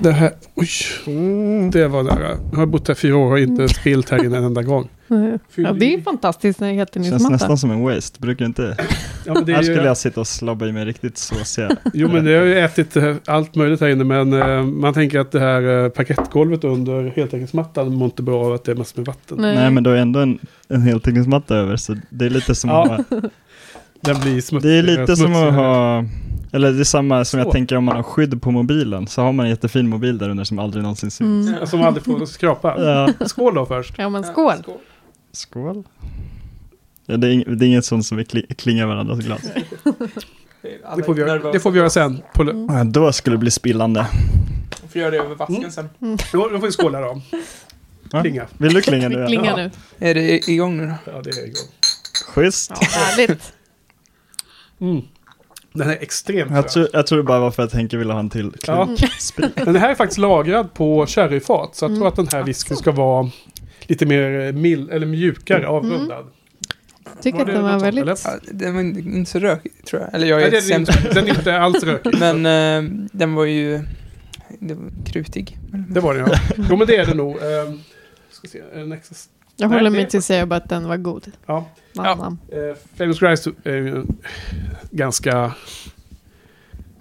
Det här, oj, det var nära. Jag har bott här fyra år och inte spilt här inne en enda gång. Ja, det är fantastiskt när det är Känns heltäckningsmatta. nästan som en waste, brukar inte... Ja, men det är Här ju- skulle jag sitta och slabba i mig riktigt såsiga. Jo men det har ju ätit eh, allt möjligt här inne men eh, man tänker att det här eh, parkettgolvet under heltäckningsmattan mår inte bra av att det är massor med vatten. Nej. Nej men du har ändå en, en heltäckningsmatta över så det är lite som Ja, att ha, Den blir smutsig. Det är lite som att smutsigare. ha Eller det är samma som Så. jag tänker om man har skydd på mobilen Så har man en jättefin mobil där under som aldrig någonsin syns Mm. Som aldrig får skrapa. Ja, Skål då först. Ja, men skål. skål ja, det, är ing, det är inget sånt som vi kli, klingar varandras glas Det får vi, göra- det får vi göra sen. På, Mm. ja, Då skulle det bli spillande Vi får göra det över vasken sen. Då, då får vi skåla då. Ja. Klinga. Vill du klinga nu? klingar Ja. nu. Är det igång nu då? Ja, det är igång. Schysst Ja, härligt. Mm. Den är extremt jag tror, jag tror det bara var för att Henke ville ha en till Ja. klunk sprit Den här är faktiskt lagrad på sherryfat. Så jag Mm. tror att den här whiskyn ska vara lite mer eh, mild, eller mjukare avrundad. Jag tycker att den var väldigt... eller? Ja, den var inte så rökig tror jag. Eller jag Nej, är sämst. inte, den är inte alls rökig. Men eh, den var ju det var krutig. Det var den ja. Jo men det är det nog. Um, ska se, är den extra... Jag Nej, håller mig till att säga bara att den var god. Ja. Mamma. Uh, Famous Grace är ju ganska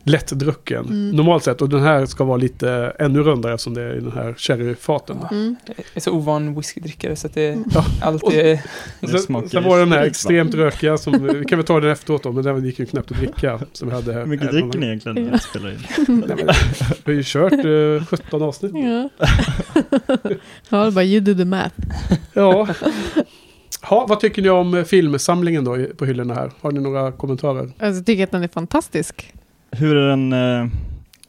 lättdrucken. Mm. Normalt sett. Och den här ska vara lite ännu rundare eftersom det är i den här sherryfaten. Mm. Jag är så ovan whiskydrickare så att det Ja. alltid är... Det Sen, sen var den här extremt rökiga som, vi kan väl ta den efteråt då, men den gick ju knappt att dricka. Som vi hade här. Hur mycket dricker ni egentligen när ni spelar in? Nej, men, vi har ju kört eh, 17 avsnitt. Ja. ja, det bara you do the math. Ja. Ha, vad tycker ni om eh, filmsamlingen då på hyllorna här? Har ni några kommentarer? Alltså, jag tycker att den är fantastisk. Hur är den eh,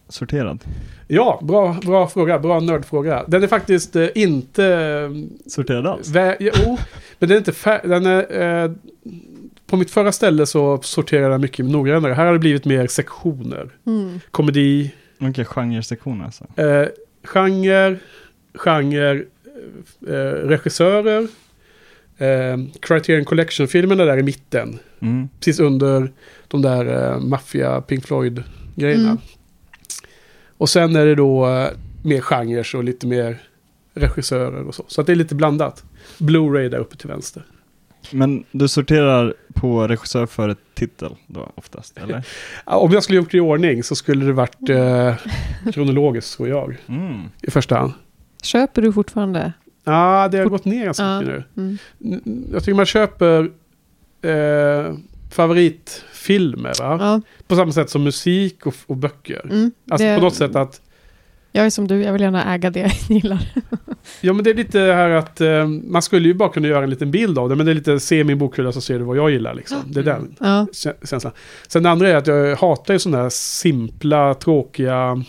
sorterad? Ja, bra, bra fråga. Bra nördfråga. Den är faktiskt eh, inte... eh, Sorterad alls? Vä- jo, men den är inte fär- den är, eh, På mitt förra ställe så sorterade jag mycket noggrannare. Här har det blivit mer sektioner. Mm. Komedi, Okej, genresektion alltså. eh, genre, genre, eh, regissörer. Eh, Criterion Collection-filmerna där i mitten. Mm. Precis under de där eh, maffia Pink Floyd-grejerna. Mm. Och sen är det då eh, mer genrer och lite mer regissörer och så. Så att det är lite blandat. Blu-ray där uppe till vänster. Men du sorterar på regissör före titel då oftast, eller? Om jag skulle gjort det i ordning så skulle det varit eh, kronologiskt tror jag. Mm. I första hand. Köper du fortfarande? Ja, det har gått ner ganska Ja. mycket nu. Mm. Jag tycker man köper eh, favoritfilmer? Ja. På samma sätt som musik och, och böcker. Mm. Alltså det, på något sätt att Jag är som du, jag vill gärna äga det jag gillar. Ja men det är lite här att eh, man skulle ju bara kunna göra en liten bild av det. Men det är lite se min bokhylla så ser du vad jag gillar liksom. Det är den kä- känslan. Sen det andra är att jag hatar ju sådana här simpla, tråkiga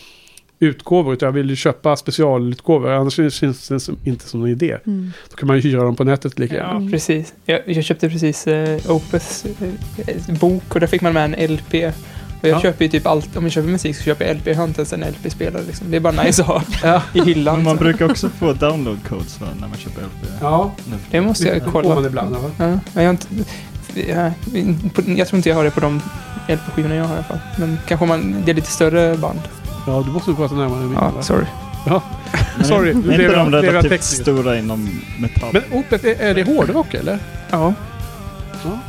utgåvor. Utan jag vill ju köpa specialutgåvor. Annars känns det som, inte som någon idé. Mm. Då kan man ju hyra dem på nätet lika gärna. Ja, precis. Jag, jag köpte precis eh, Opus eh, bok och där fick man med en LP. Och jag Ja. köper ju typ allt, om jag köper musik så köper jag LP. Jag har inte ens en LP-spelare liksom. Det är bara nice att ha Ja. i hyllan. Men man så. brukar också få download codes va, när man köper LP. Ja. Det måste jag det får kolla. man ibland. Ja. Jag, har inte, jag tror inte jag har det på de LP-skivorna jag har i alla fall. Men kanske man, det är lite större band. Ja, du måste prata närmare. än Ja, mig. sorry. Men Sorry, nu blev inte jag- de blev jag relativt teknisk. stora inom metall? Men Opet, är, är det hårdrock eller? Ja, Ja.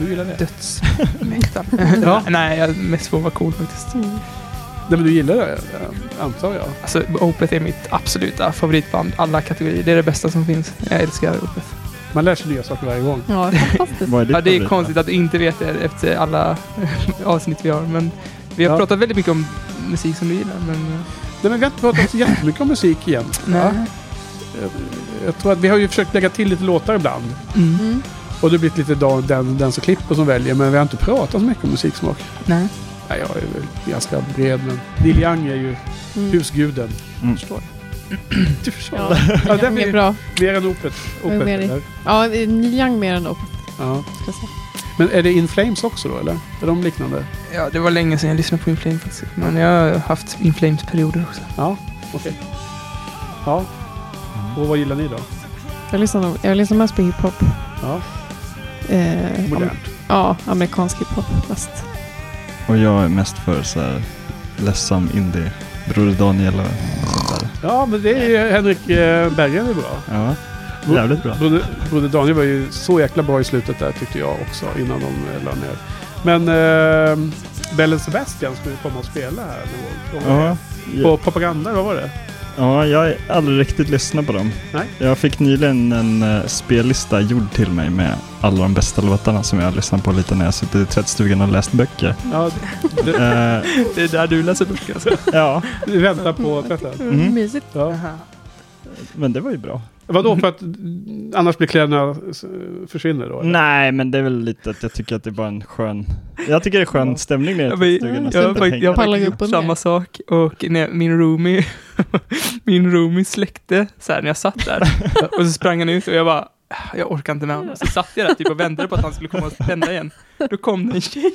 Du gillar det? dödsmäktar. Ja. Nej, jag mest för att vara cool faktiskt. Mm. Nej, men du gillar det, ja, antar jag. Alltså, Opeth är mitt absoluta favoritband. Alla kategorier. Det är det bästa som finns. Jag älskar Opeth. Man lär sig nya saker varje gång. Ja, fantastiskt. Vad är ditt Ja, det är favorit, konstigt att du inte vet det efter alla avsnitt vi har. Men vi har Ja. pratat väldigt mycket om musik som du gillar. Men eh, Nej, men vi har inte pratat så jättemycket om musik igen. nej. Ja. Jag, jag tror att vi har ju försökt lägga till lite låtar ibland. Mm. Mm. Och det har blivit lite den, den som klipper som väljer. Men vi har inte pratat så mycket om musiksmak. nej. Nej, jag är väl ganska bred. Men Neil Young är ju Mm. husguden. Mm. Förstår. Du förstår. Ja, Ja, den är bra. mer än Opet. Opet mer i- eller? Ja, är Young mer än Opeth. Ja. Men är det In Flames också då eller? Är de liknande? Ja, det var länge sedan jag lyssnade på Inflames faktiskt. Men jag har haft Inflames-perioder också. Ja, okej. Ja, och vad gillar ni då? Jag lyssnar, nog- jag lyssnar mest på hiphop. Ja, Eh, am- modernt. ja, amerikansk hiphop mest. Och jag är mest för så här ledsam indie Broder Daniel och där. Ja, men det är ju Henrik eh, Berggren är bra. Ja, jävligt bra. Broder, Broder Daniel var ju så jäkla bra i slutet där tyckte jag också innan de eh, la ner. Men eh, Bellen Sebastian skulle komma och spela här gång. Ja, På ja, propaganda, vad var det? ja, jag har aldrig riktigt lyssnat på dem. Nej. Jag fick nyligen en uh, spellista gjord till mig med alla de bästa låtarna som jag har lyssnat på lite när jag suttit i tvättstugan och läst böcker. Ja, det, Eh, Det är där du läser böcker alltså. ja, vi väntar på tvätten. Mm. Mm. Mysigt. Ja. men det var ju bra. Vadå, för att mm, annars blir kläderna försvinner då? eller? Nej, men det är väl lite att jag tycker att det är bara en skön... Jag tycker det är skön stämning jag är i tvättstugan och Jag och hänger. jag har Pallar faktiskt upp och gjort samma sak och när min roomie, min roomie släckte så här när jag satt där och så sprang han ut och jag bara "Ah, jag orkar inte med honom. Så satt jag där typ och väntade på att han skulle komma och tända igen. Då kom det en tjej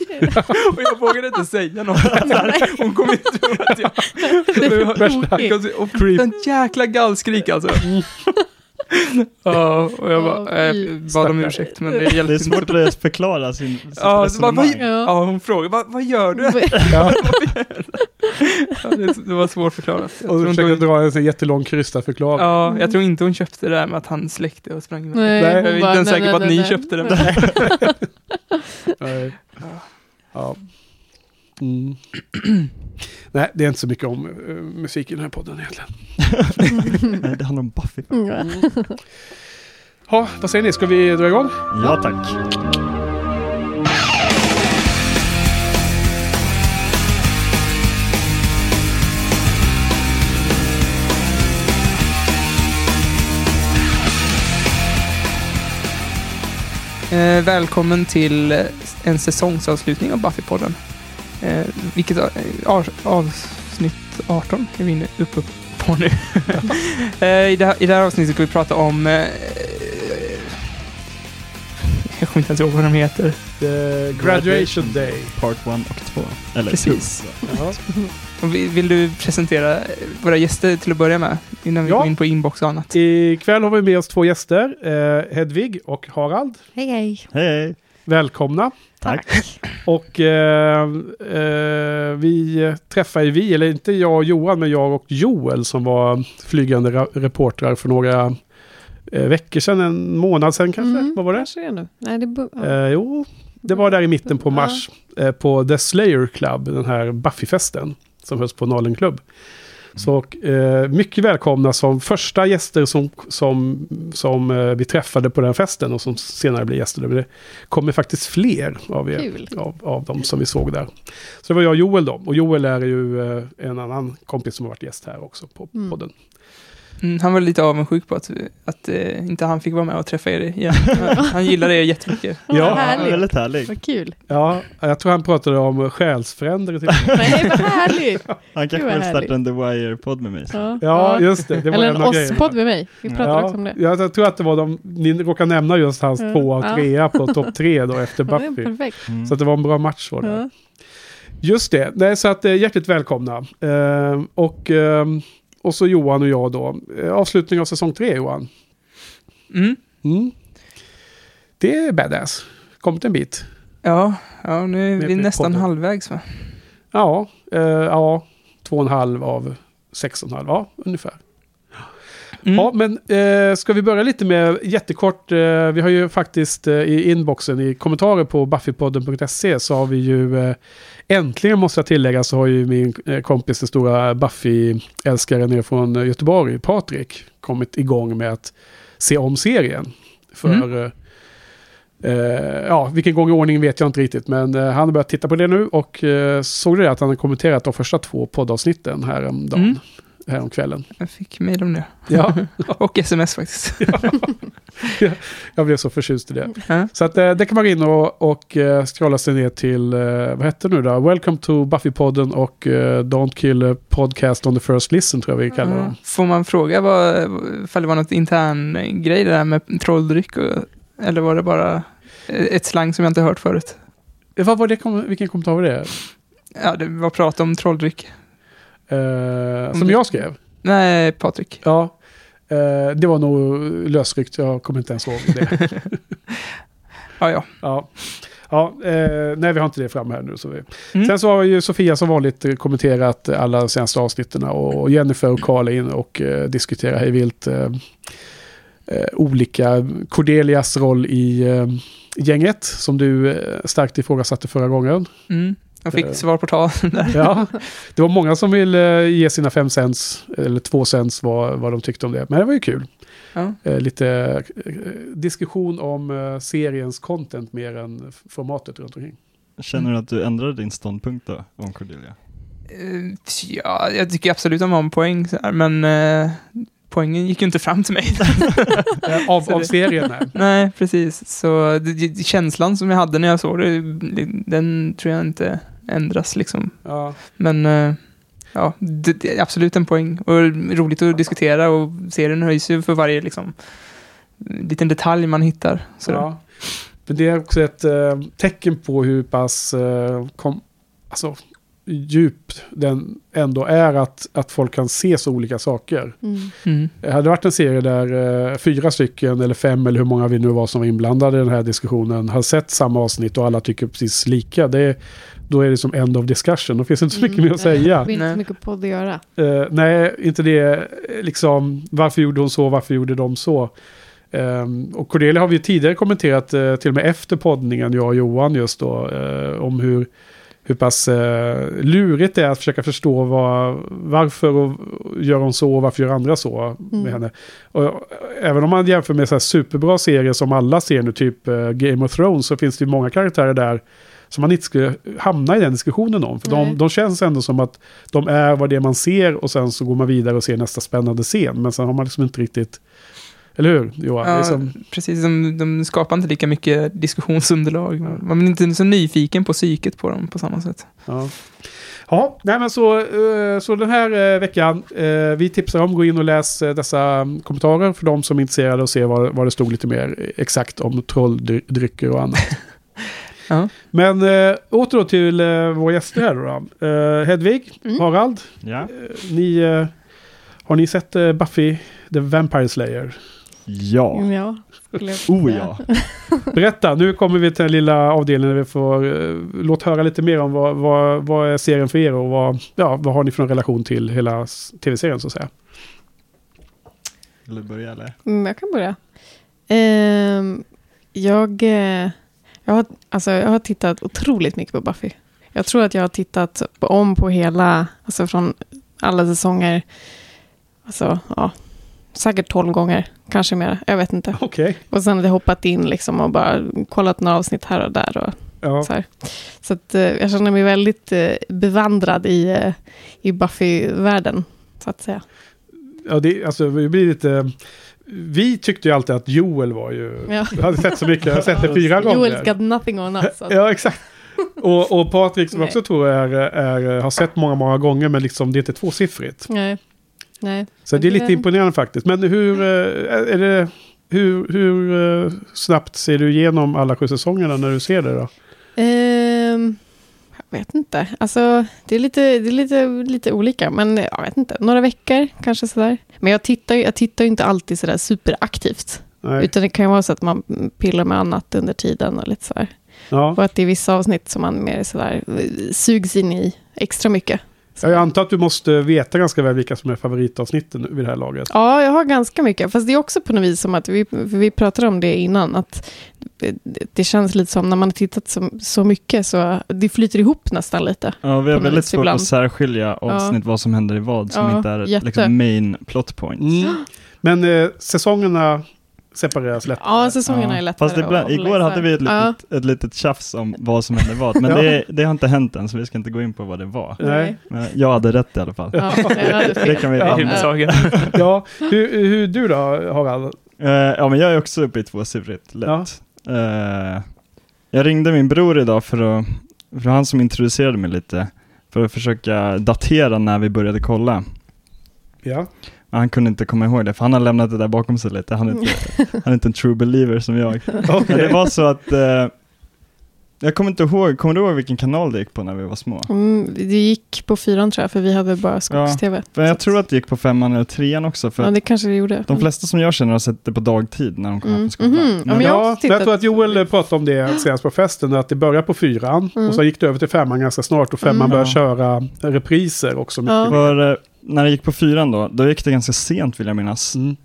och jag vågade inte säga något. Hon kom inte tro att jag... Värsta- Okej. Och en jäkla gallskrik alltså. Ja, och jag bara, fy. bad om ursäkt men det Det hjälpte är svårt inte. att förklara sin, sitt Ja, så bara, vad, resonemang. ja, hon frågade, vad, vad gör du? Ja. Ja, det, det var svårt förklarat. Jag Och du inte försöker hon, dra en sån jättelång krystad förklaring. ja, jag tror inte hon köpte det där med att han släckte och sprang iväg. Nej, Nej. Jag är inte ens säker på att nej, ni nej. köpte den. Nej. Ja. Mm. Nej, det är inte så mycket om eh, musik i den här podden egentligen. Nej, det handlar om Buffy. Mm. Ja, vad säger ni? Ska vi dra igång? Ja, tack. Eh, välkommen till en säsongsavslutning av Buffy-podden. Eh, vilket eh, av, avsnitt 18 är vi inne uppe på nu. eh, i, det här, I det här avsnittet ska vi prata om... Eh, jag kommer inte ens ihåg vad de heter. The graduation day. Part 1 och 2. Eller Precis. Ja. Och vi- Vill du presentera våra gäster till att börja med? Innan vi Ja. går in på inbox och annat. Ikväll har vi med oss två gäster, eh, Hedvig och Harald. Hej. Hej, hej. Välkomna. Tack. Och eh, eh, vi träffar ju vi, eller inte jag och Johan, men jag och Joel som var flygande ra- reportrar för några eh, veckor sedan, en månad sedan kanske. Mm, Vad var det? Kanske nu. Nej, det ja. Eh, jo, det var där i mitten på Ja. mars eh, på The Slayer Club, den här Buffy-festen som hölls på Nalen Club. Så och, eh, mycket välkomna som första gäster som, som, som eh, vi träffade på den festen och som senare blev gäster. Det kommer faktiskt fler av, er, Kul. av, av dem som vi såg där. Så det var jag och Joel då. Och Joel är ju eh, en annan kompis som har varit gäst här också på Mm. podden. Mm, han var lite avundsjuk på att, att eh, inte han fick vara med och träffa er igen. han gillade er jättemycket. Ja, härligt. väldigt härlig. Vad kul. Ja, jag tror han pratade om själsfrändare. Till. Nej, vad härligt. Han kanske vill starta en The Wire-podd med mig. Ja, Ja, just det. det var Eller en. Oss-podd med mig. Vi pratar Ja, också om det. jag, jag tror att det var de, ni råkade nämna just hans Ja. tvåa och trea på topp tre då efter det Buffy. perfekt. Mm. Så att det var en bra match så där. Ja. Just det, Nej, så att eh, hjärtligt välkomna. Eh, och, eh, och så Johan och jag då. Eh, avslutning av säsong tre Johan. Mm. Mm. Det är badass. Kommit en bit. Ja, ja, nu är Med- vi med nästan podden. halvvägs va? Ja, eh, ja, två och en halv av sex och en halv, ja ungefär. Mm. Ja, men eh, ska vi börja lite med jättekort. Eh, vi har ju faktiskt eh, i inboxen i kommentarer på buffypodden.se så har vi ju eh, äntligen måste jag tillägga så har ju min eh, kompis den stora Buffy-älskaren nere från eh, Göteborg, Patrik, kommit igång med att se om serien. För Mm. Eh, ja, vilken gång i ordningen vet jag inte riktigt, men eh, han har börjat titta på det nu och eh, såg det att han har kommenterat de första två poddavsnitten häromdagen, Mm. Häromkvällen. Jag fick mejl om det. Ja, Och sms faktiskt. jag blev så förtjust i det. Ja. Så att, eh, det kan man gå in och, och eh, scrolla sig ner till, eh, vad heter det nu då? Welcome to Buffy-podden och Don't Kill a Podcast on the First Listen tror jag vi kallar dem. Får man fråga vad, ifall det var något intern grej det där med trolldryck? Och, eller var det bara ett slang som jag inte hört förut? Vad var det, vilken kommentar var det? Ja, det var prat om trolldryck. Eh, som jag skrev? Nej, Patrik. Ja. Eh, det var nog lösryckt, jag kommer inte ens ihåg det. Ja, ja. Ja. Ja, eh, nej vi har inte det fram här nu. Så vi. Mm. Sen så har ju Sofia som vanligt kommenterat alla senaste avsnitten och Jennifer och Karl in och eh, diskuterar hej vilt eh, eh, olika Cordelias roll i eh, gänget som du eh, starkt ifrågasatte förra gången. Mm. Jag fick Eh. svar på tal där. Ja, det var många som ville ge sina fem cents, eller två cents vad, vad de tyckte om det. Men det var ju kul. Ja. Eh, lite eh, diskussion om eh, seriens content mer än formatet runt omkring. Känner du att du ändrade din ståndpunkt då om Cordelia? Eh, Ja, jag tycker absolut en poäng, men eh, poängen gick ju inte fram till mig. Eh, av, av serien här. Nej, precis. Så det, det, känslan som jag hade när jag såg det, den tror jag inte ändras liksom. Ja. Men eh, ja, det, det är absolut en poäng. Och roligt att diskutera och serien höjs ju för varje liksom, liten detalj man hittar. Så Ja. Men det är också ett eh, tecken på hur pass eh, kom, alltså, djup den ändå är att, att folk kan se så olika saker. Mm. Mm. Det hade varit en serie där eh, fyra stycken eller fem eller hur många vi nu var som var inblandade i den här diskussionen har sett samma avsnitt och alla tycker precis lika. Det är, då är det som end of discussion. Då finns det inte så mycket mer att säga. Det blir inte så mycket podd att göra. Eh, nej, inte det. eh, Liksom, varför gjorde hon så? Varför gjorde de så? Ehm, och Cordelia har vi tidigare kommenterat, eh, till och med efter poddningen, jag och Johan just då, eh, om hur, hur pass eh, lurigt det är att försöka förstå vad, varför och, gör hon så och varför gör andra så med Mm. henne. Och, även om man jämför med så här superbra serier som alla ser nu, typ Game of Thrones, så finns det ju många karaktärer där som man inte skulle hamna i den diskussionen om. För de, de känns ändå som att de är vad det är man ser och sen så går man vidare och ser nästa spännande scen. Men sen har man liksom inte riktigt... Eller hur Johan? Är Ja, som, Precis, de, de skapar inte lika mycket diskussionsunderlag. Man blir inte så nyfiken på psyket på dem på samma sätt. ja. Ja, nej men så, eh, så den här eh, veckan, eh, vi tipsar om, gå in och läs dessa mm, kommentarer för de som är intresserade och se vad, vad det stod lite mer exakt om trolldrycker och annat. Ja. Men äh, åter då till äh, våra gäster här då. Eh, Hedvig, Mm. Harald, Ja. eh, ni, eh, har ni sett eh, Buffy the Vampire Slayer? Ja. Ja, skulle jag Oh säga. ja. Berätta, nu kommer vi till den lilla avdelningen där vi får uh, låt höra lite mer om vad, vad, vad är serien för er och vad, ja, vad har ni för en relation till hela s- tv-serien så att säga. Vill du börja eller? Mm, jag kan börja. Ehm, jag, eh, jag, har, alltså, jag har tittat otroligt mycket på Buffy. Jag tror att jag har tittat om på hela, alltså från alla säsonger, alltså ja, säkert tolv gånger, kanske mer, jag vet inte. Okej. Och sen hade jag hoppat in liksom och bara kollat några avsnitt här och där. Och Ja. så här. så att, eh, jag känner mig väldigt eh, bevandrad i, eh, i Buffy-världen, så att säga. ja, det, alltså vi blir lite... Vi tyckte ju alltid att Joel var ju... Ja. Jag hade sett så mycket, jag har sett det fyra gånger. Joel's got nothing on us. Alltså. Ja, exakt. Och, och Patrik som jag också tror är, är, har sett många, många gånger, men liksom det är inte tvåsiffrigt. Nej. Nej. Så det är lite Det- imponerande faktiskt. Men hur, eh, är det, hur, hur eh, snabbt ser du igenom alla sju säsongerna när du ser det då? Ehm, jag vet inte. Alltså, det är, lite, det är lite, lite olika. Men jag vet inte. Några veckor kanske sådär. Men jag tittar, jag tittar ju inte alltid sådär superaktivt. Nej. Utan det kan ju vara så att man pillar med annat under tiden och lite sådär. Ja. Och att det är vissa avsnitt som man mer sådär eh, sugs in i extra mycket. Så- Jag antar att du måste veta ganska väl vilka som är favoritavsnitten vid det här laget. Ja, jag har ganska mycket. Fast det är också på något vis som att, vi, vi pratade om det innan, att det, känns lite som när man har tittat så, så mycket så det flyter ihop nästan lite. Ja, vi har väldigt svårt ibland. att särskilja avsnitt vad som händer i vad som Ja, inte är jätte. liksom main plot points. Mm. Men eh, säsongerna separeras lätt. Ja, säsongerna Ja, är lättare Fast ibland, igår hade vi ett litet, ett litet tjafs om vad som hände vad, men Ja. det, det har inte hänt än så vi ska inte gå in på vad det var. Ja, Nej. Men jag hade rätt i alla fall. Ja. Det kan vi Ja. huvudsaken. Ja, hur, hur du då Harald? Eh, ja, men jag är också uppe i tvåsiffrigt lätt. Eh, jag ringde min bror idag för att, för han som introducerade mig lite, för att försöka datera när vi började kolla. Ja. Han kunde inte komma ihåg det, för han har lämnat det där bakom sig lite. Han är inte, han är inte en true believer som jag. Okej. Men det var så att eh, Jag kommer inte ihåg, kommer du ihåg vilken kanal det gick på när vi var små? Mm, det gick på fyran tror jag, för vi hade bara skogs-tv. Men jag tror att det gick på femman eller trean också, för Ja, det kanske det gjorde. de flesta som jag känner har sett det på dagtid när de kommer Mm. hem från skolan. Ja, Men, jag Ja, jag tittat- tror att Joel eh, pratade om det senast på festen, att det började på fyran Mm. och så gick det över till femman ganska snart och femman Mm. började Ja. köra repriser också. mycket Ja. mer. För eh, när det gick på fyran då, då gick det ganska sent vill jag minnas. Mm.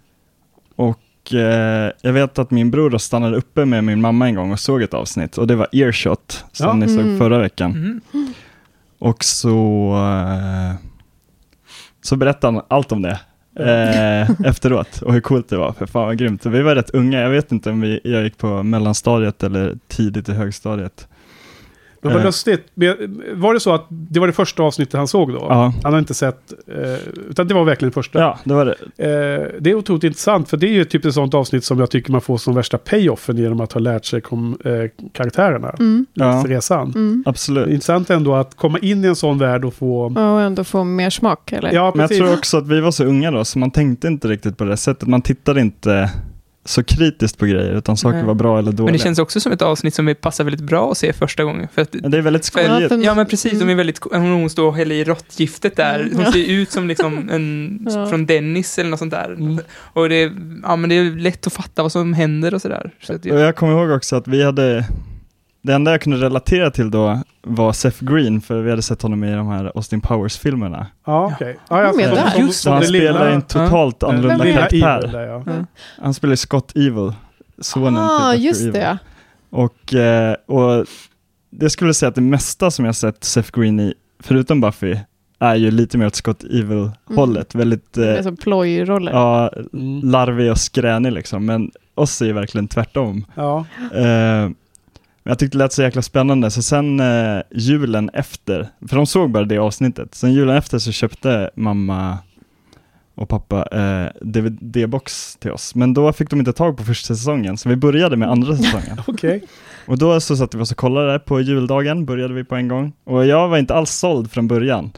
Och eh, jag vet att min bror då stannade uppe med min mamma en gång och såg ett avsnitt och det var Earshot som Ja. ni såg Mm. förra veckan. Mm. Och så, eh, så berättade han allt om det eh, efteråt och hur coolt det var. För fan vad grymt. Vi var rätt unga, jag vet inte om vi, jag gick på mellanstadiet eller tidigt i högstadiet. Men vad Eh. lustigt, var det så att det var det första avsnittet han såg då? Ja, Han har inte sett, eh, utan det var verkligen det första. ja det var det. Eh, det är otroligt intressant, för det är ju typ ett sånt avsnitt som jag tycker man får som värsta payoffen genom att ha lärt sig kom, karaktärerna. Mm. Ja. resan. Mm. Det är Absolut. intressant ändå att komma in i en sån värld och få... Ja, Och ändå få mer smak, eller? Ja, Men jag precis. tror också att vi var så unga då, så man tänkte inte riktigt på det sättet. Man tittade inte så kritiskt på grejer, utan saker Nej. var bra eller dåliga. Men det känns också som ett avsnitt som passar väldigt bra att se första gången. För att, Det är väldigt skojigt. ja men precis, de är Mm. väldigt, hon står och häller i råttgiftet där. Hon Ja. ser ut som liksom en, Ja. från Dennis eller något sånt där. Och det, är- ja, men det är lätt att fatta vad som händer och sådär. Så att, Och jag kommer ihåg också att vi hade, det enda jag kunde relatera till då var Seth Green, för vi hade sett honom i de här Austin Powers-filmerna. Ja, okej. Ja, är som- där. som- Just Så han det lilla- spelar en totalt den annorlunda karaktär. där, ja. Ja. Han spelar Scott Evil, sonen ah, till Dr. just Evil. det. ja. Och, eh, och det skulle jag säga att det mesta som jag sett Seth Green i, förutom Buffy, är ju lite mer åt Scott Evil-hållet. Väldigt Det är eh, som plojroller. ja, Mm. larvig och skränig liksom. Men oss är ju verkligen tvärtom. Ja. Eh, men jag tyckte det lät så jäkla spännande, så sen eh, julen efter, för de såg bara det avsnittet, sen julen efter så köpte mamma och pappa eh, DVD-box till oss. Men då fick de inte tag på första säsongen, så vi började med andra säsongen. Okej. och då så satte vi oss och kollade på juldagen, började vi på en gång. Och jag var inte alls såld från början.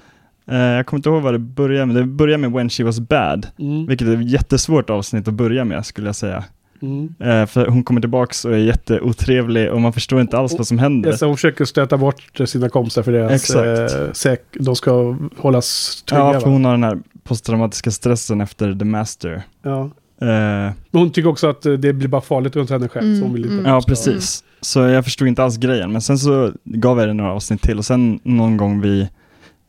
Eh, jag kommer inte ihåg vad det började med, det började med When She Was Bad, Mm. vilket är ett jättesvårt avsnitt att börja med skulle jag säga. Mm. Eh, för hon kommer tillbaks och är jätteotrevlig och man förstår inte alls vad som händer. Ja, så hon försöker stöta bort sina kompisar för deras Exakt. eh, säk. De ska hållas trygga. Ja, va? för hon har den här posttraumatiska stressen efter The Master. ja. Eh, Men hon tycker också att eh, det blir bara farligt runt henne själv. så hon vill inte Mm, att ja, precis. Så jag förstod inte alls grejen, men sen så gav jag det några avsnitt till och sen någon gång vi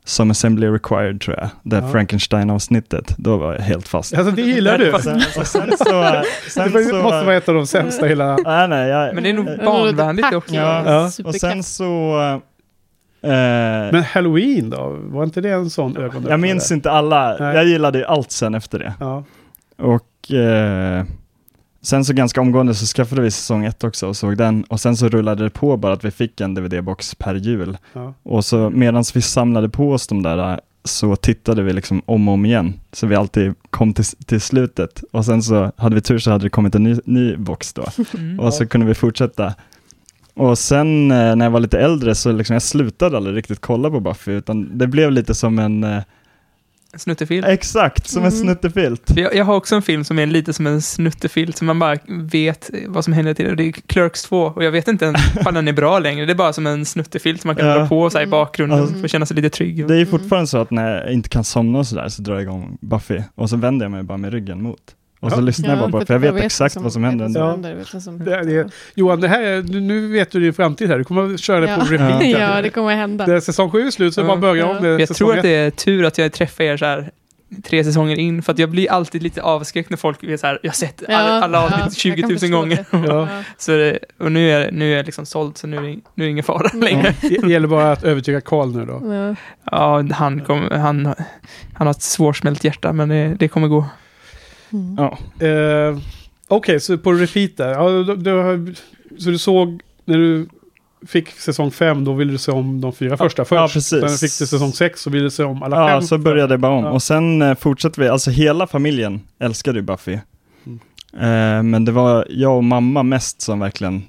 som Assembly Required tror jag, det Ja. Frankenstein-avsnittet, då var jag helt fast. Alltså det gillar du. Sen, och sen så... Det Sen var- så måste vara ett av de sämsta hela... nej, nej, jag, Men det är nog barnvänligt också. Ja, Ja. och sen så... Eh, Men Halloween då? Var inte det en sån ögonöppnare? jag minns inte alla, Nej. jag gillade ju allt sen efter det. Ja. Och eh, sen så ganska omgående så skaffade vi säsong ett också och såg den. Och sen så rullade det på bara att vi fick en DVD-box per jul. Ja. Och så medan vi samlade på oss de där så tittade vi liksom om och om igen. Så vi alltid kom till, till slutet. Och sen så hade vi tur så hade det kommit en ny, ny box då. Mm. Och så kunde vi fortsätta. Och sen eh, när jag var lite äldre så liksom jag slutade aldrig riktigt kolla på Buffy utan det blev lite som en, Snuttefilm. exakt som en Mm. snuttefilt. Jag, jag har också en film som är lite som en snuttefilt, som man bara vet vad som händer till det. Det är Clerks 2, och jag vet inte ens ifall den är bra längre. Det är bara som en snuttefilt som man kan Ja. dra på så här i bakgrunden Alltså, för att känna sig lite trygg. Det är ju Mm. fortfarande så att när jag inte kan somna och sådär så drar jag igång Buffy och så vänder jag mig bara med ryggen mot. Och så Ja. lyssnar jag bara på det, för jag vet exakt vad som händer. vet Ja. vad som händer, som Det, det, Johan, det här, är- nu- vet du din framtid här. Du kommer att köra det på Ja. repeat. ja, det kommer hända. Det är säsong sju är slut, så Ja. bara börja Ja. om det. Jag säsong tror att det är tur att jag träffar er så här tre säsonger in, för att jag blir alltid lite avskräckt när folk är så här, jag har sett alla, alla ja, avsnitt jag 20 kan 000 förstå gånger. det. Ja. Ja. Så det, och nu är, nu är jag liksom såld, så nu är, nu är det ingen fara längre. Det gäller bara att övertyga Karl nu då. Ja. Ja, han, kom, han, han har ett svårsmält hjärta, men det, det kommer gå. Mm. Ja, Eh, Okej, så på repeat där. Ja, du, du, så du såg, när du fick säsong fem, då ville du se om de fyra första först. ja, precis. Sen fick du säsong sex, så ville du se om alla fem. ja så började det bara om. Ja. Och sen eh, fortsatte vi, alltså hela familjen älskade ju Buffy. Mm. Eh, men det var jag och mamma mest som verkligen,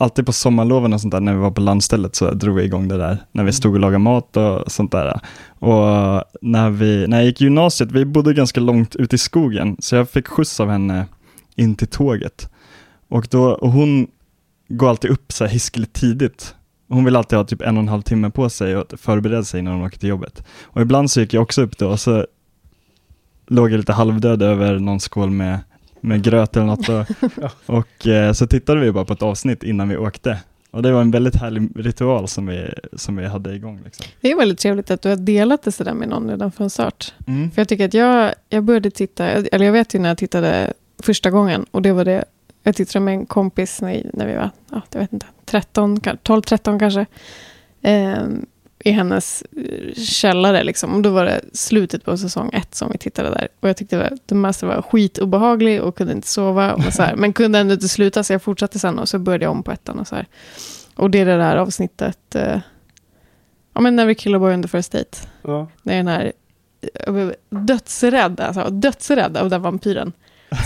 alltid på sommarloven och sånt där när vi var på landstället så drog vi igång det där. När vi stod och lagade mat och sånt där. Och när, vi, när jag gick gymnasiet, vi bodde ganska långt ute i skogen, så jag fick skjuts av henne in till tåget. Och, då, och hon går alltid upp så här hiskeligt tidigt. Hon vill alltid ha typ en och en halv timme på sig och förbereda sig innan hon åker till jobbet. Och ibland så gick jag också upp då och så låg jag lite halvdöd över någon skål med, med gröt eller något. Och, och eh, så tittade vi bara på ett avsnitt innan vi åkte. Och det var en väldigt härlig ritual som vi, som vi hade igång. Liksom. Det är väldigt trevligt att du har delat det sådär med någon redan från start. Mm. För jag tycker att jag, jag började titta, eller jag vet ju när jag tittade första gången, och det var det, jag tittade med en kompis när, när vi var, ja, jag vet inte, 13, 12-13 kanske, eh, i hennes eh, källare liksom. Och då var det slutet på säsong ett som vi tittade där. Och jag tyckte det, var, det mesta var skitobehaglig och kunde inte sova. Och så här, men kunde ändå inte sluta, så jag fortsatte sen och så började jag om på ettan och så här. Och det är det där avsnittet, eh, ja men Never kill a boy on the first date. Ja. Det är den här eh, dödsrädd, alltså dödsrädd av den vampyren.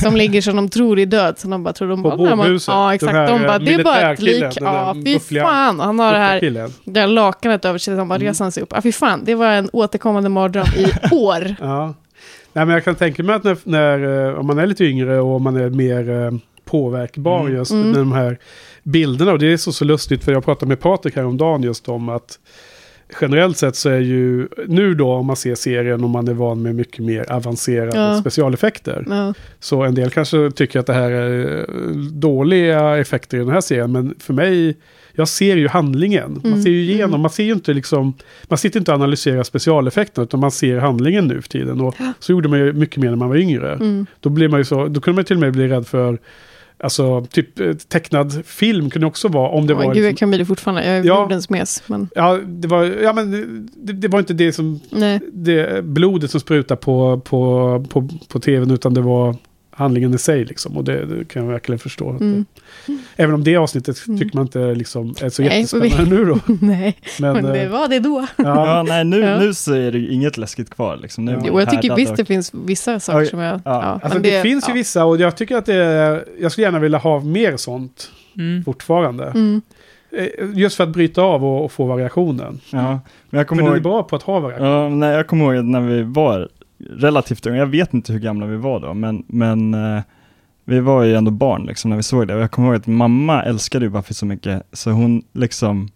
Som ligger som de tror är död. Så de bara tror de På bara, bårhuset. Ja, exakt. här, De bara, eh, det är bara ett lik. Ja, fy fan. Han har det här, det lakanet över sig. De bara Mm. reser han sig upp. Ja, fy fan. Det var en återkommande mardröm i år. Ja. Nej, men jag kan tänka mig att när, när, eh, om man är lite yngre och man är mer eh, påverkbar Mm. just Mm. med de här bilderna. Och det är så, så lustigt för jag pratade med Patrik häromdagen just om att generellt sett så är ju nu då om man ser serien och man är van med mycket mer avancerade Ja. specialeffekter. Ja. Så en del kanske tycker att det här är eh, dåliga effekter i den här serien. Men för mig, jag ser ju handlingen. Man Mm, ser ju igenom, mm. man ser ju inte liksom, man sitter inte och analyserar specialeffekterna utan man ser handlingen nu för tiden. Och så gjorde man ju mycket mer när man var yngre. Mm. Då, blir man ju så, då kunde man till och med bli rädd för, alltså typ eh, tecknad film kunde också vara, om det Oh, var... Gud, jag liksom, kan bli det fortfarande. Jag är Ja. jordens mes. Men ja, det var, ja men det, det var inte det som, nej. det blodet som sprutar på, på, på, på tvn utan det var handlingen i sig liksom. Och det, det kan jag verkligen förstå. Mm. Det, även om det avsnittet Mm. tycker man inte liksom är så Nej, jättespännande nu då. nej, Men, men det eh, var det då. ja, Ja, nej, nu, Ja. nu så är det ju inget läskigt kvar. Liksom. Nu Jo, jag tycker visst och- det finns vissa saker Oj, som jag... ja. alltså men det, finns ju vissa och jag tycker att det är, jag skulle gärna vilja ha mer sånt Mm. fortfarande. Mm. Eh, Just för att bryta av och, och få variationen. Ja, men jag kommer Men den är bra på att ha variation. ja, nej, jag kommer ihåg när vi var relativt unga, jag vet inte hur gamla vi var då, men, men eh, vi var ju ändå barn liksom när vi såg det. Och jag kommer ihåg att mamma älskade ju Buffy så mycket, så hon liksom,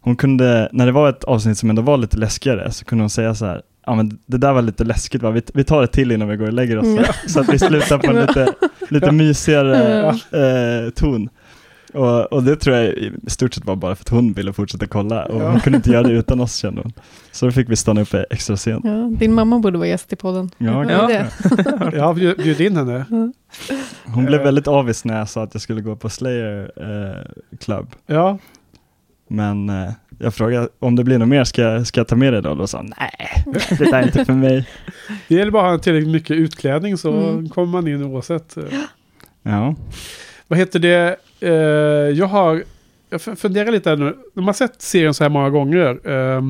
hon kunde, när det var ett avsnitt som ändå var lite läskigare, så kunde hon säga så här, ja men det där var lite läskigt va, vi, vi tar ett till innan vi går och lägger oss. Mm. Så, så att vi slutar på en lite, lite mysigare eh, ton. Och, och det tror jag i stort sett var bara för att hon ville fortsätta kolla och Ja. hon kunde inte göra det utan oss kände hon. Så då fick vi stanna uppe extra sent. Ja, din mamma borde vara gäst i podden. Ja, ja. har bjud- bjudit in henne. Hon blev Eh. väldigt avis när jag sa att jag skulle gå på Slayer eh, Club. Ja, Men eh, jag frågade om det blir något mer, ska, jag- ska jag ta med det då? Och då sa hon, nej, det där är inte för mig. det gäller bara att ha tillräckligt mycket utklädning så Mm. kommer man in oavsett. Ja, Vad heter det? Eh, jag har... Jag funderar lite här nu. När man sett serien så här många gånger. Eh,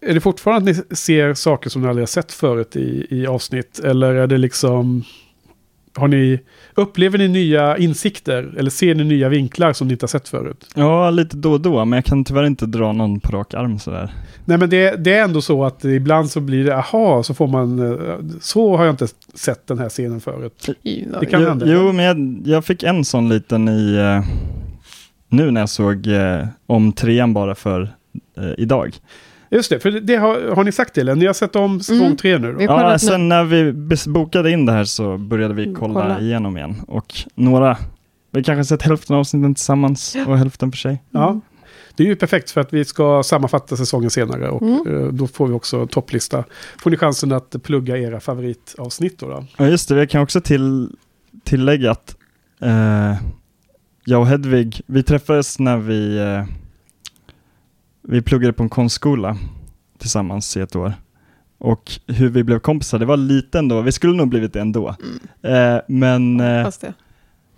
är det fortfarande att ni ser saker som ni aldrig har sett förut i, i avsnitt? Eller är det liksom... Har ni... Upplever ni nya insikter? Eller ser ni nya vinklar som ni inte har sett förut? ja lite då och då, men jag kan tyvärr inte dra någon på rak arm sådär. Nej men det, det är ändå så att ibland så blir det, aha, så får man... eh, Så har jag inte sett den här scenen förut. Det kan jo, hända. jo, men jag, jag fick en sån liten i, eh, nu när jag såg eh, om trean bara för idag. Just det, för det, har, har ni sagt till. Ni har sett om säsong Mm. tre nu då? Ja, nu. sen när vi bokade in det här så började vi Mm, kolla, kolla. igenom igen. Och några, vi kanske sett hälften av avsnitten tillsammans och hälften för sig. Ja. Det är ju perfekt för att vi ska sammanfatta säsongen senare och Mm. eh, då får vi också topplista. Får ni chansen att plugga era favoritavsnitt då? då? Ja just det, jag kan också till, tillägga att eh, jag och Hedvig, vi träffades när vi, eh, vi pluggade på en konstskola tillsammans i ett år. Och hur vi blev kompisar, det var lite ändå, vi skulle nog blivit det ändå. Mm. Eh, men, eh, det.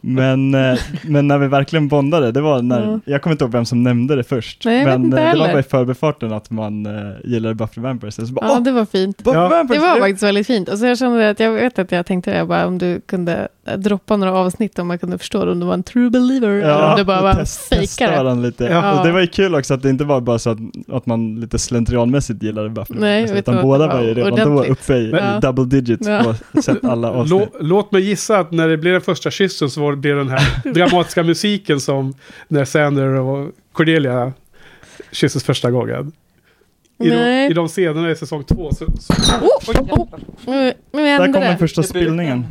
Men, eh, men när vi verkligen bondade, det var när, Ja. jag kommer inte ihåg vem som nämnde det först, Nej, men eh, det var heller. bara i förbifarten att man eh, gillade Buffy Vampires. Så bara, Ja, det var fint. Ja. Vampires! Det var faktiskt väldigt fint. Och så jag kände att jag vet att jag tänkte jag bara om du kunde droppa några avsnitt om man kunde förstå det, om du var en true believer eller om du bara var test, fejkare. lite. Ja. Och det var ju kul också att det inte var bara så att, att man lite slentrianmässigt gillade Buffy. Nej, Vampires, utan vad, båda det var ju var redan då ordentligt. uppe i Ja. double digits Ja. och sett alla avsnitt. Lå, låt mig gissa att när det blev den första kyssen så var det blir den här dramatiska musiken som när Sander och Cordelia kysses första gången. I de, Nej. I de scenerna i säsong två så, så Oh, oh. Nu, nu Där kommer det. första spillningen.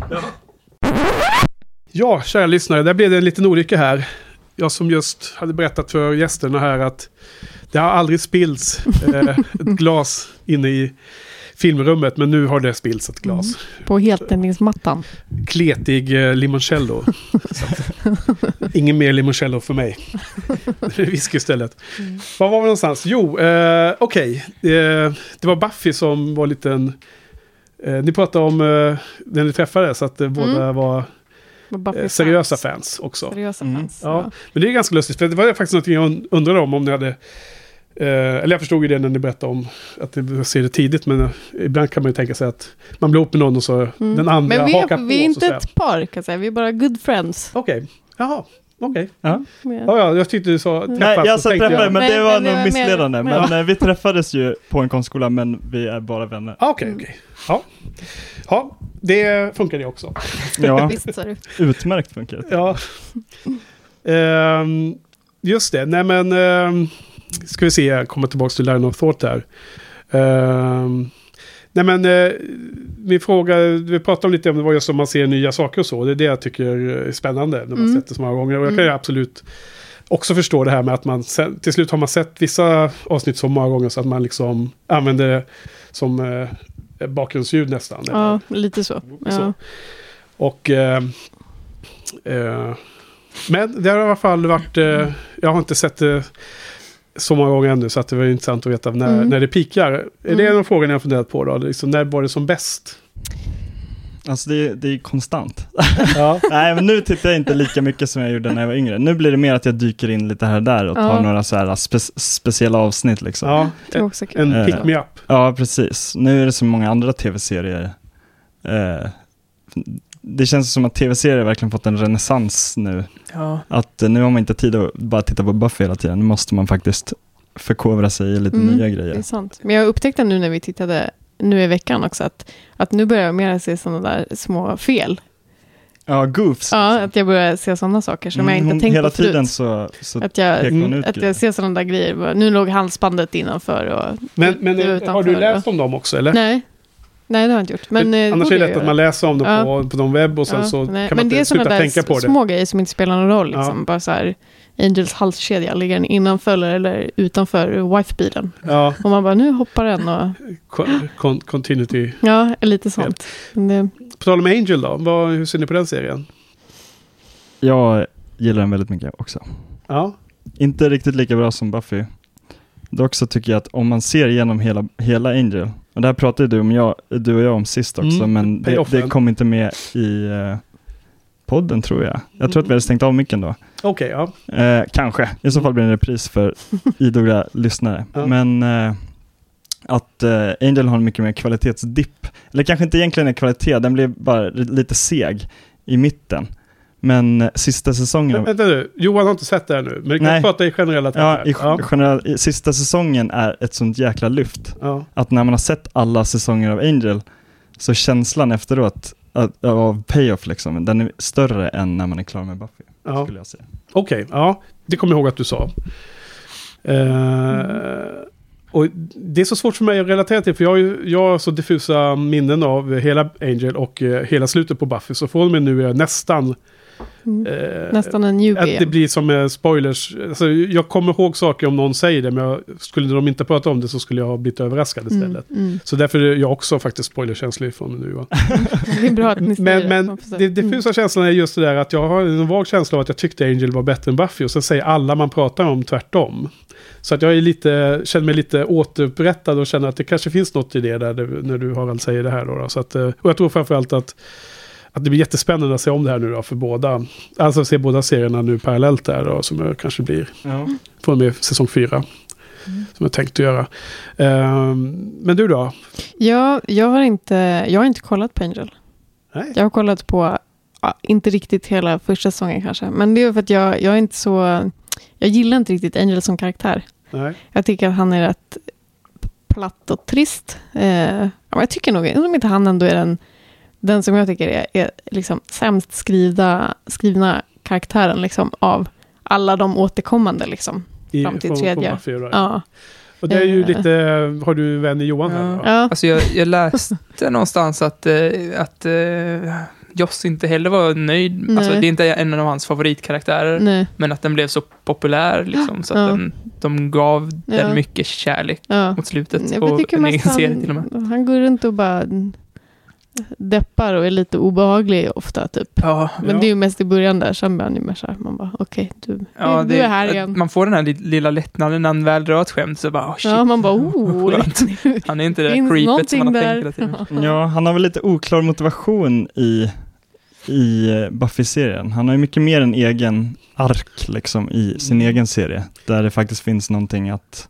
Ja, kära lyssnare, där blev det en liten olycka här. Jag som just hade berättat för gästerna här att det har aldrig spillts eh, ett glas inne i filmrummet, men nu har det spillts ett glas. På heltändningsmattan. Kletig eh, limoncello. Ingen mer limoncello för mig. Whisky istället. Var var vi någonstans? Jo, eh, okej. Eh, det var Buffy som var liten... Eh, ni pratade om eh, när ni träffades, att eh, båda var Var eh, seriösa fans också. Seriösa Mm. fans. Ja, men det är ganska lustigt. För det var faktiskt något jag und- undrade om, om ni hade... Eh, eller jag förstod ju det när ni berättade om att ni ser det tidigt, men eh, ibland kan man ju tänka sig att man blir ihop med någon och så Mm. den andra Men vi hakar är, på. vi är så inte ett par kan jag säga. Vi är bara good friends. Okej, jaha, okej. Ja. Ja. Ja, ja, jag tyckte du sa träffas. Nej, jag sa jag- men det Men- var men nog missledande. men- Men eh, vi träffades ju på en konstskola, men vi är bara vänner. Ah, Okej, okej. Ja. ja, det funkar det också. Ja, Visst utmärkt funkar det. Ja. Ehm, just det, nej men... Um, ska vi se, jag kommer tillbaka till Line of Thought här. Ehm, nej men, eh, min fråga, vi pratade om lite om det var just om man ser nya saker och så. Det är det jag tycker är spännande när man Mm. sett det så många gånger. Och jag kan Mm. ju absolut också förstå det här med att man sen, till slut har man sett vissa avsnitt så många gånger så att man liksom använder det som eh, bakgrundsljud nästan. Ja, lite så. Så. Ja. Och... Eh, men det har i alla fall varit... Jag har inte sett det så många gånger ännu så att det var intressant att veta när, Mm. när det pikar. Är det Mm. en av frågorna jag har funderat på då? Liksom, när var det som bäst? Alltså det, det är konstant. Ja. Nej, men nu tittar jag inte lika mycket som jag gjorde när jag var yngre. Nu blir det mer att jag dyker in lite här och där och tar Ja. några så här spe, speciella avsnitt liksom. ja Det var också kul. en Eh. pick me up. Ja, precis. Nu är det så många andra tv-serier. Eh, det känns som att tv-serier verkligen fått en renässans nu. Ja. Att eh, nu har man inte tid att bara titta på Buffy hela tiden. Nu måste man faktiskt förkovra sig i lite Mm, nya Det grejer. är sant. Men jag upptäckte nu när vi tittade nu i veckan också att, att nu börjar jag mer se sådana där små fel. Ja, goofs. Ja, att jag börjar se sådana saker som jag Mm, inte hon- tänkt Hela på förut. tiden så, så Att jag, pekar hon ut att grejer. jag ser sådana där grejer. Nu låg halsbandet innanför och Men, men det eh, har utanför, du läst om dem också eller? Nej. Nej, det har jag inte gjort. Men, eh, Annars är det lätt att man läser om dem Ja. på, på någon webb och sen Ja, så nej. kan man Men det är inte sluta där tänka på det. små grejer som inte spelar någon roll. Liksom. Ja. Bara så här, Angels halskedja, ligger den innanför eller utanför wife-bilen? Ja, Och man bara, nu hoppar den och... con- con- continuity. Ja, lite sånt. Men det, På tal om Angel då, vad, hur ser ni på den serien? jag gillar den väldigt mycket också. Ja, Inte riktigt lika bra som Buffy. Dock så tycker jag att om man ser igenom hela, hela Angel, och det här pratade du, om jag, du och jag om sist också, Mm, men det, det kom inte med i eh, podden tror jag. Jag tror att vi hade stängt av micken då. okej, ja. Eh, kanske, i så fall blir det en repris för idoga lyssnare. Ja. Men eh, att eh, Angel har en mycket mer kvalitetsdipp. Eller kanske inte egentligen en kvalitet, den blir bara lite seg i mitten. Men eh, sista säsongen... Men, vänta nu, Johan har inte sett det här nu, men vi kan Nej. prata i generella Ja, termer. i, ja. generell, i sista säsongen är ett sånt jäkla lyft. ja. Att när man har sett alla säsonger av Angel, så känslan efteråt att, av payoff liksom, den är större än när man är klar med Buffy. ja. Skulle jag säga. Okej, ja. Det kommer jag ihåg att du sa. Eh, och det är så svårt för mig att relatera till, för jag har, ju, jag har så diffusa minnen av hela Angel och eh, hela slutet på Buffy. Så från och med nu är jag nästan... mm, eh, nästan en newbie. Att det blir som eh, spoilers. Alltså, jag kommer ihåg saker om någon säger det, men jag, skulle de inte prata om det så skulle jag ha blivit överraskad istället. Mm, mm. Så därför är jag också faktiskt spoilerkänslig från nu. Va? Det är bra att ni Men, men får säga. det diffusa känslan är just det där att jag har en vag känsla av att jag tyckte Angel var bättre än Buffy och sen säger alla man pratar om tvärtom. Så att jag är lite, känner mig lite återupprättad och känner att det kanske finns något i det där det- när du Harald säger det här. Då, då. Så att, eh, och jag tror framförallt att, att det blir jättespännande att se om det här nu då för båda. Alltså se båda serierna nu parallellt där då, som jag kanske blir Ja. från och med säsong fyra. Som jag tänkte göra. Ehm, men du då? Ja, jag har, inte, jag har inte kollat på Angel. Nej. Jag har kollat på, ja, inte riktigt hela första säsongen kanske. Men det är för att jag, jag är inte så... Jag gillar inte riktigt Angel som karaktär. Nej. Jag tycker att han är rätt platt och trist. Eh, jag tycker nog om inte han ändå är den den som jag tycker är, är liksom sämst skrivna, skrivna karaktären liksom, av alla de återkommande. Liksom. I, Fram till tredje. Ja. Och det är ju Eh. lite, har du vän i Johan här? Ja. va? Ja. Alltså jag, jag läste någonstans att, eh, att eh, Joss inte heller var nöjd. Nej. Alltså, det är inte en av hans favoritkaraktärer. Nej. Men att den blev så populär liksom, så att Ja. den, de gav Ja. den mycket kärlek Ja. mot slutet. Jag och tycker en egen serie till och med. han, han går runt och bara deppar och är lite obehaglig ofta. Typ. Ja, Men Ja. det är ju mest i början där, sen blir han ju mer så här, man bara okej, du, ja, du det, är här igen. Man får den här li- lilla lättnaden när han väl drar ett skämt. Så bara, oh, shit. ja, man bara oh. Han är inte det där creepet som man har tänkt hela tiden. Ja, han har väl lite oklar motivation i, i Buffy-serien. Han har ju mycket mer en egen ark liksom i sin Mm. egen serie, där det faktiskt finns någonting att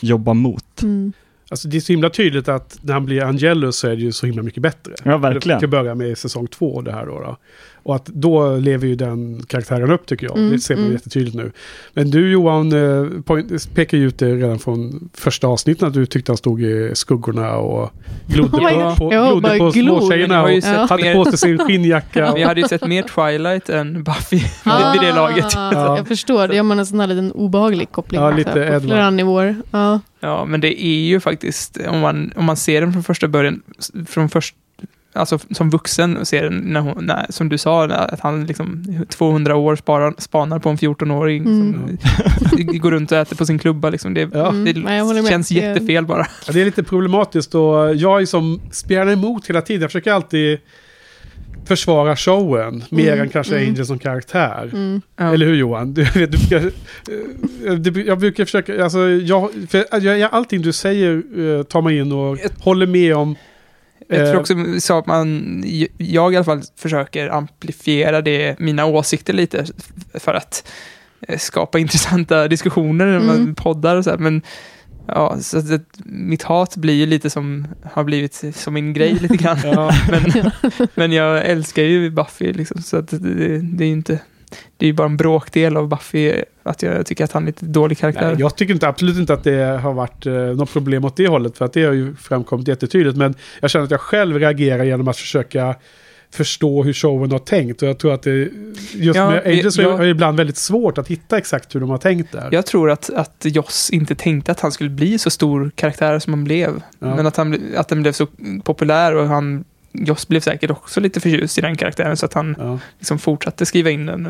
jobba mot. Mm. Alltså det är så himla tydligt att när han blir Angelus så är det ju så himla mycket bättre. Ja, verkligen. Till att börja med i säsong två det här då, då. Och att då lever ju den karaktären upp tycker jag. Mm, det ser man mm. jättetydligt nu. Men du Johan eh, point, pekar ju ut det redan från första avsnittet att du tyckte han stod i skuggorna och glodde Oh på, på, Ja, glodde på småtjejerna Jag har ju och sett Ja. hade mer- på sig sin skinnjacka. Vi hade ju sett mer Twilight än Buffy vid det laget. Ah, Jag förstår, det gör man en sån här liten obehaglig koppling. Ja, lite här, på Edward. flera nivåer. Ja. Ja, men det är ju faktiskt, om man, om man ser den från första början, från först, alltså som vuxen och ser den, när hon, när, som du sa, att han liksom 200 år sparar, spanar på en 14-åring Mm. som går runt och äter på sin klubba. Liksom. Det, Ja. Mm, det nej, känns jättefel bara. Ja, det är lite problematiskt och jag är som spelar emot hela tiden. Jag försöker alltid försvara showen mer Mm, än kanske mm. Angel som karaktär. Mm. Ja. Eller hur Johan? Du, du eh, du, jag brukar försöka, alltså jag, för jag, allting du säger eh, tar mig in och Jag- håller med om. Jag Eh, tror också så att man, jag i alla fall försöker amplifiera det, mina åsikter lite för att eh, skapa intressanta diskussioner, Mm. mm. poddar och så här. Men ja, så att mitt hat blir ju lite som, har blivit som min grej lite grann. Ja, Men, men jag älskar ju Buffy liksom, så att det, det är ju inte, det är ju bara en bråkdel av Buffy att jag tycker att han är lite dålig karaktär. nej, jag tycker inte, absolut inte att det har varit eh, något problem åt det hållet. För att det har ju framkommit jättetydligt. Men jag känner att jag själv reagerar genom att försöka förstå hur showen har tänkt. Och jag tror att det, just Ja, med Angels jag- är det ibland väldigt svårt att hitta exakt hur de har tänkt där. Jag tror att, att Joss inte tänkte att han skulle bli så stor karaktär som han blev. Ja. Men att, han, att den blev så populär och han, Joss blev säkert också lite förtjust i den karaktären så att han Ja. liksom fortsatte skriva in den.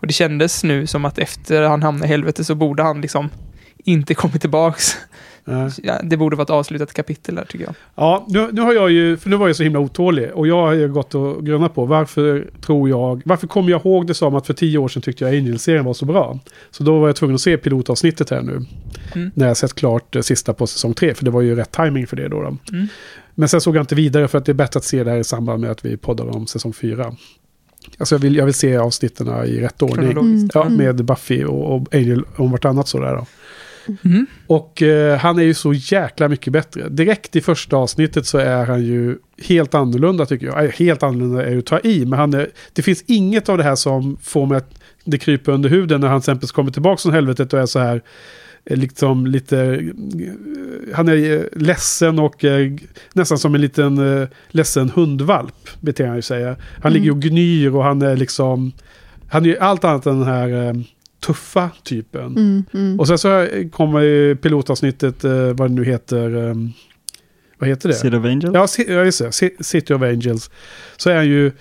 Och, det kändes nu som att efter han hamnade i helvete så borde han liksom inte kommit tillbaks. Ja. Det borde vara ett avslutat kapitel där tycker jag. Ja, nu, nu har jag ju, för nu var jag så himla otålig och jag har ju gått och grunnat på varför tror jag, varför kommer jag ihåg det som att för tio år sedan tyckte jag Angel-serien var så bra. Så då var jag tvungen att se pilotavsnittet här nu. Mm. När jag sett klart eh, sista på säsong tre, för det var ju rätt timing för det då. då. Mm. Men sen såg jag inte vidare för att det är bättre att se det här i samband med att vi poddar om säsong fyra. Alltså jag vill, jag vill se avsnitten i rätt ordning. Kronologiskt. Ja, Mm. med Buffy och, och Angel om vartannat sådär då. Mm. Och eh, han är ju så jäkla mycket bättre. Direkt i första avsnittet så är han ju helt annorlunda tycker jag. Eh, Helt annorlunda är ju att ta i, men han är, det finns inget av det här som får mig att det kryper under huden när han till exempel kommer tillbaka från helvetet och är så här liksom lite, eh, han är eh, ledsen och eh, nästan som en liten eh, ledsen hundvalp, beter han ju sig. Han Mm. ligger och gnyr och han är liksom, han är ju allt annat än den här eh, tuffa typen. Mm, mm. Och sen så kommer ju pilotavsnittet, eh, vad det nu heter, eh, vad heter det? City of Angels? Ja, just det. Ci- City of Angels. Så är han ju,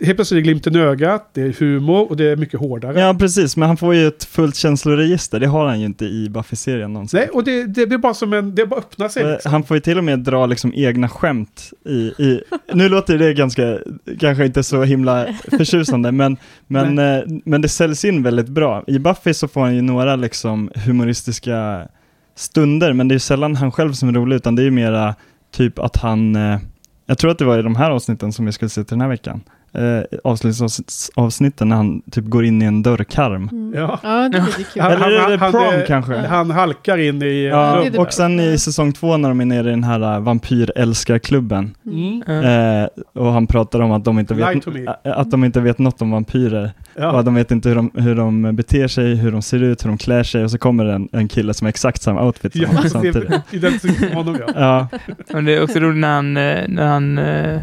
helt plötsligt är det glimten i ögat, det är humor och det är mycket hårdare. Ja, precis, men han får ju ett fullt känsloregister, det har han ju inte i Buffy-serien någonsin. Nej, och det, det blir bara som en, det bara öppnar sig. Eh, Liksom. Han får ju till och med dra liksom egna skämt i, i nu låter det ganska, kanske inte så himla förtjusande, men, men, eh, men det säljs in väldigt bra. I Buffy så får han ju några liksom humoristiska stunder, men det är ju sällan han själv som är rolig, utan det är ju mera typ att han, eh, jag tror att det var i de här avsnitten som vi skulle se till den här veckan, eh, avslutningsavsnitten när han typ går in i en dörrkarm. Mm. Ja. Ja, det är lite kul. Han- Eller är det han- prom han- kanske? Han halkar in i... Ja, det det och sen i säsong två när de är nere i den här uh, vampyrälskarklubben Mm. Ja. eh, och han pratar om att de inte vet, att de inte vet något om vampyrer och Ja. att de vet inte hur de, hur de beter sig, hur de ser ut, hur de klär sig och så kommer det en, en kille som har exakt samma outfit som Ja, honom det samtidigt. är identiskt med honom ja. Ja, Men det är också roligt när han, eh, när han eh,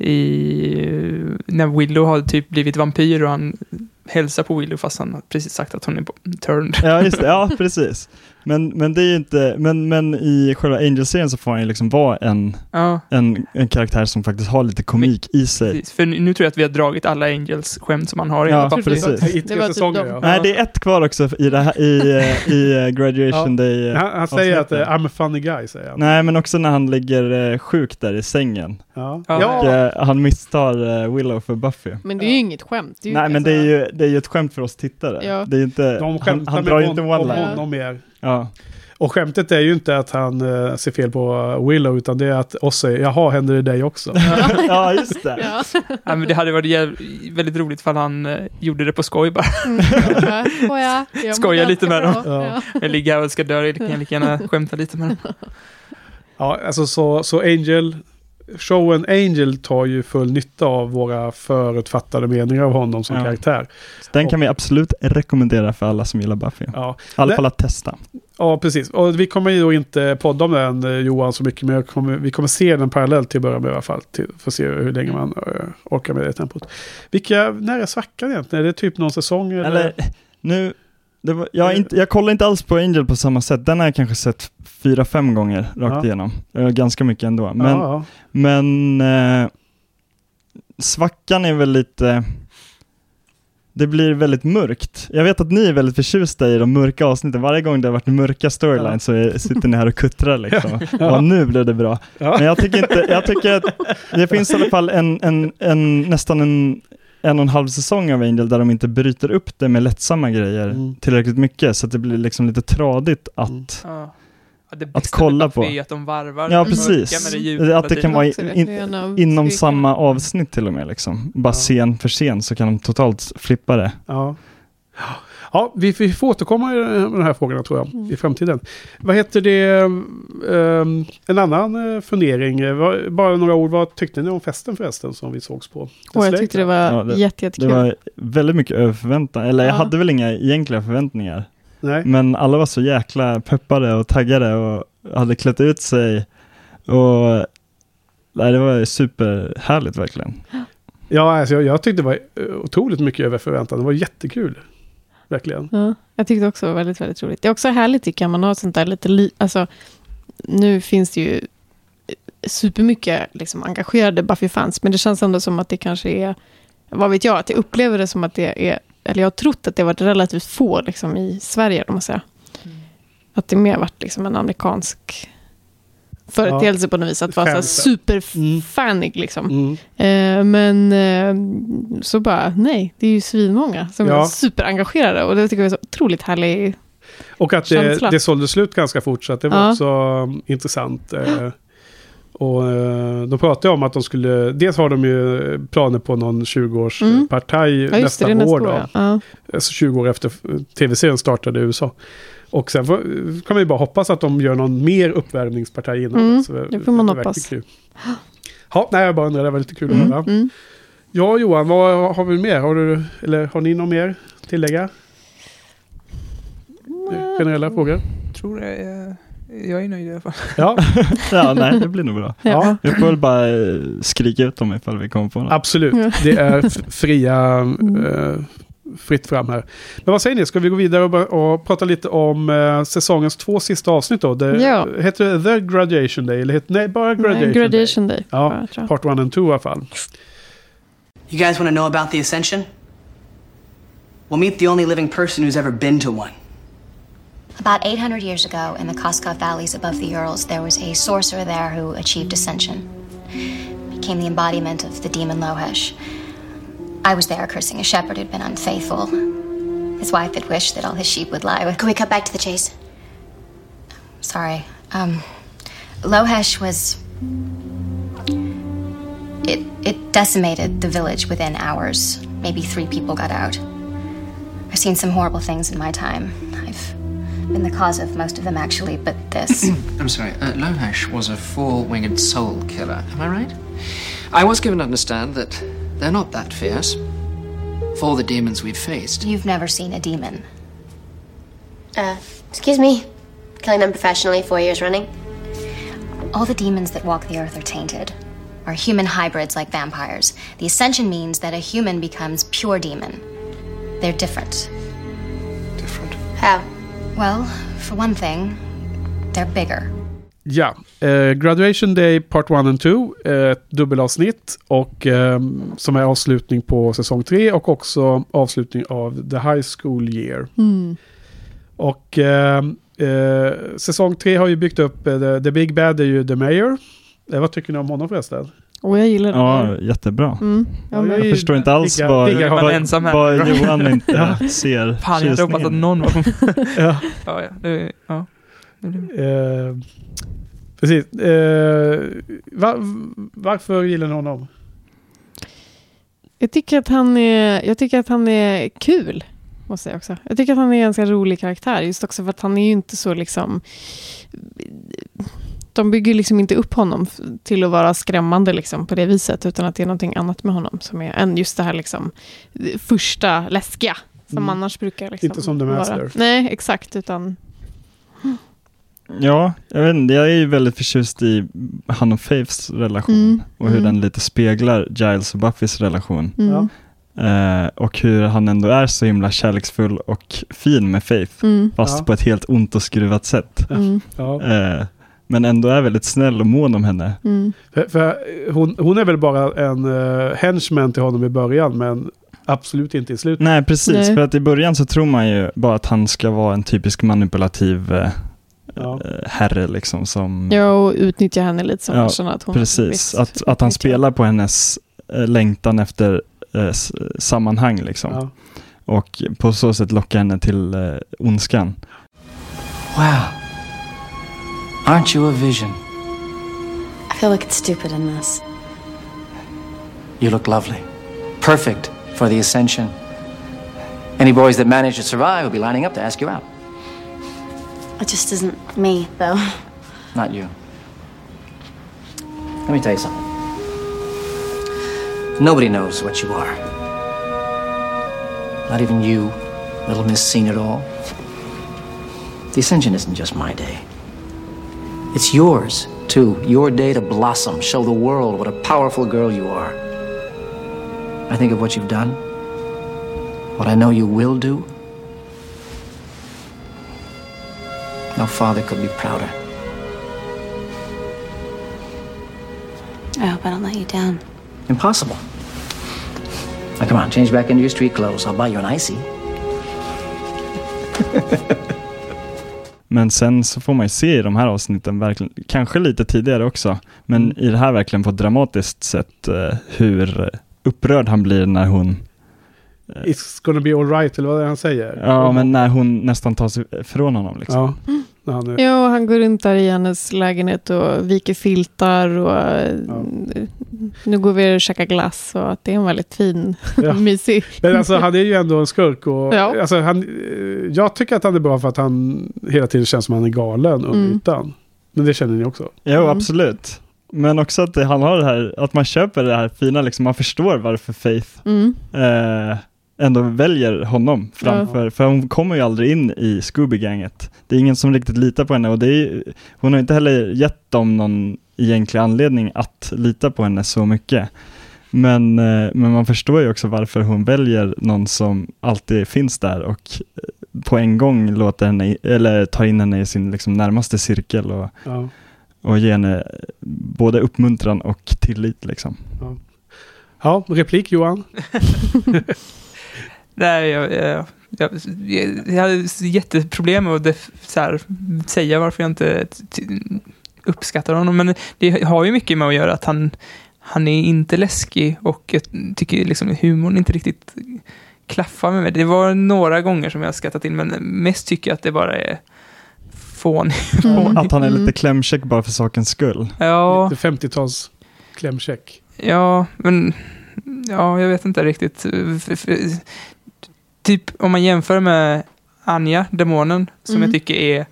i när Willow har typ blivit vampyr och han hälsar på Willow fast han har precis sagt att hon är turned. Ja, just det. Ja, precis. Men, men det är ju inte, men, men i själva Angel-serien så får han ju liksom vara en, Ja, en, en karaktär som faktiskt har lite komik i sig. precis. För nu tror jag att vi har dragit alla Angels-skämt som han har i Ja, alla precis. I Det tre var typ säsonger, ja. Nej, det är ett kvar också i, det här, i, eh, i eh, Graduation Ja. Day. eh, Han, han säger att eh, I'm a funny guy, säger han. Nej, men också när han ligger eh, sjuk där i sängen. Ja. Och, eh, han misstar eh, Willow för Buffy. Men det är ju inget skämt. Det är ju Nej, men det är, ju, det är ju ett skämt för oss tittare. Ja. Det är inte, De han, skämtar han med drar ju hon- inte om one-line. Ja. Och skämtet är ju inte att han eh, ser fel på Willow, utan det är att säger jaha, händer det dig också? ja, just det. Ja. Ja, men det hade varit jäv- väldigt roligt ifall han eh, gjorde det på skoj bara. Mm. Ja, mår Skoja lite med dem. Ja. Ja. Jag ligger här och ska dö, jag kan lika gärna skämta lite med dem. Ja, alltså så, så Angel, showen Angel tar ju full nytta av våra förutfattade meningar av honom som Ja. karaktär. Den kan vi absolut rekommendera för alla som gillar Buffy. I Ja, alla Det- fall att testa. ja precis. Och vi kommer ju då inte podda om den eh, Johan så mycket, men kommer, vi kommer se den parallellt till att börja med i alla fall. Till, för att se hur länge man eh, orkar med det tempot. Vilka, när är svackan egentligen? Är det typ någon säsong? Eller? Eller nu, var, jag, inte, jag kollar inte alls på Angel på samma sätt. Den har jag kanske sett fyra, fem gånger rakt Ja. igenom. Ganska mycket ändå. Men, ja, men eh, svackan är väl lite... Det blir väldigt mörkt. Jag vet att ni är väldigt förtjusta i de mörka avsnitten. Varje gång det har varit mörka storylines Ja. så är, sitter ni här och kuttrar liksom. Ja. Nu blev det bra. ja. Men jag tycker inte, jag tycker att det finns i alla fall en, en, en nästan en en och en halv säsong av Angel där de inte bryter upp det med lättsamma grejer Mm. tillräckligt mycket så att det blir liksom lite tradigt att Mm. Ja. Ja, det bästa kolla på. är att de varvar Ja, det precis. med det Att det kan vara det. in- Det av inom samma avsnitt till och med liksom. Bara Ja. scen för scen så kan de totalt flippa det. Ja. Ja, vi, vi får återkomma i de här frågorna tror jag Mm. i framtiden. Vad heter det? ehm, en annan eh, fundering. eh, Bara några ord. Vad tyckte ni om festen förresten som vi sågs på? Och jag tyckte det var Ja, det- jätte, Det jättekul. var väldigt mycket över förväntan. Eller jag Ja. hade väl inga egentliga förväntningar. Nej. Men alla var så jäkla peppade och taggade och hade klätt ut sig. Och nej, det var superhärligt verkligen. Ja, alltså, jag, jag tyckte det var eh, otroligt mycket över förväntan. Det var jättekul. Verkligen. Ja, jag tyckte också det var väldigt, väldigt roligt. Det är också härligt tycker jag, man har sånt där lite, li- alltså, nu finns det ju supermycket liksom, engagerade Buffy-fans, men det känns ändå som att det kanske är, vad vet jag, att jag upplever det som att det är, eller jag har trott att det har varit relativt få liksom, i Sverige, om man säger. Att det mer varit liksom, en amerikansk företeelse på något vis, att vara så superfanig liksom. Mm. Eh, men eh, så bara, nej, det är ju svinmånga som Ja. är superengagerade och det tycker jag är så otroligt härlig. Och att det, Känsla. det sålde slut ganska fort. Så att det var Ja. också um, intressant. Eh, och eh, de pratade om att de skulle... Dels har de ju planer på någon Mm. 20-årspartaj Ja, just nästa nästa år. Då. Ja. Ja. Alltså 20 år efter eh, tv-serien startade i USA. Och sen får, kan man ju bara hoppas att de gör någon mer uppvärmningsparti innan. Mm, Så det får man hoppas. Kul. Ja, nej, jag bara undrar, det var lite kul att Mm, höra. mm. Ja, Johan, vad har vi mer? Har, du, eller, har ni något mer tillägga? Generella frågor? tror är, jag är nöjd i alla fall. Ja, Ja, nej, det blir nog bra. ja. Vi får väl bara eh, skrika ut dem ifall vi kommer på något. absolut. Det är fria, eh, fritt fram här. Men vad säger ni, ska vi gå vidare och, och prata lite om eh, säsongens två sista avsnitt då? Det, Ja. Heter det The Graduation Day? Eller heter, nej, bara Graduation, Nej, Gradation Day. Ja, bara. Part 1 and 2 i alla fall. You guys want to know about the Ascension? Well, meet the only living person who's ever been to one. About 800 years ago, in the Koskov Valleys above the Urals, there was a sorcerer there who achieved ascension. Became the embodiment of the demon Lohesh. I was there cursing a shepherd who'd been unfaithful. His wife had wished that all his sheep would lie with. Can we cut back to the chase? Sorry. Um, Lohesh was. It, it decimated the village within hours. Maybe three people got out. I've seen some horrible things in my time. I've been the cause of most of them, actually, but this. I'm sorry, uh, Lohash was a four-winged soul killer, am I right? I was given to understand that they're not that fierce. For all the demons we've faced. You've never seen a demon. Uh, excuse me. Killing them professionally four years running. All the demons that walk the earth are tainted. are human hybrids like vampires. The ascension means that a human becomes pure demon. They're different. Different. How? Well, for one thing, they're bigger. Ja, eh, Graduation Day Part 1 and 2, eh, ett dubbelavsnitt och eh, som är avslutning på säsong 3 och också avslutning av The High School Year. Mm. Och eh, eh, säsong 3 har ju byggt upp, eh, the, the Big Bad är ju The Mayor. Eh, vad tycker ni om honom förresten? Och jag gillar det. Ja, jättebra. Mm. Ja, jag Jag förstår inte alls vad, Johan inte Ja. ser. Fan, jag hade hoppats att någon var Ja. ja, ja, det, ja. Blir- Eh, precis. Eh, va, varför gillar ni honom? jag, tycker att han är, jag tycker att han är kul. Måste jag också. Jag tycker att han är en ganska rolig karaktär. Just också för att han är ju inte så liksom... De bygger liksom inte upp honom till att vara skrämmande liksom på det viset. Utan att det är någonting annat med honom. Som är än just det här liksom första läskiga. Som Mm. annars brukar liksom Inte som The Master. Vara. Nej, exakt. Utan Ja, jag vet inte, jag är ju väldigt förtjust i han och Faiths relation Mm, och hur mm. den lite speglar Giles och Buffys relation. mm, Ja. Eh, och hur han ändå är så himla kärleksfull och fin med Faith, mm, fast Ja. på ett helt ont och skruvat sätt. mm, Ja. Eh, men ändå är väldigt snäll och mån om henne. mm. För, för hon, hon är väl bara en uh, henchman till honom i början, men absolut inte i slutet. Nej, precis. Nej. För att i början så tror man ju bara att han ska vara en typisk manipulativ Ja. eh, herre liksom som... Ja, och utnyttja henne lite som Ja, att hon Precis, visst att, att han spelar på hennes eh, längtan efter eh, sammanhang liksom. Ja. Och på så sätt lockar henne till eh, ondskan. Wow. Aren't you a vision? I feel like it's stupid in this. You look lovely. Perfect for the ascension. Any boys that manage to survive will be lining up to ask you out. It just isn't me, though. Not you. Let me tell you something. Nobody knows what you are. Not even you, little Miss Seen It All. The Ascension isn't just my day. It's yours, too. Your day to blossom, show the world what a powerful girl you are. I think of what you've done, what I know you will do. No father could be prouder. I hope I don't let you down. Impossible. Now, come on, change back into your street clothes. I'll buy you an icy. Men sen så får man ju se i de här avsnitten, verkligen, kanske lite tidigare också, men Mm. i det här verkligen på ett dramatiskt sätt eh, hur upprörd han blir när hon It's gonna be alright, eller vad är det han säger? Ja, men när hon nästan tar sig från honom liksom. Ja. När han är, Ja, och han går runt där i hennes lägenhet och viker filtar och eh, nu går vi och käkar glass och att det är en väldigt fin, Ja. mysig. Men alltså han är ju ändå en skurk och Ja. alltså, han, eh, jag tycker att han är bra för att han hela tiden känns som han är galen under Mm. ytan. Men det känner ni också. Jo, Mm. absolut. Men också att det, han har det här, att man köper det här fina, liksom, man förstår varför Faith Mm. eh, ändå väljer honom framför, för hon kommer ju aldrig in i Scooby-gänget. Det är ingen som riktigt litar på henne och det är, hon har inte heller gett dem någon egentlig anledning att lita på henne så mycket. Men, eh, men man förstår ju också varför hon väljer någon som alltid finns där och eh, på en gång låter henne, eller tar in henne i sin liksom närmaste cirkel och, Ja. och ger henne både uppmuntran och tillit liksom. ja, replik Johan. Nej, jag, jag, jag, jag hade jätteproblem med att def, så här, säga varför jag inte uppskattar honom. Men det har ju mycket med att göra att han, han är inte läskig och jag tycker liksom humorn inte riktigt klaffar med mig. Det var några gånger som jag skrattat in, men mest tycker jag att det bara är fånigt. Mm. Att han är Mm. lite klämkäck bara för sakens skull. Ja, Lite 50-tals klämcheck. Ja, men ja, jag vet inte riktigt. Typ om man jämför med Anja, demonen, som Mm. jag tycker är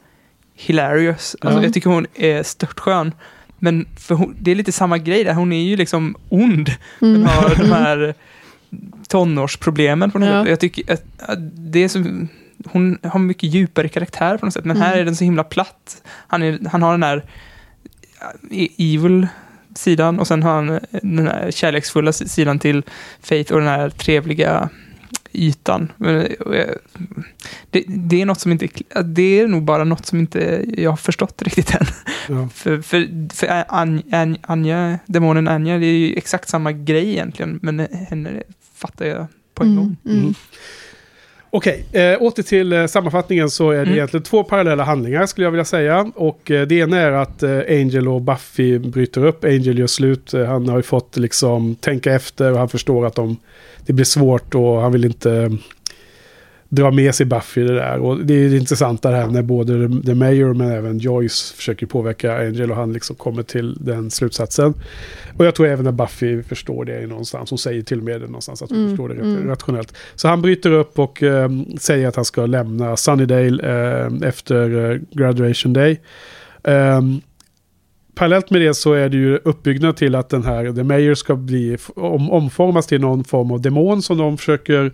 hilarious. Alltså, Ja. Jag tycker hon är störtskön. Men för hon, det är lite samma grej där. Hon är ju liksom ond. Hon Mm. har de här tonårsproblemen på något Ja. sätt. Jag tycker att, att det är som... Hon har mycket djupare karaktär på något sätt. Men här Mm. är den så himla platt. Han, är, han har den här eh, evil sidan och sen har han den här kärleksfulla si- sidan till Faith och den här trevliga ytan. Men, eh, Det, det är något som inte, det är nog bara något som inte jag har förstått riktigt än. Ja. För, för, för An, An, Anja, demonen Anja, det är ju exakt samma grej egentligen, men henne fattar jag på en gång. Mm, mm. Okej, eh, åter till eh, sammanfattningen så är det Mm. egentligen två parallella handlingar skulle jag vilja säga. Och eh, det ena är att eh, Angel och Buffy bryter upp. Angel gör slut. Han har ju fått liksom tänka efter och han förstår att de, det blir svårt och han vill inte dra med sig Buffy i det där. Och det är intressant det här när både The Mayor men även Joyce försöker påverka Angel och han liksom kommer till den slutsatsen. Och jag tror även att Buffy förstår det någonstans. Hon säger till och med det någonstans att hon Mm, förstår det mm. rationellt. Så han bryter upp och eh, säger att han ska lämna Sunnydale eh, efter eh, graduation day. Ehm, parallellt med det så är det ju uppbyggnad till att den här The Mayor ska bli om, omformas till någon form av demon som de försöker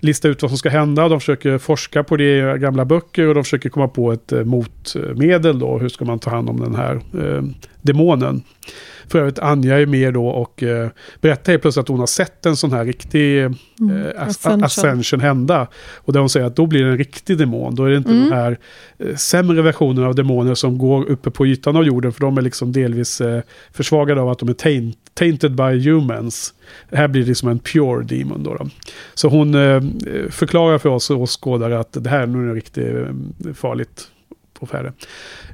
lista ut vad som ska hända. De försöker forska på det i gamla böcker och de försöker komma på ett eh, motmedel då. Hur ska man ta hand om den här eh, demonen? För övrigt Anja är med då och eh, berättar helt plötsligt att hon har sett en sån här riktig eh, Mm, as- ascension. ascension hända. Och där hon säger att då blir det en riktig demon. Då är det inte Mm. den här eh, sämre versionen av demoner som går uppe på ytan av jorden. För de är liksom delvis eh, försvagade av att de är taint, tainted by humans. Här blir det liksom en pure demon då. då. Så hon eh, förklarar för oss åskådare att det här är nog riktigt eh, farligt och färre.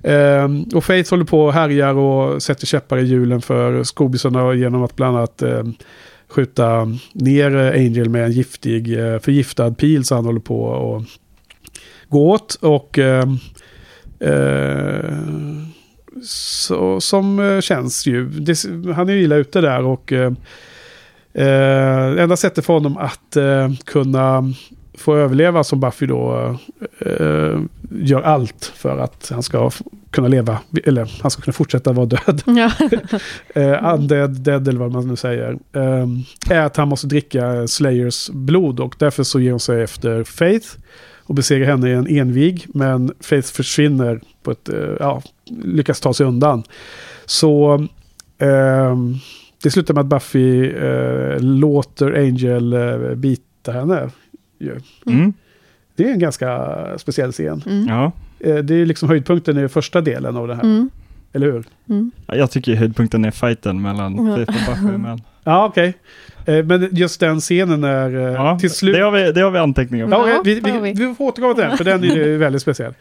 Ehm, och Faith håller på och härjar och sätter käppar i hjulen för skobisarna genom att bland annat eh, skjuta ner Angel med en giftig, eh, förgiftad pil så han håller på och gå åt. Och ehm, eh, så, som eh, känns ju, det, han är ju illa ute där och eh, eh enda sättet för honom att eh, kunna få överleva som Buffy då eh, gör allt för att han ska kunna leva, eller han ska kunna fortsätta vara död. Ja. Eh, undead, dead eller vad man nu säger. Eh, är att han måste dricka Slayers blod och därför så ger hon sig efter Faith och besegrar henne i en envig. Men Faith försvinner på ett, eh, ja, lyckas ta sig undan. Så eh, det slutar med att Buffy eh, låter Angel eh, bita henne. Ju. Mm. Det är en ganska speciell scen. Mm. Ja. Eh, det är liksom höjdpunkten i första delen av det här. Mm. Eller hur? Mm. Jag tycker höjdpunkten är fighten mellan Ja. Faith och Buffy. Men, Ja, okej. Eh, men just den scenen är eh, ja, till slut... det, har vi, det har vi anteckningar på. Ja, Ja, vi, vi, vi. vi får återkomma till den, för den är ju väldigt speciell.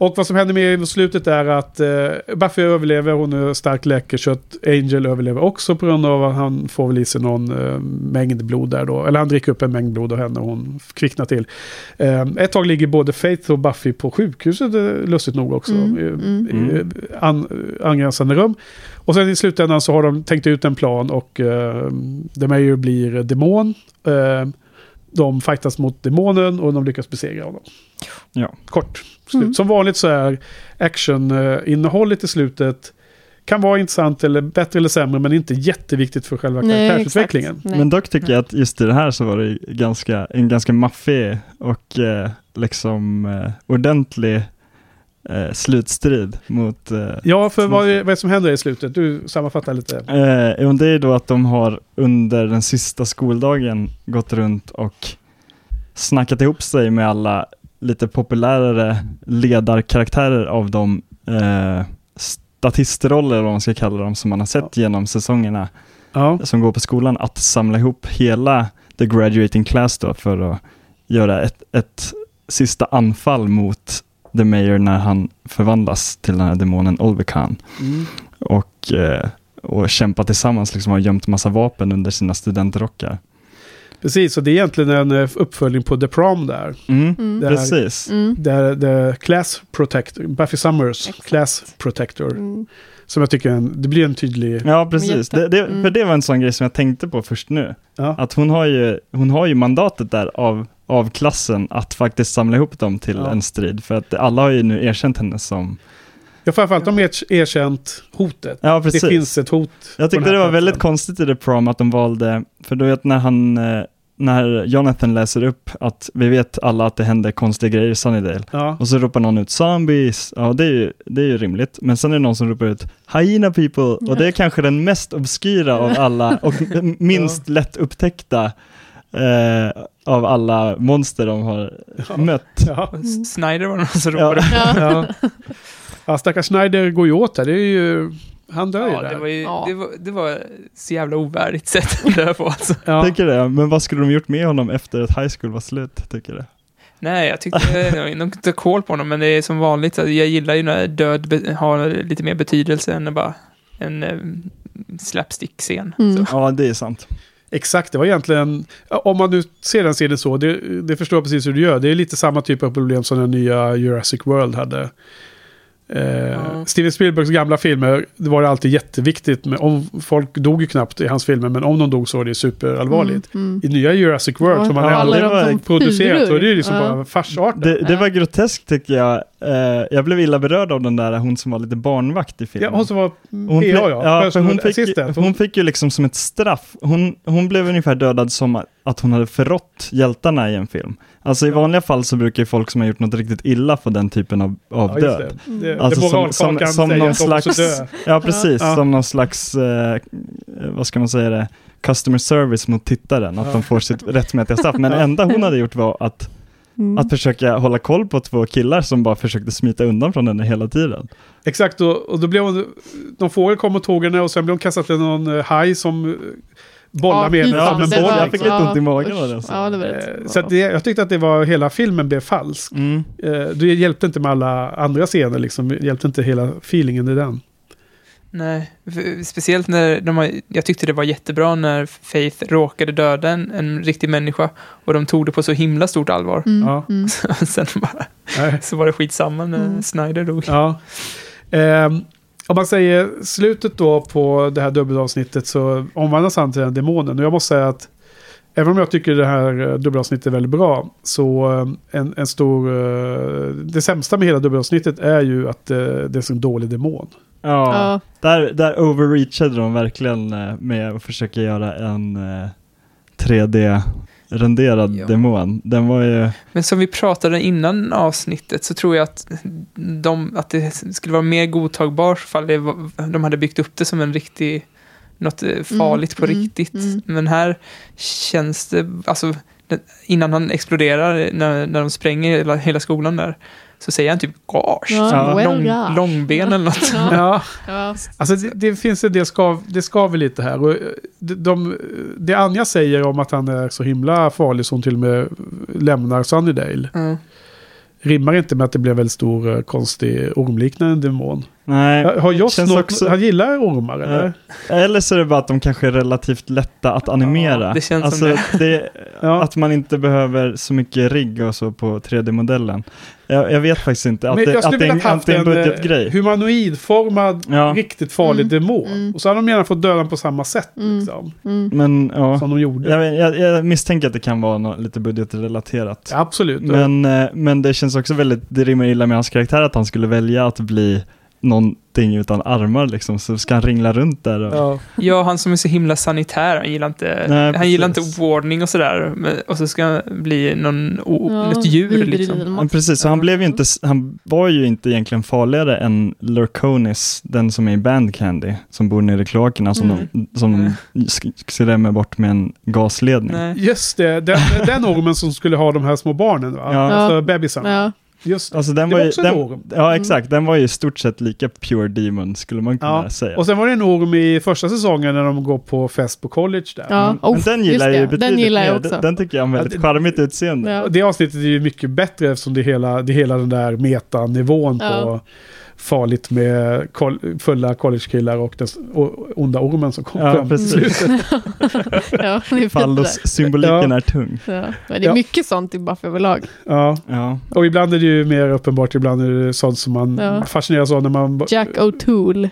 Och vad som händer med i slutet är att eh, Buffy överlever, hon är starkt läkekött. Angel överlever också på grund av att han får väl i sig någon eh, mängd blod där då. Eller han dricker upp en mängd blod av henne och hon kvicknar till. Eh, ett tag ligger både Faith och Buffy på sjukhuset, eh, lustigt nog också. Mm, i- mm. i an, angränsande rum. Och sen i slutändan så har de tänkt ut en plan och eh, The Mayor blir demon. Eh, de fightas mot demonen och de lyckas besegra honom. Ja. Kort. Mm. Som vanligt så är action-innehållet i slutet kan vara intressant eller bättre eller sämre men inte jätteviktigt för själva Nej, karaktärsutvecklingen. Nej. Men dock tycker jag att just i det här så var det ganska, en ganska maffig och eh, liksom eh, ordentlig eh, slutstrid mot eh, Ja, för vad är, vad är det som händer i slutet? Du sammanfattar lite. Eh, det är då att de har under den sista skoldagen gått runt och snackat ihop sig med alla lite populärare ledarkaraktärer av de eh, statistroller, vad man ska kalla dem, som man har sett genom säsongerna Ja, som går på skolan, att samla ihop hela the graduating class då för att göra ett, ett sista anfall mot the mayor när han förvandlas till den här demonen Olvekan mm. och, eh, och kämpa tillsammans, liksom har gömt massa vapen under sina studentrockar. Precis. Så det är egentligen en eh, uppföljning på The Prom där. Mm, Mm. Det här- Precis. Mm. Där The Class Protector, Buffy Summers Exakt. Class Protector. Mm. Som jag tycker en, det blir en tydlig... Ja, precis. Det, det, Mm. För det var en sån grej som jag tänkte på först nu. Ja. Att hon har ju, hon har ju mandatet där av, av klassen att faktiskt samla ihop dem till Ja. en strid. För att alla har ju nu erkänt henne som... Ja, framförallt de har erk- erkänt hotet. Ja, precis. Det finns ett hot. Jag tyckte det var platsen. väldigt konstigt i The Prom att de valde, för du vet när han, eh, när Jonathan läser upp att vi vet alla att det händer konstiga grejer i Sunnydale. Ja. Och så ropar någon ut zombies, ja det är ju, det är ju rimligt. Men sen är det någon som ropar ut hyena people, och det är kanske den mest obskyra av alla och minst lätt upptäckta eh, av alla monster de har mött. Ja. Och S- Snyder var någon som ropade. Ja. Ja. ja, stackars Schneider går ju åt där. Det är ju... Han dör ju Ja, där. det var ju Ja. det var, det var så jävla ovärdigt sätt att dö på alltså. ja. Tycker det, men vad skulle de gjort med honom efter att high school var slut, tycker du? Nej, jag tyckte de de inte koll på honom, men det är som vanligt. att Jag gillar ju när död har lite mer betydelse än bara en eh, slapstick-scen. Mm. Ja, det är sant. Exakt, det var egentligen... Om man nu ser den scenen så, det, det förstår jag precis hur du gör. Det är lite samma typ av problem som den nya Jurassic World hade. Eh, Ja. Steven Spielbergs gamla filmer, det var det alltid jätteviktigt. Med, om, folk dog ju knappt i hans filmer, men om de dog så var det superallvarligt. Mm. I nya Jurassic World, Ja, som man ja, aldrig det var har producerat, så är det ju liksom Ja. bara farsartat. Det, det Ja. var groteskt tycker jag. Eh, jag blev illa berörd av den där, hon som var lite barnvakt i Ja, filmen. hon som var Hon, PA, ja. ja, för hon, fick, hon fick ju liksom som ett straff, hon, hon blev ungefär dödad som att- att hon hade förrått hjältarna i en film. Alltså i vanliga fall så brukar ju folk som har gjort något riktigt illa få den typen av, av Ja, död. det. Det, Alltså det som, som, som någon de slags, ja precis, Ja. som någon slags, eh, vad ska man säga det, customer service mot tittaren, att Ja. de får sitt rättmätiga straff. Men det enda hon hade gjort var att Mm. att försöka hålla koll på två killar som bara försökte smita undan från henne hela tiden. Exakt, och, och då blev hon... Någon fågel kom och tog henne och sen blev hon kastad till någon eh, haj som bollar Ja, med fan, som en boll. Jag fick lite ont i magen av det. Ja, det Eh. Så att det, jag tyckte att det var, hela filmen blev falsk. Mm. Eh, Det hjälpte inte med alla andra scener liksom. Det hjälpte inte hela feelingen i den. Nej, speciellt när de har, jag tyckte det var jättebra när Faith råkade döda en, en riktig människa och de tog det på så himla stort allvar. Mm. Ja. Mm. Sen bara, Nej. så var det skitsamma när Mm. Snyder dog. Ja. Ehm, om man säger slutet då på det här dubbelavsnittet så omvandlas han till den demonen. Och jag måste säga att Även om jag tycker det här eh, dubbelavsnittet är väldigt bra, så eh, en, en stor... Eh, det sämsta med hela dubbelavsnittet är ju att det är så en dålig demon. Ja, ja. Där, där overreachade de verkligen med att försöka göra en 3D renderad ja. demon. Den var ju... Men som vi pratade innan avsnittet så tror jag att, de, att det skulle vara mer godtagbart ifall det var, de hade byggt upp det som en riktig, något eh, mm, farligt mm, på mm, riktigt. Mm. Men här känns det, alltså innan han exploderar, när, när de spränger hela, hela skolan där, så säger han typ gosh, Ja, well lång, gosh. långben eller något. Ja. Ja, alltså det, det finns en del skav, det skaver lite här. Och eh, de, de, det Anja säger om att han är så himla farlig som till och med lämnar Sunnydale. Ja. Rimmar inte med att det blev en väldigt stor eh, konstig ormliknande demon. Nej. Har Joss känns något, också- han gillar ormar eller? Eller så är det bara att de kanske är relativt lätta att animera. Ja, det känns alltså, som det. Ja. Att man inte behöver så mycket rigg och så på 3D-modellen. Jag, jag vet faktiskt inte. Att Men det, jag att det en, att det är en en eh, budgetgrej. humanoidformad, Ja. riktigt farlig Mm. demon. Mm. Och så hade de gärna fått döda den på samma sätt Mm. liksom, Mm. Men ja. som de gjorde. Jag, jag, jag misstänker att det kan vara nå- lite budgetrelaterat. Ja, absolut. Men, eh, men det känns också väldigt, det rimmar illa med hans karaktär att han skulle välja att bli någonting utan armar liksom, så ska han ringla runt där och... ja. Ja, han som är så himla sanitär, han gillar inte, Nej, han gillar inte ordning och sådär. men- Och så ska han bli någon, o, Ja, något djur liksom. Ja, precis, så han blev ju inte, han var ju inte egentligen farligare än Lurkonis, den som är i Band Candy, som bor nere i kloakerna, som Mm. de, som sk- skrämmer bort med en gasledning. Nej. Just det, den, den ormen som skulle ha de här små barnen va? Ja. Alltså bebisarna. Ja. Just det. Alltså den Det var, var ju, också en den, orm. Ja, exakt, den var ju i stort sett lika pure demon, skulle man kunna Ja, säga. Och sen var det en orm i första säsongen när de går på fest på college där. Ja. Mm. Oh, Men den gillar jag det. ju Den betydligt gillar jag också. Den, den tycker jag har väldigt Ja, det- charmigt utseende. Ja. Det avsnittet är ju mycket bättre eftersom det är hela, det är hela den där metanivån på Ja. Farligt med kol, fulla collegekillar och den onda ormen som kom Ja, fram. precis. ja. Fallos-symboliken Ja. är tung. Ja. Men det är Ja. mycket sånt i Buffy överlag. Ja. Ja. Och ibland är det ju mer uppenbart, ibland är det sånt som man Ja. fascineras av när man... Jack O'Toole.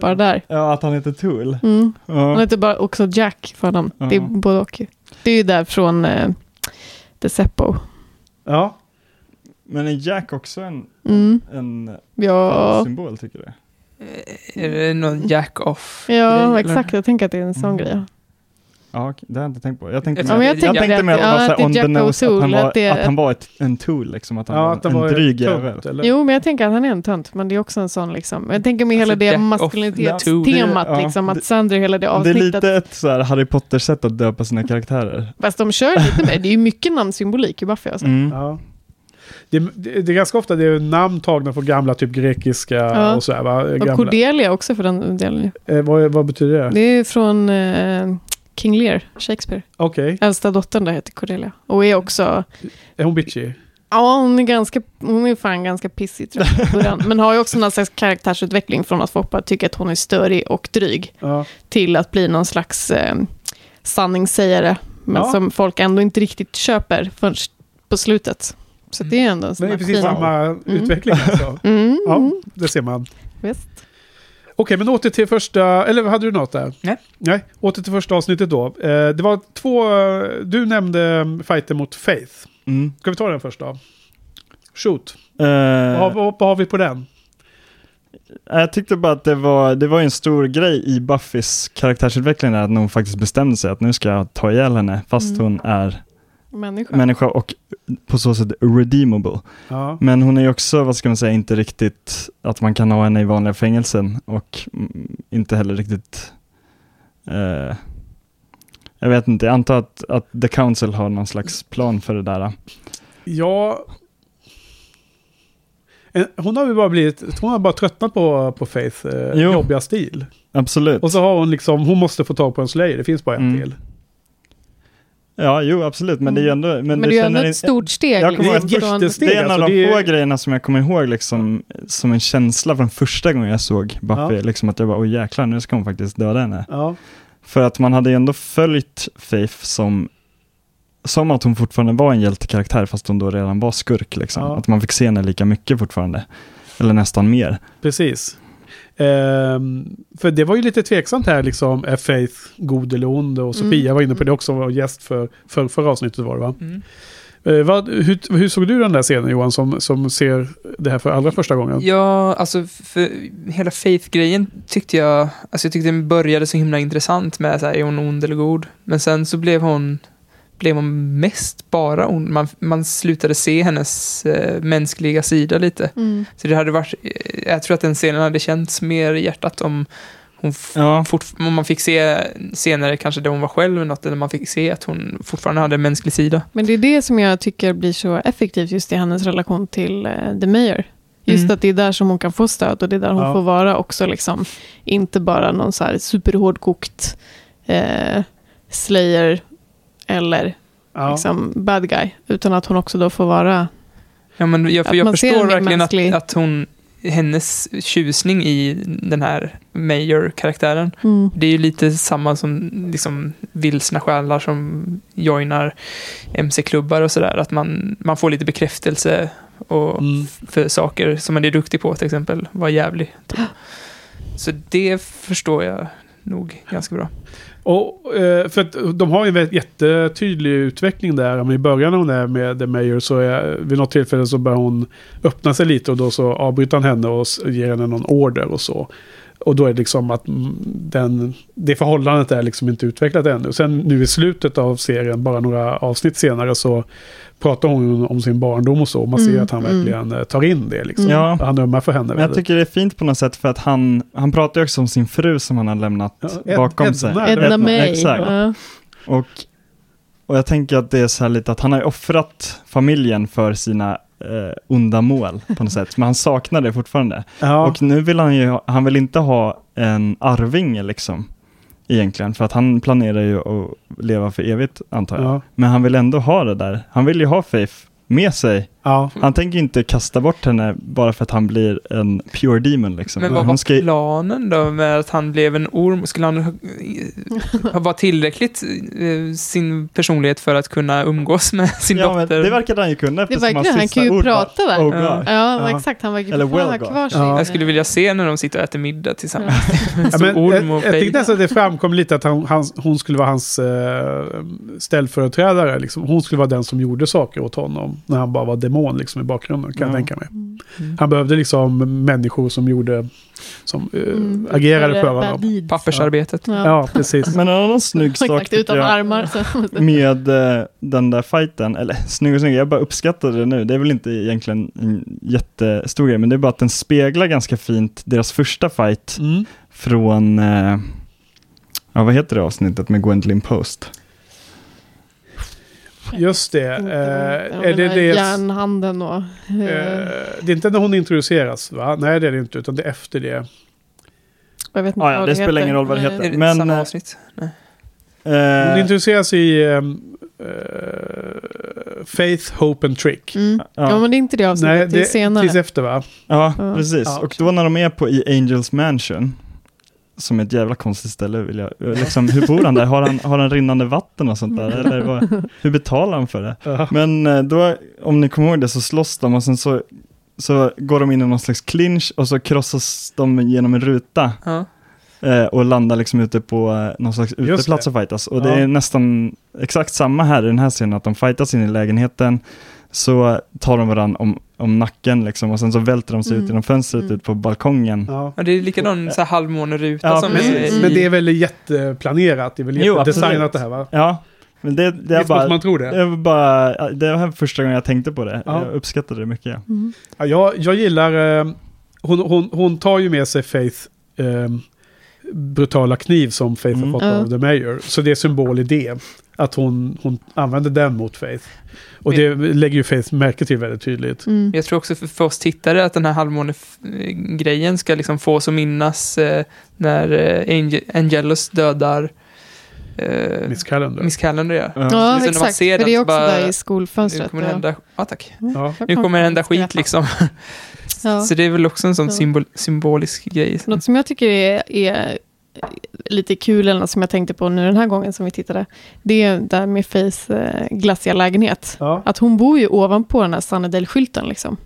Bara där. ja, att han heter Tool. Mm. Han Ja. heter bara också Jack för honom. Ja. Det är både och. ju. Det är ju där från eh, The Seppo. Ja. Men är Jack också en, Mm. en Ja. symbol, tycker du? Är det någon jack-off? ja, exakt. Jag tänker att det är en sån Mm. grej. Ja, det har jag inte tänkt på. Jag tänkte, Ja, jag jag tänkte, mer att att- det var ja, att on det the nose, att han var, att det- att han var ett, en tool, liksom. Att han Ja, var att det en var dryg jävel. Jo, men jag tänker att han är en tönt, men det är också en sån liksom. Jag tänker med hela Alltså, det Jack of maskulinitetstemat, Ja, liksom, det- att Sandra hela det Det är avsnittet. lite ett så här Harry Potter-sätt att döpa sina karaktärer. Fast de kör lite med, det är ju mycket namnsymbolik i Buffy alltså. Mm. Ja. Det, det, det är ganska ofta det är namn tagna från gamla typ grekiska Ja. och så här, va? Och Gamla. Cordelia också för den delen. Eh, vad, vad betyder det? Det är från eh, King Lear, Shakespeare. Okej, Äldsta dottern där heter Cordelia. Och är också, är hon bitchy? ja hon är ganska, hon är fan ganska pissig tror jag. Men har ju också någon slags karaktärsutveckling från att folk bara tycker att hon är störig och dryg. Ja. Till att bli någon slags eh, sanningssägare. Men Ja. som folk ändå inte riktigt köper förrän på slutet. Så det är ändå en sån Men det är precis samma utveckling alltså. Mm, Ja, mm, det ser man. visst. Okej, men åter till första... Eller hade du något där? Nej. Nej, åter till första avsnittet då. Eh, det var två... eh, Du nämnde fighter mot Faith. Mm. Ska vi ta den först då? Shoot. Eh, Vad, har- vad, vad har vi på den? Jag tyckte bara att det var, det var en stor grej i Buffys karaktärsutveckling där, att hon faktiskt bestämde sig att nu ska jag ta ihjäl henne, fast Mm. hon är Människa. människa och på så sätt redeemable. Ja. Men hon är ju också, vad ska man säga, inte riktigt att man kan ha henne i vanliga fängelsen och inte heller riktigt eh, jag vet inte, jag antar att, att The Council har någon slags plan för det där. Ja... Hon har ju bara blivit... Hon har bara tröttnat på, på Faith eh, Jo. jobbiga stil. Absolut. Och så har hon liksom... Hon måste få tag på en Slayer. Det finns bara en Mm. till. Ja, jo absolut, men det är ju ändå... Men, Men, det det är ju ändå ett stort steg. Jag kommer liksom, ihåg ett från- jättesteg. Det är en av alltså, de det är- få grejerna som jag kommer ihåg liksom, som en känsla från första gången jag såg Buffy. Ja. Liksom att jag bara, oj jäklar, nu ska hon faktiskt döda henne. Ja. För att man hade ju ändå följt Faith som, som att hon fortfarande var en hjältekaraktär, fast hon då redan var skurk. Liksom. Ja. Att man fick se henne lika mycket fortfarande. Eller nästan mer. Precis. Ehm, för det var ju lite tveksamt här liksom. Är Faith god eller ond? Och Sofia Mm. var inne på det också. Var gäst för, för förra avsnittet var det va? Mm. Eh, vad, hur, hur såg du den där scenen Johan som, som ser det här för allra första gången? Ja, alltså för hela Faith-grejen tyckte jag, alltså jag tyckte den började så himla intressant med så här, är hon ond eller god? Men sen så blev hon, blev hon mest bara ond. Man, man slutade se hennes eh, mänskliga sida lite. Mm. Så det hade varit, eh, jag tror att den scenen hade känts mer i hjärtat om hon Ja, fort, om man fick se senare kanske där hon var själv eller något, eller man fick se att hon fortfarande hade en mänsklig sida. Men det är det som jag tycker blir så effektivt just i hennes relation till uh, The Mayor. Just Mm. att det är där som hon kan få stöd och det är där hon Ja. får vara också liksom. Inte bara någon så här superhårdkokt eh, slayer eller Ja. liksom bad guy. Utan att hon också då får vara Ja, men jag, för Att jag man ser förstår verkligen att, mänsklig- att hon, hennes tjusning i den här Mayor-karaktären, mm, det är ju lite samma som liksom vilsna själar som joinar MC-klubbar och sådär. Att man, man får lite bekräftelse och Mm. för saker som man är duktig på, till exempel vara jävlig. Typ. Så det förstår jag nog ganska bra. Och, eh, för att de har ju en jättetydlig utveckling där. Men I början när hon är med The Mayor så är, vid något tillfälle så börjar hon öppna sig lite och då så avbryter han henne och ger henne någon order och så. Och då är det liksom att den, det förhållandet är liksom inte utvecklat ännu. Sen nu i slutet av serien, bara några avsnitt senare, så pratar hon om sin barndom och så. Man ser Mm, att han mm. verkligen eh, tar in det. Liksom. Ja. Han ömmar för henne. men jag tycker det är fint på något sätt för att han, han pratar ju också om sin fru som han har lämnat Ja, Ed- bakom Edna. sig. Edna Edna May. Exakt. Ja. Och, och jag tänker att det är så här lite att han har offrat familjen för sina eh, onda mål på något sätt. Men han saknar det fortfarande. Ja. Och nu vill han ju, han vill inte ha en arvinge liksom. Egentligen, för att han planerar ju att leva för evigt antar jag. ja. Men han vill ändå ha det där. Han vill ju ha Faith med sig. Ja. Han tänker inte kasta bort henne bara för att han blir en pure demon liksom. Men vad var ska ju- planen då med att han blev en orm? Skulle han ha- ha varit tillräckligt eh, sin personlighet för att kunna umgås med sin Ja, men dotter? det verkade han ju kunna eftersom hans han sista kan ju ord var, prata där. "Oh God." Ja. Ja, Ja. exakt. Han verkar ha well kvar sin... Ja. Jag skulle vilja se när de sitter och äter middag tillsammans. Ja, men, orm jag, och jag tyckte Faith. nästan att det framkom lite att han, hans, hon skulle vara hans eh, ställföreträdare. Liksom. Hon skulle vara den som gjorde saker åt honom när han bara var demon. Demon liksom i bakgrunden kan jag Ja. tänka mig. Mm. Han behövde liksom människor som gjorde, som eh, Mm. agerade Eller för honom. Pappersarbetet. Ja. Ja, precis. Men en annan snygg sak Exakt, utan jag, armar. Så. med eh, den där fighten, eller snygg och snygg, jag bara uppskattade det nu. Det är väl inte egentligen en jättestor grej, men det är bara att den speglar ganska fint deras första fight Mm. från, eh, ja vad heter det avsnittet med Gwendolyn Post? Just det. Ja, Eh, är det det? Järnhanden och... Eh, Eh, det är inte när hon introduceras va? Nej det är det inte, utan det är efter det. jag vet inte Ah, ja, vad det spelar heter. ingen roll vad det Nej. heter. Är det Men, samma eh, avsnitt? Nej. Hon Eh, introduceras i eh, Faith, Hope and Trick. Mm. Ja. ja, men det är inte det avsnittet, Nej, det är det senare. precis efter va? ja, Ja. precis. Ja, Och då när de är på i Angels Mansion, som ett jävla konstigt ställe, vill jag, liksom, hur bor han där? Har han, har han rinnande vatten och sånt där? Eller vad, hur betalar han för det? Ja. Men eh, då, om ni kommer ihåg det, så slåss de och sen så, så går de in i någon slags clinch och så krossas de genom en ruta Ja. eh, och landar liksom ute på eh, någon slags uteplats och fightas. Och Ja. det är nästan exakt samma här i den här scenen, att de fightas in i lägenheten, så tar de varandra om, om nacken liksom och sen så välter de sig Mm. ut genom fönstret Mm. ut på balkongen. Ja. Ja, det är likadan så här halvmåneruta Ja, som Men, i... men det är väl jätteplanerat? Det är väl jättedesignat det här va? Ja, men det, det är bara, man tror Det det. bara, det var första gången jag tänkte på det. Ja. Jag uppskattade det mycket. Mm. Ja, jag, jag gillar... Eh, hon, hon, hon tar ju med sig Faith eh, brutala kniv som Faith Mm. har fått av The Mayor. Så det är symbol i det. Att hon, hon använder den mot Faith. Och det lägger ju Faith märke till väldigt tydligt. Mm. Jag tror också för, för oss tittare att den här halvmåne-grejen ska liksom få oss att minnas eh, när eh, Angel, Angelus dödar eh, Miss Calendar. Miss Calendar. Ja. Ja. Ja, Så när man exakt. ser för det är också så bara- där i Nu skolfönstret. kommer det hända, ja, tack. Ja. Nu kommer det hända skit liksom. Ja. Så det är väl också en sån symbol, symbolisk grej. Något som jag tycker är, är lite kul, eller något som jag tänkte på nu den här gången som vi tittade, det är där med Faiths eh, glassiga lägenhet. Ja. Att hon bor ju ovanpå den här Sunnydale-skylten liksom.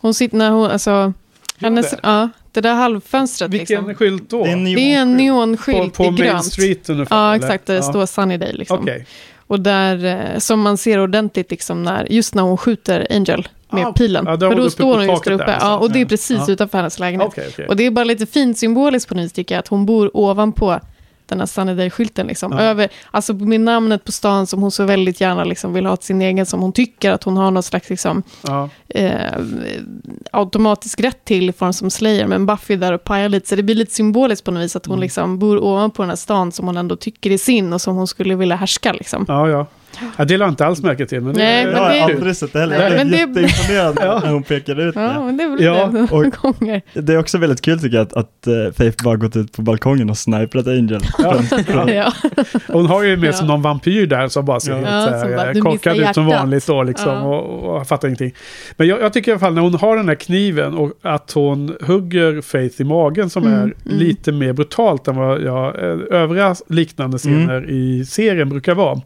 Hon sitter när hon, alltså, hennes, det? ja, det där halvfönstret Vilken liksom. skylt då? Det är en Det är en på neonskylt på i Main grönt. Street ungefär? Ja, eller? exakt. Det Ja. står Sunnydale liksom. Okej. Och där, eh, som man ser ordentligt liksom när, just när hon skjuter Angel med Ah, pilen. ja, För då står hon just där uppe. där, ja, och det är precis Ja. utanför hennes lägenhet. Okej, okej. Och det är bara lite fint symboliskt på vis tycker jag, att hon bor ovanpå den här Sunnydale-skylten. Liksom. Ja. Över, alltså med namnet på stan som hon så väldigt gärna liksom vill ha till sin egen, som hon tycker att hon har någon slags liksom, Ja. eh, automatisk rätt till i form som Slayer, men Buffy där och pajar lite. Så det blir lite symboliskt på något vis att hon Mm. liksom bor ovanpå den här stan som hon ändå tycker är sin och som hon skulle vilja härska. Liksom. Ja, ja. Jag delar inte alls märke till, men det Nej, är men jag har det- aldrig sett det heller. Jag det- jätteimponerad Ja. när hon pekar ut Ja, det. men det Ja, det några och- gånger. Det är också väldigt kul tycker jag att, att uh, Faith bara gått ut på balkongen och sniperat Angel. Ja. Från- från- Ja. Hon har ju med Ja. sig någon vampyr där som bara ser Ja. helt Ja, så som bara, här, "Du korkad ut som hjärtat." vanligt då liksom Ja. och, och fattar ingenting. Men jag, jag tycker i alla fall när hon har den här kniven och att hon hugger Faith i magen som Mm, är mm. lite mer brutalt än vad jag, eh, övriga liknande scener i serien brukar vara.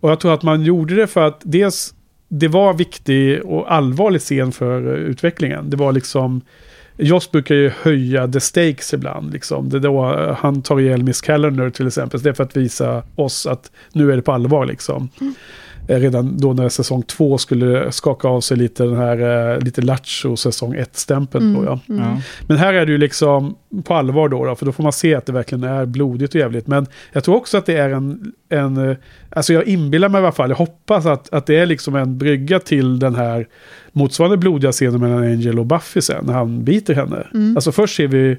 Och jag tror att man gjorde det för att dels det var viktig och allvarlig scen för eh, utvecklingen. Det var liksom Joss brukar ju höja the stakes ibland. Liksom. Det då eh, han tar ihjäl Miss Callender till exempel. Så det är för att visa oss att nu är det på allvar. Liksom. Mm. Redan då när säsong två skulle skaka av sig lite den här eh, lite lattjo säsong ett stämpeln på. Ja. mm. Men här är det ju liksom på allvar då, då, för då får man se att det verkligen är blodigt och jävligt. Men jag tror också att det är en, en eh, alltså jag inbillar mig i alla fall, jag hoppas att, att det är liksom en brygga till den här motsvarande blodiga scenen mellan Angel och Buffy sen, när han biter henne. Mm. Alltså först ser vi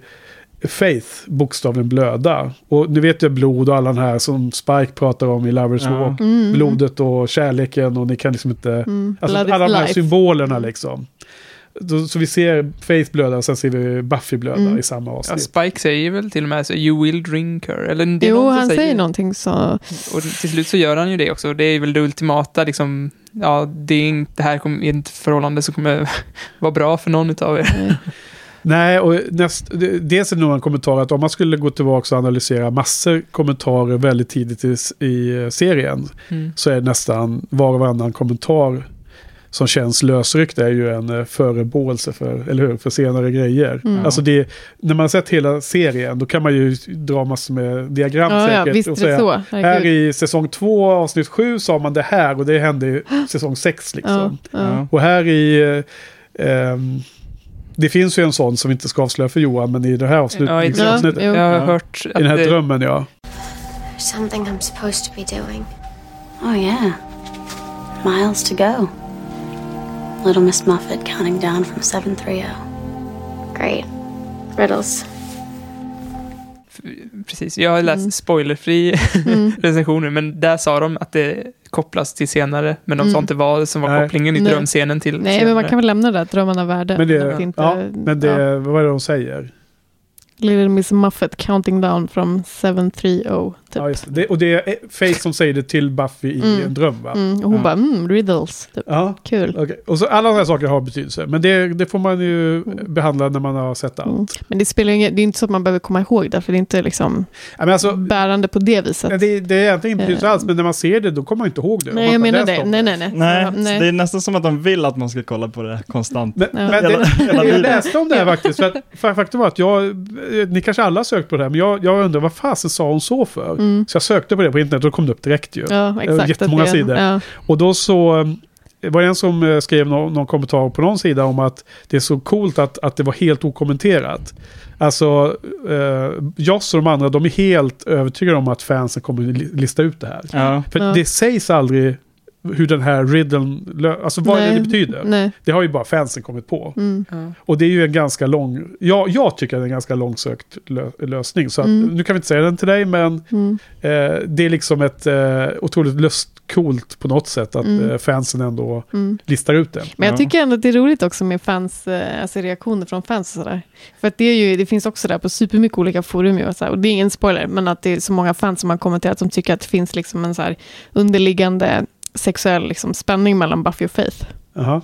Faith bokstavligen blöda. Och nu vet jag blod och alla den här som Spike pratar om i Lovers Ja. Walk. Mm. Blodet och kärleken och ni kan liksom inte... Mm. Alltså Blood alla de här life. symbolerna liksom. Så vi ser Faith blöda och sen ser vi Buffy blöda Mm. i samma Ja, avsnitt. Spike säger väl till och med så, you will drink her. Eller det Jo, han säger någonting så... Och till slut så gör han ju det också. Det är väl det ultimata liksom. Ja, det, är inte, det här kommer, är inte förhållande som kommer vara bra för någon utav er. Nej, och näst, det- dels är det nog en kommentar att om man skulle gå tillbaka och analysera massor kommentarer väldigt tidigt i, i eh, serien Mm. så är nästan var och varannan kommentar som känns lösryckt är ju en eh, förebåelse för, eller hur, för senare grejer. Mm. Alltså det, när man har sett hela serien då kan man ju dra massor med diagram Ja, ja, säkert. visst är och det säga, så. här i säsong två avsnitt sju sa man det här och det hände i säsong sex Ja, liksom. ja. Och här i... ehm, det finns ju en sån som vi inte ska avslöja för Johan, men i det här Ja, i- avslutningsavsnittet. jo. Jag har Ja. hört I den här det, drömmen ja. Something I'm supposed to be doing. Oh, yeah. Miles to go. Little Miss Muffet counting down from 730. Great. Riddles. Precis, jag har läst Mm. spoilerfri Mm. recensioner, men där sa de att det kopplas till senare, men de sa Mm. inte vad som var Nej. kopplingen i drömscenen till Nej, senare. men man kan väl lämna det där, att drömmarna värde. Men det, inte- ja, men det, ja. vad är det de säger? Little Miss Muffet counting down from 730. Typ. Ja, just det. Och det är Faith som säger det till Buffy i Mm. en dröm va? Mm, och hon Ja. bara, mm, riddles. Typ. Ja, Kul. okej. Och så alla de här saker har betydelse. Men det, det får man ju behandla när man har sett allt. Mm. Men det spelar ju ingen, det är inte så att man behöver komma ihåg det, för det är inte liksom Ja, men alltså, bärande på det viset. det, det är egentligen inte betydelse Eh. alls, men när man ser det då kommer man inte ihåg det. nej, jag menar det. Nej, nej, nej. Nej, Ja, så det är nästan som att de vill att man ska kolla på det konstant. Men, Ja. men Hela- det, hela jag läste om det här faktiskt. För att, för faktum var att jag, ni kanske alla har sökt på det här, men jag, jag undrar vad fasen sa hon så för? Mm. Så jag sökte på det på internet och då kom det upp direkt ju. Ja, exakt. jättemånga det- sidor. Ja. Och då så eh, var det en som eh, skrev någon, någon kommentar på någon sida om att det är så coolt att, att det var helt okommenterat. Alltså, eh, Joss och de andra, de är helt övertygade om att fansen kommer li- lista ut det här. Ja. För Ja. det sägs aldrig hur den här riddlen, lö- alltså vad Nej. det betyder. Nej. Det har ju bara fansen kommit på. Mm. Ja. Och det är ju en ganska lång, ja, jag tycker att det är en ganska långsökt lö, lösning. Så att, Mm. nu kan vi inte säga den till dig, men Mm. eh, det är liksom ett eh, otroligt lustcoolt på något sätt att Mm. eh, fansen ändå Mm. listar ut det. Men jag Ja. tycker ändå att det är roligt också med fans, eh, alltså reaktioner från fans och sådär. För att det, är ju, det finns också där på supermycket olika forum ju och, så här, och det är ingen spoiler, men att det är så många fans som har kommenterat som tycker att det finns liksom en så här underliggande sexuell liksom spänning mellan Buffy och Faith. Jaha.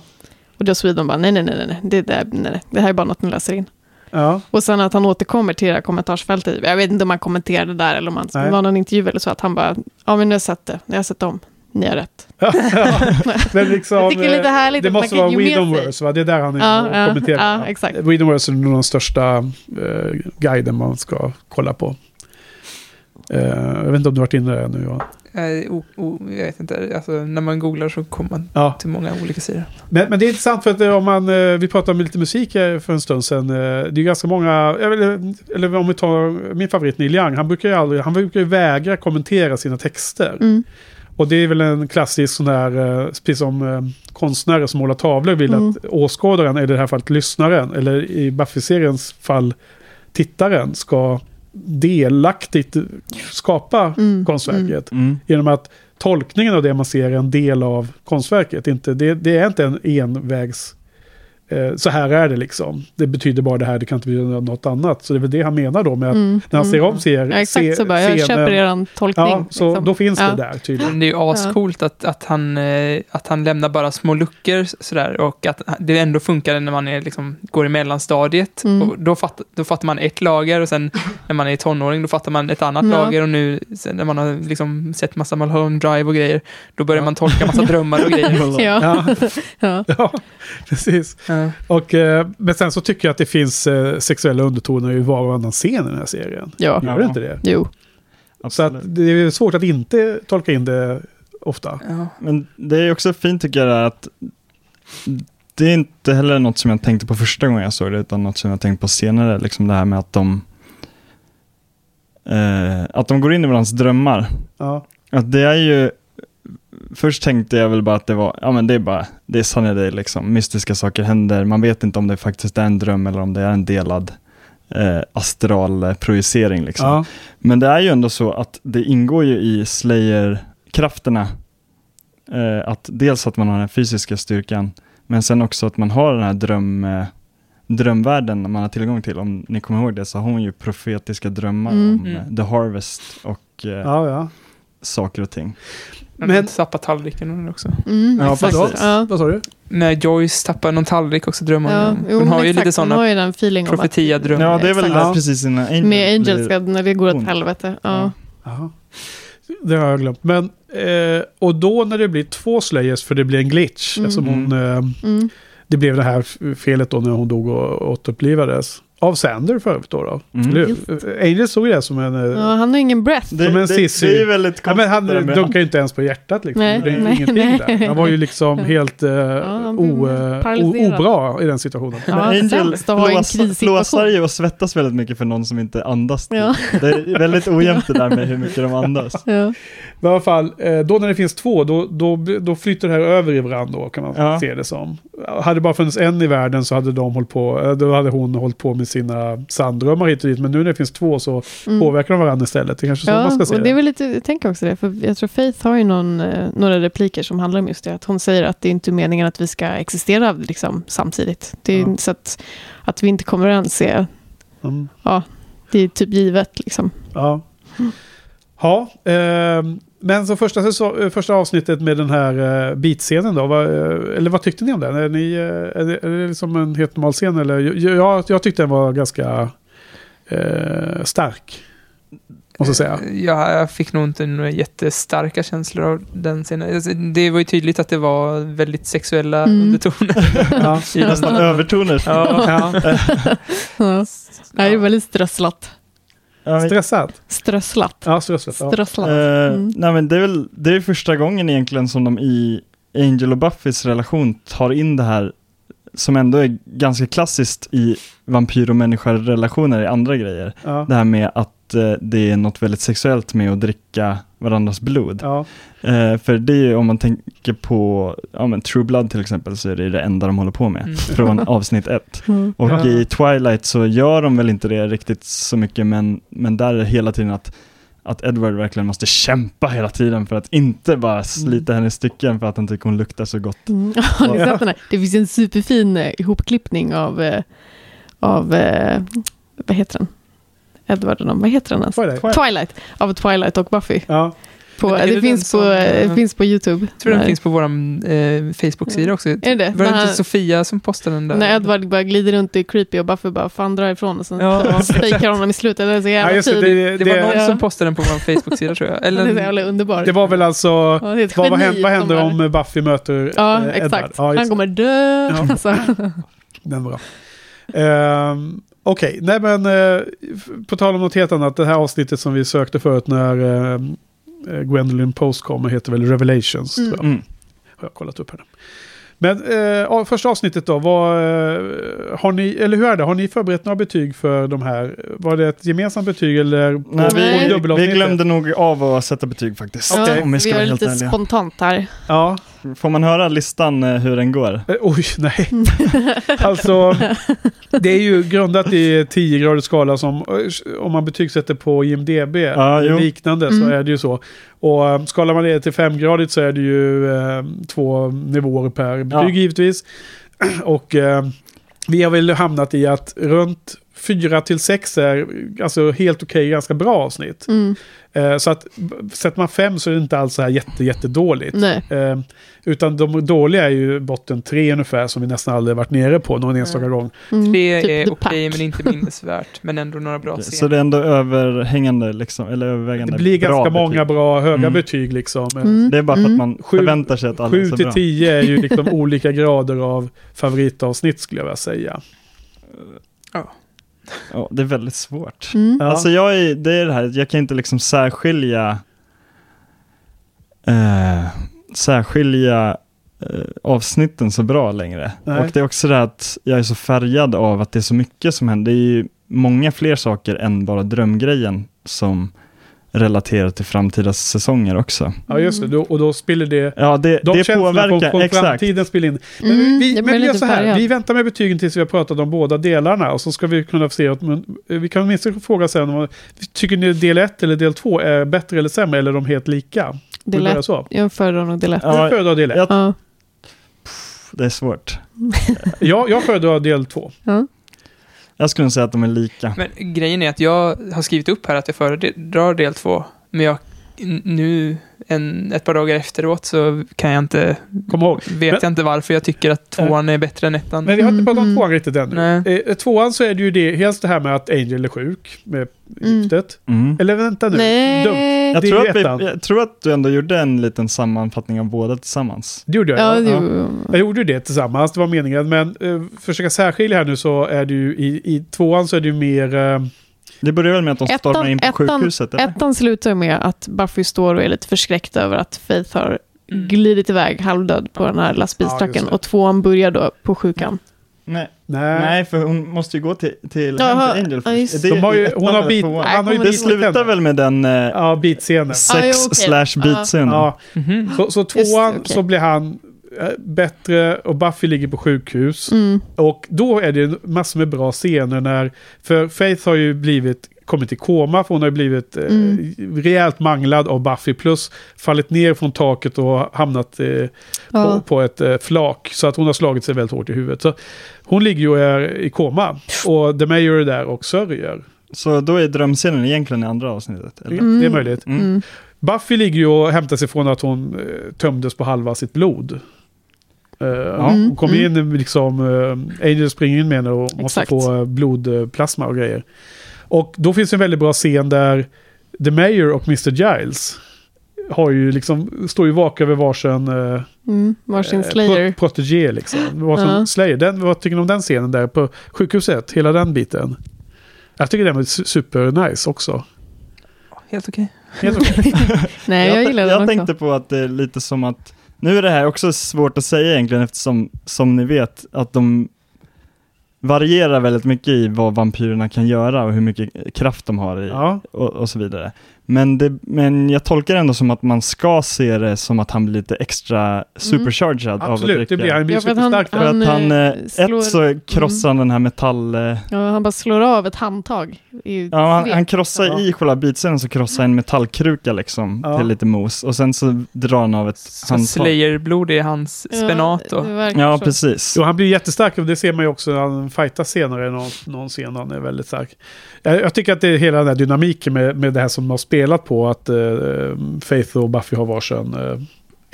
Och då Sweden bara, nej, nej, nej, nej, det, där, nej, nej, det här är bara något ni läser in. Ja. Och sen att han återkommer till det här kommentarsfältet. Jag vet inte om han kommenterade där eller om han Nej. det var någon intervju eller så. Att han bara, ja men nu har jag sett det, jag har sett om. Ni har rätt. Ja, men liksom, Jag tycker det är lite härligt Det måste vara. Whedonverse, va? Det är där han Ja, ja, ja, kommenterar. ja, exakt. Whedonverse är nog den största eh, guiden man ska kolla på. Eh, jag vet inte om du har varit inne där nu. Ja. Eh, o, o, jag vet inte, alltså, när man googlar så kommer man Ja. till många olika sidor. Men, men det är intressant för att eh, om man, eh, vi pratade om lite musik för en stund sedan. eh, Det är ganska många, eller, eller om vi tar min favorit Neil Young, han brukar ju aldrig, han brukar ju vägra kommentera sina texter. Mm. Och det är väl en klassisk sån där, precis som konstnärer som målar tavlor vill Mm. att åskådaren, eller i det här fallet lyssnaren, eller i Buffy-seriens fall tittaren, ska delaktigt skapa Mm, konstverket. Mm. Genom att tolkningen av det man ser är en del av konstverket. Inte, det, det är inte en envägs... Eh, så här är det liksom. Det betyder bara det här, det kan inte betyda något annat. Så det är väl det han menar då med att Mm, när han ser mm. om ser, Ja, exakt se- så bara, jag scenen- köper eran tolkning. Ja, så liksom. då finns Ja. det där tydligen. Men det är ju ascoolt att, att, han, eh, att han lämnar bara små luckor sådär och att det ändå funkar när man är, liksom, går i mellanstadiet. Mm. Och då, fatt, då fattar man ett lager och sen när man är tonåring då fattar man ett annat Ja. lager och nu sen när man har liksom sett massa Mulholland Drive och grejer då börjar man tolka massa drömmar och grejer. Ja. Ja, ja. ja, precis. Och, eh, men sen så tycker jag att det finns eh, sexuella undertoner i var och annan scen i den här serien. ja. Gör det inte det? Jo. Så att det är svårt att inte tolka in det ofta. Ja. Men det är också fint tycker jag att det är inte heller något som jag tänkte på första gången jag såg det, utan något som jag tänkt på senare, liksom det här med att de eh, att de går in i varandras drömmar. Ja, Att det är ju, först tänkte jag väl bara att det var, ja men det är bara, det är Sunny Day liksom, mystiska saker händer, man vet inte om det faktiskt är en dröm eller om det är en delad eh, astral eh, projicering liksom. ja. Men det är ju ändå så att det ingår ju i Slayer-krafterna. Eh, att dels att man har den fysiska styrkan, men sen också att man har den här dröm, eh, drömvärlden man har tillgång till. Om ni kommer ihåg det så har hon ju profetiska drömmar Mm. om eh, Mm. The Harvest och eh, ja, ja. Saker och ting. Men, Men- men tappa tallriken också. Mm, Ja, precis. Ja. Vad sa du? När Joyce tappar någon tallrik också drömmar Ja, hon om. jo, Hon har ju exakt. lite sådana har ju den feeling om att profetia-drömmar. Ja, det är väl där precis innan Angel med Angel blir- ska, när det går åt helvete. Ja. Ja. Det har jag glömt. Men, eh, och då när det blir två Slayers, för det blir en glitch, Mm. hon, eh, Mm. det blev det här felet då när hon dog och återupplivades. Av Sander för övrigt då. då. Mm. Eller? Angel såg det som en... eh, Ja, han har ingen breath. Det, Som en det, Sissi. det är ju väldigt Ja, men han dunkar ju inte ens på hjärtat liksom. Nej, det är nej, ingenting nej. där. Han var ju liksom helt han blev o, eh, obra i den situationen. Ja, Angel flåsar, ju och svettas väldigt mycket för någon som inte andas. typ. Ja. Det är väldigt ojämnt det där med hur mycket de andas. Ja. Men i alla fall, då när det finns två, då, då, då flyttar det här över i varandra då, kan man Ja. se det som. Hade det bara funnits en i världen så hade de hållit på, då hade hon hållit på med sina sanddrömmar hit och dit. Men nu när det finns två så Mm. påverkar de varandra istället. Det är kanske så man Ja, ska se och det. är väl lite, jag tänker också det, för jag tror Faith har ju någon, eh, några repliker som handlar om just det, att hon säger att det är inte meningen att vi ska existera liksom, samtidigt. Det är, Ja. Så att, att vi inte kommer att se, Mm. det är typ givet liksom. Ja. Ja, ehm, men så första, eh, första avsnittet med den här eh, beatscenen då, vad, eh, eller vad tyckte ni om den? Är, ni, är, det, är det liksom en helt normal scen? Eller? Jag, jag, tyckte den var ganska eh, stark. Måste jag säga. Ja, jag fick nog inte några jättestarka känslor av den scenen. Alltså, Det var ju tydligt att det var väldigt sexuella Mm. undertoner. Ja. Nästan övertoner. Ja, Ja. Ja. Det var lite strösslat. Ja, men, Stressad? Strösslat. Ja. Ja. Strösslat. eh, Mm. nej, men det är väl det är första gången egentligen som de i Angel och Buffys relation tar in det här som ändå är ganska klassiskt i vampyr och människorelationer i andra grejer. Ja. Det här med att eh, det är något väldigt sexuellt med att dricka varandras blod. Ja. Eh, för det är ju om man tänker på ja, men True Blood till exempel så är det det enda de håller på med Mm. från avsnitt ett. Mm. Och Ja. i Twilight så gör de väl inte det riktigt så mycket men, men där är det hela tiden att, att Edward verkligen måste kämpa hela tiden för att inte bara slita henne i stycken för att han tycker hon luktar så gott. Mm. Har ni sett den här? Det finns en superfin eh, ihopklippning av, eh, av eh, vad heter den? Edward och dem, vad heter den ens? Är det? Twilight, av Twilight och Buffy. Ja. På, är det, det finns på, som, eh, finns på YouTube. Jag tror den finns på vår eh, Facebook-sida också. Är det det? Var det inte Sofia som postade den där? När Edward bara glider runt i creepy och Buffy bara fan drar ifrån och sen Ja. fejkar honom i slutet. Det är så Ja, jävla just det, det, Det var någon det, som postade den på vår Facebook-sida tror jag. Är så Eller, jävla underbar. det var väl alltså... Ja, det är Vad, vad, händer, vad händer är- om Buffy möter Ja, eh, Edward? exakt. Ja, just Han det. kommer dö. Ja. Alltså. Den var bra. Ehm, Okej, nej men eh, på tal om något helt annat. Det här avsnittet som vi sökte förut när uh, Gwendolyn Post kommer heter väl Revelations. Mm. Tror jag. Mm. Har jag kollat upp här nu. Men eh, första avsnittet då, vad, eh, har ni, eller hur är det, har ni förberett några betyg för de här? Var det ett gemensamt betyg eller Nej, vi, vi glömde nog av att sätta betyg faktiskt. Ja, om vi vi helt lite ärliga. spontant här. Ja, Får man höra listan eh, hur den går? Eh, oj, nej. alltså, det är ju grundat i 10-gradig skala som eh, om man betygsätter på IMDB Ja, liknande så Mm. är det ju så. Och eh, skalar man det till 5-gradigt så är det ju eh, två nivåer per betyg Ja. givetvis. Och eh, vi har väl hamnat i att runt 4 till 6 är alltså helt okej, ganska bra avsnitt. Mm. Eh, så att sätter man 5 så är det inte alls så här jätte, jättedåligt. Eh, utan de dåliga är ju botten tre ungefär som vi nästan aldrig varit nere på någon enstaka gång. Mm. det Typ är okej men inte minnesvärt. Men ändå några bra Så scener. det är ändå överhängande liksom, eller övervägande Det blir bra ganska många betyg. bra höga Mm. betyg liksom. Eh, Mm. Det är bara för att Mm. man Sju- förväntar sig att alla är 7 så till bra. 10 är ju liksom olika grader av favoritavsnitt skulle jag vilja säga. Ja, det är väldigt svårt. Mm. Alltså jag är, det är det här, jag kan inte liksom särskilja eh, särskilja eh, avsnitten så bra längre. Nej. Och det är också det att jag är så färgad av att det är så mycket som händer. Det är ju många fler saker än bara drömgrejen som relaterar till framtida säsonger också. Ja just det, och då spiller det... Ja, det, De det påverkar, från exakt. framtiden spelar in. Men Mm, vi, det men vi gör så här, färgad. vi väntar med betygen tills vi har pratat om båda delarna och så ska vi kunna se att men, eh, vi kan åtminstone fråga sen om tycker ni del 1 eller del 2 är bättre eller sämre eller är de helt lika? Lät, så. jag föredrar nog lätt. Ja. Jag föredrar del 1. Jag- Ja. Det är svårt. Ja, jag föredrar del 2. Ja. Jag skulle nog säga att de är lika. Men grejen är att jag har skrivit upp här att jag föredrar del två. Men jag nu, en, ett par dagar efteråt, så kan jag inte, Kom ihåg. vet Men- jag inte varför jag tycker att tvåan är bättre än ettan. Men vi har inte pratat om Mm. tvåan riktigt ännu. Nej. Eh, tvåan så är det ju det, helt det här med att Angel är sjuk med Mm. giftet. Mm. Eller vänta nu, Nej. dumt. Jag, tror att vi, jag tror att du ändå gjorde en liten sammanfattning av båda tillsammans. Det gjorde jag. Ja, ja. jo. Jag gjorde ju det tillsammans, det var meningen. Men eh, försöka särskilja här nu så är det ju i, i tvåan så är det ju mer... Eh, Det börjar väl med att de Ettan- stormar in på ettan- sjukhuset? Eller? Ettan slutar med att Buffy står och är lite förskräckt över att Faith har Mm. glidit iväg halvdöd på den här Ja, lastbilstracken. just det. och tvåan börjar då på sjukan. Nej. nej. Nej, för hon måste ju gå till, till Jaha, Angel ja, först. just De har ju, hon har bit, han har ju Det slutar väl med den eh, Ja, bitscenen. sex Ah, jo, okej. slash beat-scenen? Ja, Mhm. så, så det, tvåan okej. så blir han bättre och Buffy ligger på sjukhus. Mm. Och då är det massor med bra scener när... För Faith har ju blivit kommit i koma för hon har ju blivit eh, Mm. rejält manglad av Buffy plus fallit ner från taket och hamnat eh, på, Ja. på ett eh, flak. Så att hon har slagit sig väldigt hårt i huvudet. Så hon ligger ju och är i koma. Och The Mayor är där och sörjer. Så då är drömscenen egentligen i andra avsnittet? Eller? Det, det är möjligt. Mm. Mm. Buffy ligger ju och hämtar sig från att hon eh, tömdes på halva sitt blod. Uh, Mm, hon kommer in liksom, eh, Angel springer in med henne och måste Exakt. få uh, blodplasma och grejer. Och då finns en väldigt bra scen där The Mayor och Mr. Giles har ju liksom, står ju vaka över varsin uh, Mm. Varsin eh, slayer. pro- protégé liksom. Varsin Ja. slayer. Den, vad tycker ni om den scenen där på sjukhuset? Hela den biten. Jag tycker den var su- super nice också. Helt okej. Helt okej. Nej, jag, gillar jag den också. tänkte på att det är lite som att, nu är det här också svårt att säga egentligen eftersom, som ni vet, att de varierar väldigt mycket i vad vampyrerna kan göra och hur mycket kraft de har i ja. och, och så vidare. Men, det, men jag tolkar det ändå som att man ska se det som att han blir lite extra supercharged av att Absolut, dricka. det blir han blir Ja, att superstark. För att han, eh, eh, slår- ett så krossar han den här metall... eh, Ja, han bara slår av ett handtag. i Ja, han, han krossar Ja. i själva bitscenen så krossar en metallkruka liksom Ja. till lite mos och sen så drar han av ett Så handtag. Slayer-blod är hans spenat Ja, Ja, precis. Jo, han blir jättestark och det ser man ju också när han fightas senare. Någon, någon scen han är väldigt stark. Jag, jag tycker att det är hela den här dynamiken med, med det här som har spelat på. Att eh, Faith och Buffy har varsin eh,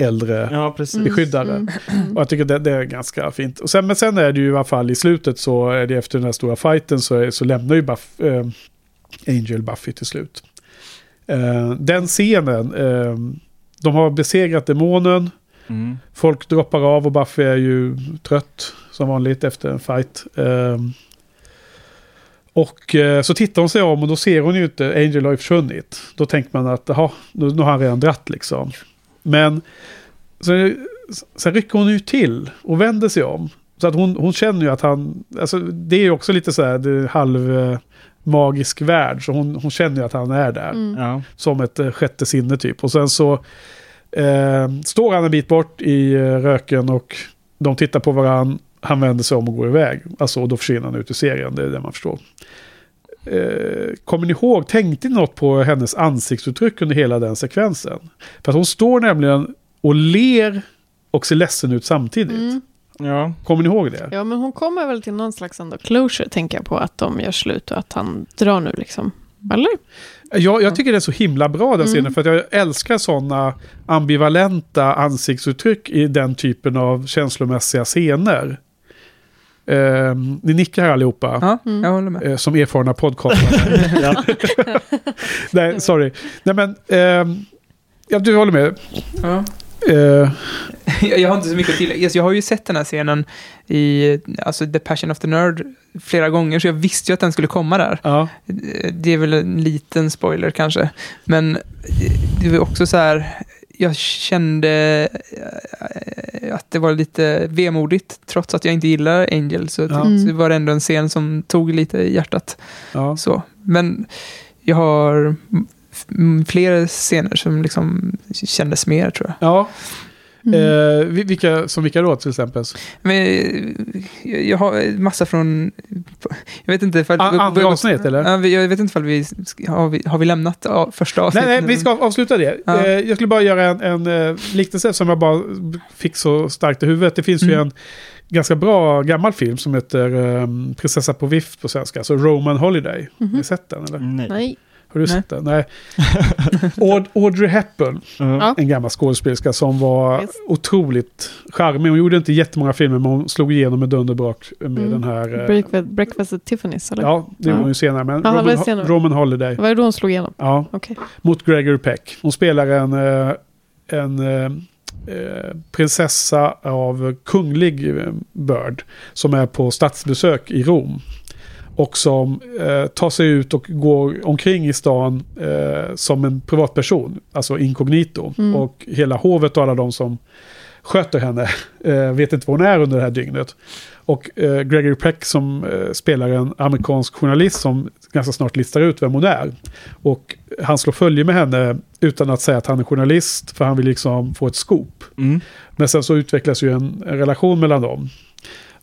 äldre Ja. Mm, beskyddare. mm. Och jag tycker det, det är ganska fint. Och sen, men sen är det ju i alla fall i slutet så är det efter den här stora fighten så, är, så lämnar ju Buff, eh, Angel Buffy till slut. Eh, den scenen, eh, de har besegrat demonen. Mm. Folk droppar av och Buffy är ju trött som vanligt efter en fight. Och eh, så tittar hon sig om och då ser hon ju inte, Angel har ju försvunnit. Då tänker man att, jaha, nu, nu har han redan dratt liksom. Men så, sen rycker hon ju till och vänder sig om. Så att hon, hon känner ju att han, alltså det är ju också lite så här, det halv eh, magisk värld. Så hon, hon känner ju att han är där Mm. Ja. som ett eh, sjätte sinne typ. Och sen så eh, står han en bit bort i röken och de tittar på varandra. Han vänder sig om och går iväg. Alltså och då försvinner han ut ur serien, det är det man förstår. Eh, kommer ni ihåg, tänkte ni något på hennes ansiktsuttryck under hela den sekvensen? För att hon står nämligen och ler och ser ledsen ut samtidigt. Mm. ja. Kommer ni ihåg det? Ja, men hon kommer väl till någon slags ändå closure, tänker jag på, att de gör slut och att han drar nu liksom. Eller? Jag, jag tycker det är så himla bra den Mm. scenen för att jag älskar sådana ambivalenta ansiktsuttryck i den typen av känslomässiga scener. Eh, ni nickar här allihopa. Ja, Mm. jag håller med. eh, som erfarna podcastare. Nej, sorry. Nej men, ehm, ja du håller med. Ja. Eh, Jag, jag har inte så mycket att tillägga. Alltså, Jag har ju sett den här scenen i alltså, The Passion of the Nerd flera gånger, så jag visste ju att den skulle komma där. ja. Det är väl en liten spoiler kanske. Men det var också så här, jag kände eh, att det var lite vemodigt, trots att jag inte gillar Angel, så Ja. mm. det var ändå en scen som tog lite i hjärtat. ja. Så. Men jag har mm, fler scener som liksom kändes mer, tror jag. ja. Mm. Eh, vi- vilka, som vilka då till exempel? Men jag, har massa från... Jag vet inte ifall... A- andra avsnitt, eller? Jag vet inte ifall vi... Har vi, har vi lämnat första Nej, avsnittet? nej, vi ska avsluta det. Ja. Eh, jag skulle bara göra en, en eh, liknelse som jag bara fick så starkt i huvudet. Det finns ju Mm. en ganska bra gammal film som heter um, Prinsessa på vift på svenska. Alltså Roman Holiday. Har ni Mhm. sett den eller? Nej. Har du Nej. sett den? Nej. Aud- Audrey Hepburn, Ja. en gammal skådespelerska som var Yes. otroligt charmig. Hon gjorde inte jättemånga filmer men hon slog igenom med dunder och brak med Mm. den här... eh, Breakfast, Breakfast at Tiffany's, eller? Ja, det Ja. var hon ju senare. Men var Roman, senare. Roman Holiday. Var det då hon slog igenom? Ja, Okej. mot Gregory Peck. Hon spelar en, eh, en eh, eh, prinsessa av kunglig eh, börd som är på statsbesök i Rom. Och som eh, tar sig ut och går omkring i stan eh, som en privatperson, alltså inkognito. Mm. Och hela hovet och alla de som sköter henne eh, vet inte var hon är under det här dygnet. Och eh, Gregory Peck som eh, spelar en amerikansk journalist som ganska snart listar ut vem hon är. Och han slår följe med henne utan att säga att han är journalist för han vill liksom få ett scoop. Mm. Men sen så utvecklas ju en, en relation mellan dem.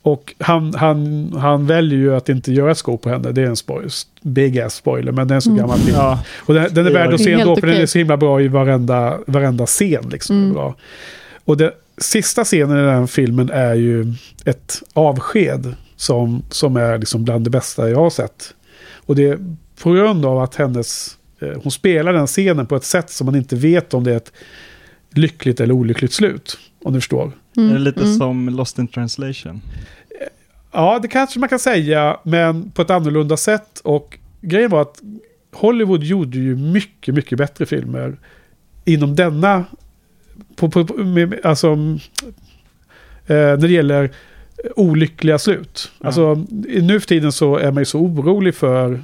Och han, han, han väljer ju att inte göra ett scoop på henne. Det är en spoil, big ass spoiler, men det är en så Mm. gammal film. Ja, Och den, den är värd att se Det är ändå, för den är så himla bra i varenda, varenda scen. Liksom, Mm. bra. Och den sista scenen i den filmen är ju ett avsked som, som är liksom bland det bästa jag har sett. Och det är på grund av att hennes, eh, hon spelar den scenen på ett sätt som man inte vet om det är ett lyckligt eller olyckligt slut. Om du förstår. Mm. är det lite mm. som Lost in translation? Ja, det kanske man kan säga, men på ett annorlunda sätt. Och grejen var att Hollywood gjorde ju mycket, mycket bättre filmer inom denna... På, på, med, alltså, eh, när det gäller olyckliga slut. Ja. Alltså, i nu för tiden så är man ju så orolig för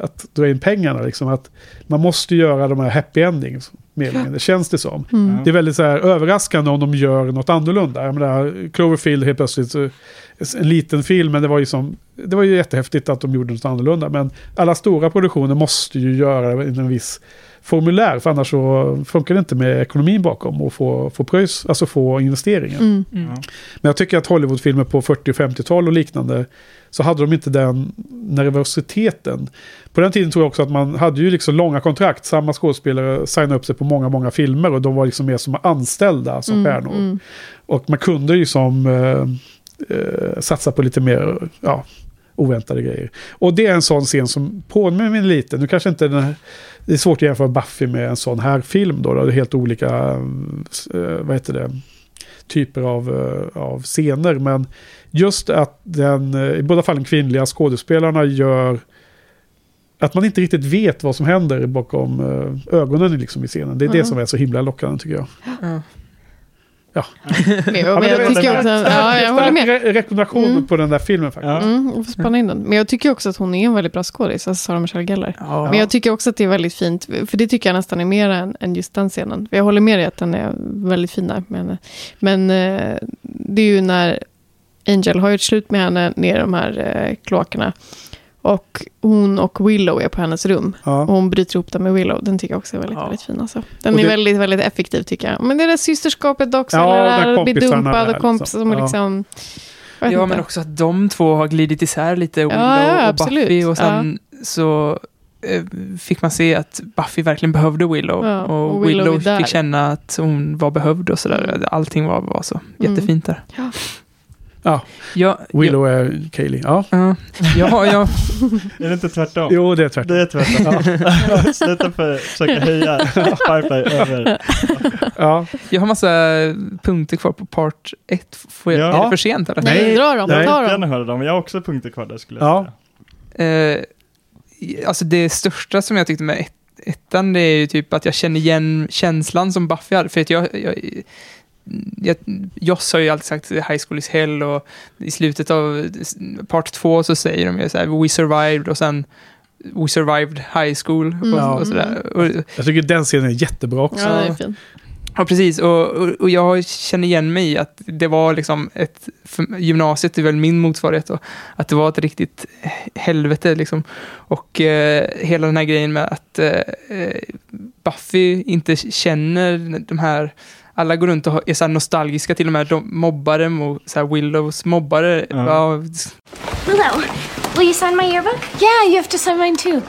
att dra in pengarna. Liksom, att man måste göra de här happy endings, eller mindre, känns det som. Mm. Det är väldigt så här överraskande om de gör något annorlunda. Jag menar, Cloverfield helt plötsligt, så, en liten film, men det var ju som, det var ju jättehäftigt att de gjorde något annorlunda. Men alla stora produktioner måste ju göra en viss formulär, för annars så funkar det inte med ekonomin bakom och få, få pröjs, alltså få investeringen. Mm. Mm. Men jag tycker att Hollywoodfilmer på 40 och 50-tal och liknande så hade de inte den nervositeten. På den tiden tror jag också att man hade ju liksom långa kontrakt. Samma skådespelare signade upp sig på många, många filmer och de var liksom mer som anställda som Mm, stjärnor. mm. Och man kunde ju som eh, eh, satsa på lite mer ja, oväntade grejer. Och det är en sån scen som påminner mig lite. Nu kanske inte den här, det är svårt att jämföra Buffy med en sån här film då. då. Det är helt olika, eh, vad heter det, typer av, eh, av scener. Men just att den, eh, i båda fallen kvinnliga skådespelarna gör att man inte riktigt vet vad som händer bakom eh, ögonen liksom i scenen. Det är det Mm. som är så himla lockande tycker jag. Ja. Men, Ja, men jag var tycker stark- också, stark- ja, jag håller med. re- rekommendation Mm. på den där filmen faktiskt. Ja. Mm, jag får spana in den. Men jag tycker också att hon är en väldigt bra skådis, alltså Sarah Michelle Gellar. Ja. Men jag tycker också att det är väldigt fint, för det tycker jag nästan är mer än, än just den scenen. Jag håller med dig att den är väldigt fin där. Men, men eh, det är ju när Angel har gjort slut med henne ner i de här eh, kloakerna. Och hon och Willow är på hennes rum. Ja. Och hon bryter ihop det med Willow. Den tycker jag också är väldigt, Ja. väldigt fin. Alltså. Den Och är det- väldigt, väldigt effektiv tycker jag. Men det är det systerskapet också. Ja, eller bli dumpad där, och kompisar som liksom. Ja. liksom... Ja, inte. men också att de två har glidit isär lite, Willow ja, och absolut. Buffy. Och sen så eh, fick man se att Buffy verkligen behövde Willow. Ja, och, och Willow Willow, fick känna att hon var behövd och sådär. Mm. Allting var, var så Mm. jättefint där. Ja. Ja, Ja, Willow är Kaylee. Ja. Ja, ja, ja, Är det inte tvärtom? Jo, det är tvärtom. Det är tvärtom. Sluta för försöka höja Firefly över. Ja. jag har massa punkter kvar på part 1. Får jag, Ja. Är det för sent eller? Nej, dra dem. Jag dem. höra dem, jag har också punkter kvar där skulle jag Ja. säga. Eh, alltså det största som jag tyckte med ett, ettan, det är ju typ att jag känner igen känslan som Buffy hade. För att jag, jag, jag, Joss har ju alltid sagt high school is hell och i slutet av part två så säger de ju så här we survived och sen we survived high school och, Mm. och sådär. Och, Jag tycker den scenen är jättebra också. Ja, det är fint. Ja, precis. Och, och, och jag känner igen mig i att det var liksom ett... Gymnasiet är väl min motsvarighet. Och att det var ett riktigt helvete liksom. Och eh, hela den här grejen med att eh, eh, Buffy inte känner de här... Alla går runt och är så här nostalgiska till och med. De mobbar dem och så här Willows mobbare. Ja. Ja. Willow, will you sign my yearbook? Yeah, you have to sign mine too.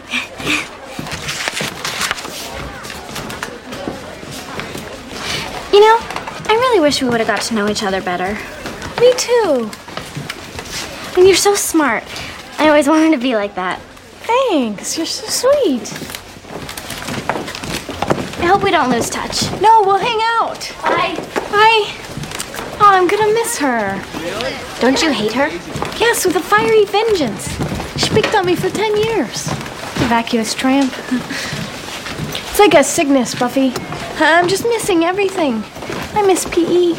You know, I really wish we would have got to know each other better. Me too. And you're so smart. I always wanted to be like that. Thanks, you're so sweet. Hope we don't lose touch. No, we'll hang out. Bye. Bye. Oh, I'm gonna miss her. Really? Don't you hate her? Yes, with a fiery vengeance. She picked on me for 10 years. The vacuous tramp. It's like a sickness, Buffy. I'm just missing everything. I miss. PE.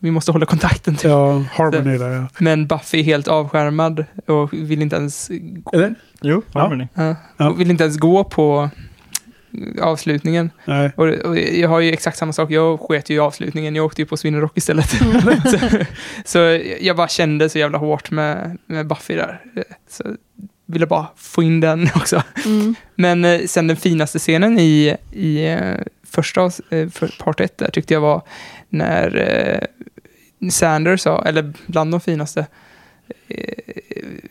Vi måste hålla kontakten. Typ. Ja, Harmony där ja. Men Buffy är helt avskärmad och vill inte ens, Eller? Jo, Ja. Harmony. ja, Ja. och vill inte ens gå på avslutningen. Nej. Och, och jag har ju exakt samma sak. Jag sket ju i avslutningen. Jag åkte ju på Sweden Rock istället. så, så jag bara kände så jävla hårt med, med Buffy där. Så ville bara få in den också. Mm. Men eh, sen den finaste scenen i, i eh, första eh, för part ett där tyckte jag var när eh, Sander sa, eller bland de finaste,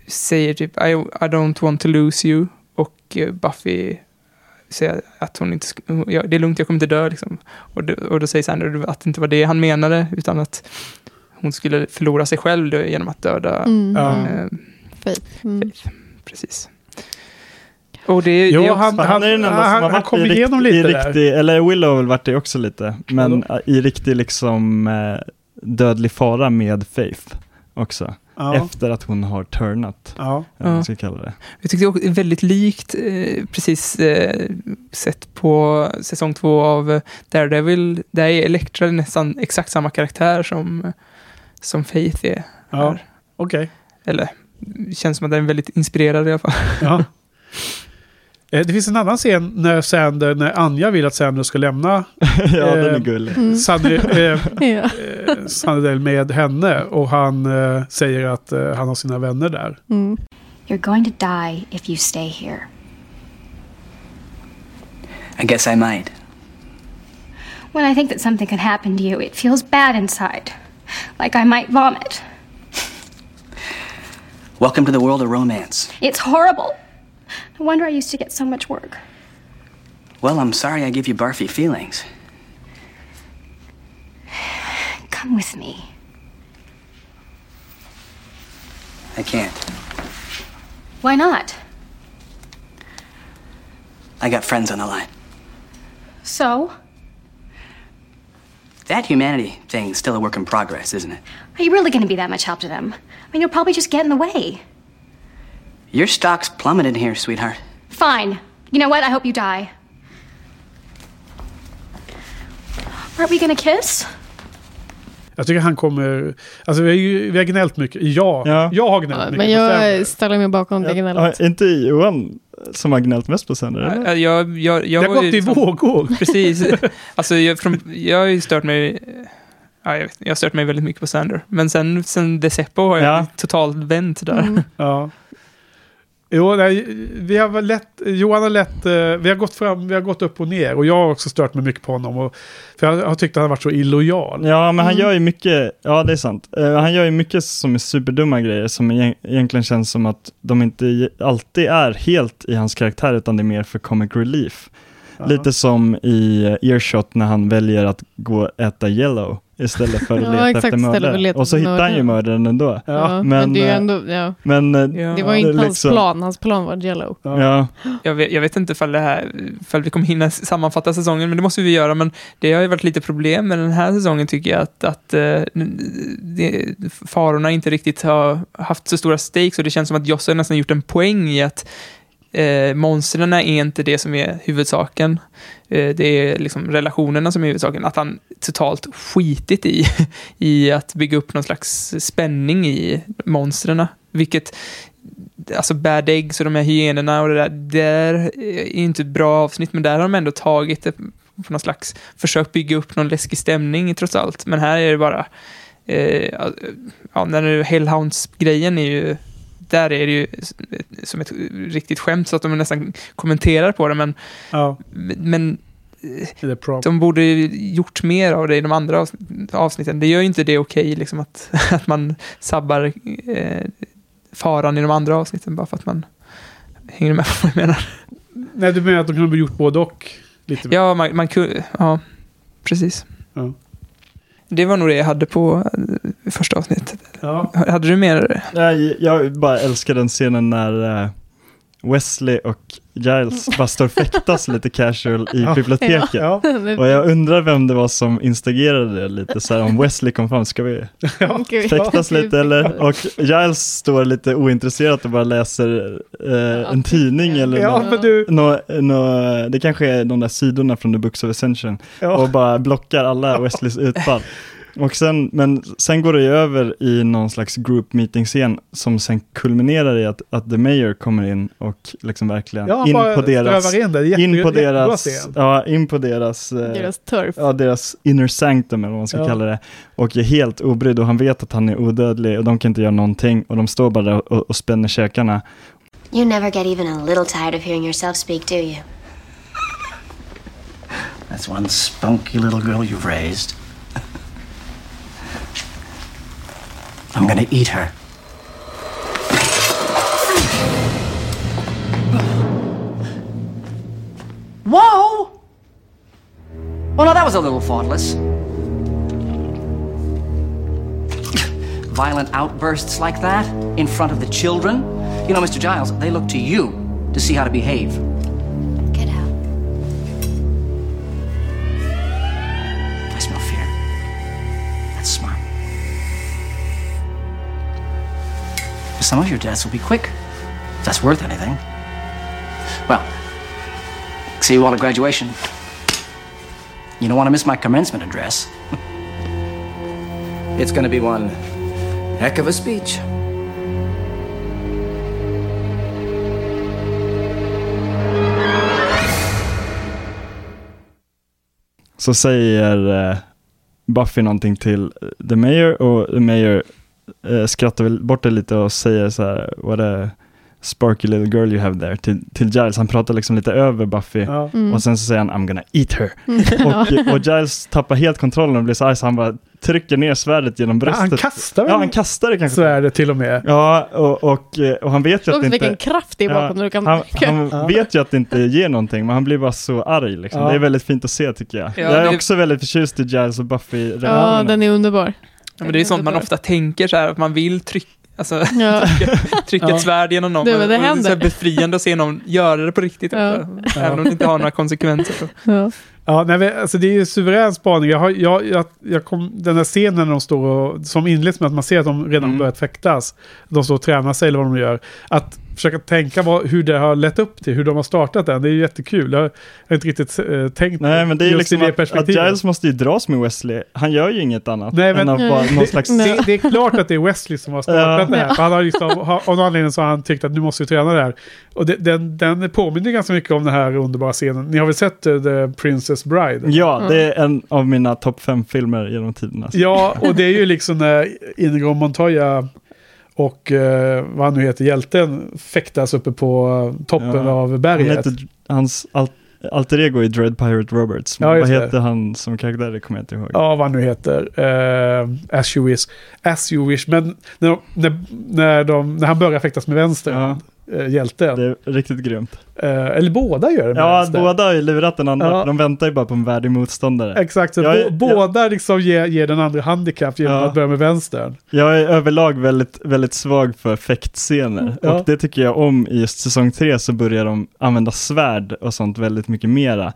säger typ I, I don't want to lose you och Buffy säger att hon inte, ja, det är lugnt, jag kommer inte dö liksom. Och, då- och då säger Sander att det inte var det han menade, utan att hon skulle förlora sig själv då, genom att döda Mm. Eh, Faith. Mm. Faith. Precis. Och det, Jo, det är också, han- Han, är den enda han- som har han varit kom i rikt- igenom i där. riktig, Eller Willow har väl varit det också lite. Men i riktig liksom äh, dödlig fara med Faith också. Ja. Efter att hon har turnat. Ja. Man ska kalla det. jag tyckte det var väldigt likt, eh, precis eh, sett på säsong två av Daredevil. Där är Elektra nästan exakt samma karaktär som, som Faith är. Ja. Okej. Eller, det känns som att den är väldigt inspirerad i alla fall. Ja. Eh, Det finns en annan scen när Sander, när Anja vill att Sander ska lämna ja, den är Eh, gullig. Mm. Eh, Ja. eh, med henne och han eh, säger att eh, han har sina vänner där. Mm. You're going to die if you stay here. I guess I might. When I think that something can happen to you, it feels bad inside. Like I might vomit. Welcome to the world of romance. It's horrible. No wonder I used to get so much work. Well, I'm sorry I give you barfy feelings. Come with me. I can't. Why not? I got friends on the line. So? That humanity thing's still a work in progress, isn't it? Are you really going to be that much help to them? I mean, you'll probably just get in the way. Your stock's plummeted here, sweetheart. Fine. You know what? I hope you die. Aren't we to kiss? Jag tycker han kommer... Alltså vi har, ju, vi har gnällt mycket. Ja, Ja. jag har gnällt Ja, mycket men jag ställer mig bakom det Ja, gnället. ja, inte Johan som har gnällt mest på Sander, eller? Jag, jag, jag, Det jag har var gått ju i liksom- vågor. Precis. Alltså, jag, från, jag har ju stört mig... Ja, jag, vet, jag har stört mig väldigt mycket på Sander. Men sen, sen Deceppo har jag Ja. totalt vänt där. Mm. Ja. Jo, nej, vi har lätt, Johan har lätt, eh, vi har gått fram, vi har gått upp och ner och jag har också stört mig mycket på honom. Och, för jag har tyckt att han har varit så illojal. Ja, men han Mm. gör ju mycket, ja det är sant. Eh, han gör ju mycket som är superdumma grejer som egent- egentligen känns som att de inte alltid är helt i hans karaktär utan det är mer för comic relief. Ja. Lite som i Earshot när han väljer att gå och äta yellow istället för att Ja, leta exakt, efter istället för att mördare. leta Och så hittar han ju mördare. mördaren ändå. Ja, Ja, men, men, det eh, ändå, ja. Men eh, Ja. Det var inte hans liksom- plan, hans plan var Jello. ja, Jag vet, jag vet inte ifall, det här, ifall vi kommer hinna sammanfatta säsongen, men det måste vi göra. Men det har ju varit lite problem med den här säsongen tycker jag, att, att eh, det, farorna inte riktigt har haft så stora stakes och det känns som att Joss har nästan gjort en poäng i att eh, monstren är inte det som är huvudsaken. Eh, det är liksom relationerna som är huvudsaken. Att han totalt skitit i, i att bygga upp någon slags spänning i monstren. Vilket alltså Bad Eggs och de här hyenorna och det där, det är inte ett bra avsnitt, men där har de ändå tagit det på någon slags, försökt bygga upp någon läskig stämning trots allt. Men här är det bara, eh, ja, när det är Hellhounds-grejen är ju, där är det ju som ett riktigt skämt så att de nästan kommenterar på det, men, Ja, men de borde ju gjort mer av det i de andra avs- avsnitten. Det gör ju inte det okej, liksom att, att man sabbar eh, faran i de andra avsnitten bara för att man hänger med på vad jag menar. Nej, du menar att de kunde ha gjort både och? Lite mer. Ja, man, man kunde, ja, precis. Ja. Det var nog det jag hade på eh, första avsnittet. Ja. Hade du mer? Nej, jag bara älskar den scenen när eh, Wesley och Giles bara står och fäktas lite casual i Ja. biblioteket. Ja, Och jag undrar vem det var som instgerade det lite så här, om Wesley kom fram, ska vi Gud. fäktas lite eller? Och Giles står lite ointresserat och bara läser eh, en tidning eller ja nå, men du. nå, nå, det kanske är de där sidorna från The Books of Ascension Ja. och bara blockar alla Wesleys utfall. Och sen, men sen går det ju över i någon slags group meeting scen som sen kulminerar i att, att The Mayor kommer in och liksom verkligen Ja, in på deras, in det. Jätte, in på deras, ja, in på deras, eh, Deras turf. ja, deras inner sanctum eller vad man ska Ja. kalla det. Och är helt obrydd och han vet att han är odödlig och de kan inte göra någonting och de står bara där och, och spänner käkarna. You never get even a little tired of hearing yourself speak, do you? That's one spunky little girl you've raised. I'm gonna eat her. Whoa! Oh, well, now that was a little thoughtless. Violent outbursts like that in front of the children? You know, Mr. Giles, they look to you to see how to behave. Some of your deaths will be quick. If that's worth anything. Well, see you all at graduation. You don't want to miss my commencement address. it's going to be one heck of a speech. Så säger eh, Buffy någonting till The Mayor och The Mayor eh, skrattar väl bort det lite och säger så här, what a sparky little girl you have there till, till Giles. Han pratar liksom lite över Buffy Ja. Mm. och sen så säger han I'm gonna eat her. Ja. Och, och Giles tappar helt kontrollen och blir så arg så han bara trycker ner svärdet genom Ja, bröstet. Han kastar väl Ja, han kastar det kanske. svärdet till och med. Ja, och, och, eh, och han vet ju att det vilken inte... kraft det är bakom du kan... han han Ja. vet ju att det inte ger någonting, men han blir bara så arg liksom. Ja. Det är väldigt fint att se tycker jag. Ja, jag är det- också väldigt förtjust i Giles och Buffy ja, den är underbar. Ja, men det är sånt man ofta tänker så här, att man vill trycka, alltså, Ja. trycka, trycka Ja. ett svärd genom någon. Det- det och är så händer. här befriande att se någon göra det på riktigt. Ja. också. Även om det inte har några konsekvenser. Ja. Ja, nej, men, alltså det är ju suverän spaning. Jag har, jag, jag, jag kom, den här scenen när de står och, som inleds med att man ser att de redan Mm. börjat fäktas. De står och tränar sig eller vad de gör. Att försöka tänka vad, hur det har lett upp till, hur de har startat den. Det är ju jättekul. Jag har, inte riktigt eh, tänkt Nej, men det är liksom i det att, att. Giles måste ju dras med Wesley. Han gör ju inget annat Nej, men- än att bara någon slags... Det, det är klart att det är Wesley som har startat Ja. det här. Han har liksom, av någon anledning så har han tyckt att nu måste vi träna det här. Och det, den, den påminner ganska mycket om den här underbara scenen. Ni har väl sett eh, The Princess Bride? Ja, det är en av mina topp fem filmer genom tiderna. Ja, och det är ju liksom när Inigo Montoya och eh, vad han nu heter, hjälten, fäktas uppe på eh, toppen Ja. av Han berget. heter, hans al alter ego är Dread Pirate Roberts. Ja, Vad heter han som karaktär? Det kommer jag inte ihåg. Ja, vad han nu heter. Eh, as you wish. As you wish. Men när, när, när, de, när han börjar fäktas med vänster, Ja, eh, hjälten. det är riktigt grymt. Eh, eller båda gör det Ja, båda har ju lurat den andra. Ja. De väntar ju bara på en värdig motståndare. Exakt, så Jag är- bå- båda liksom ger, ger den andra handikapp genom Ja. att börja med vänstern. Jag är överlag väldigt, väldigt svag för fäktscener. Ja. Och det tycker jag om i just säsong tre så börjar de använda svärd och sånt väldigt mycket mera.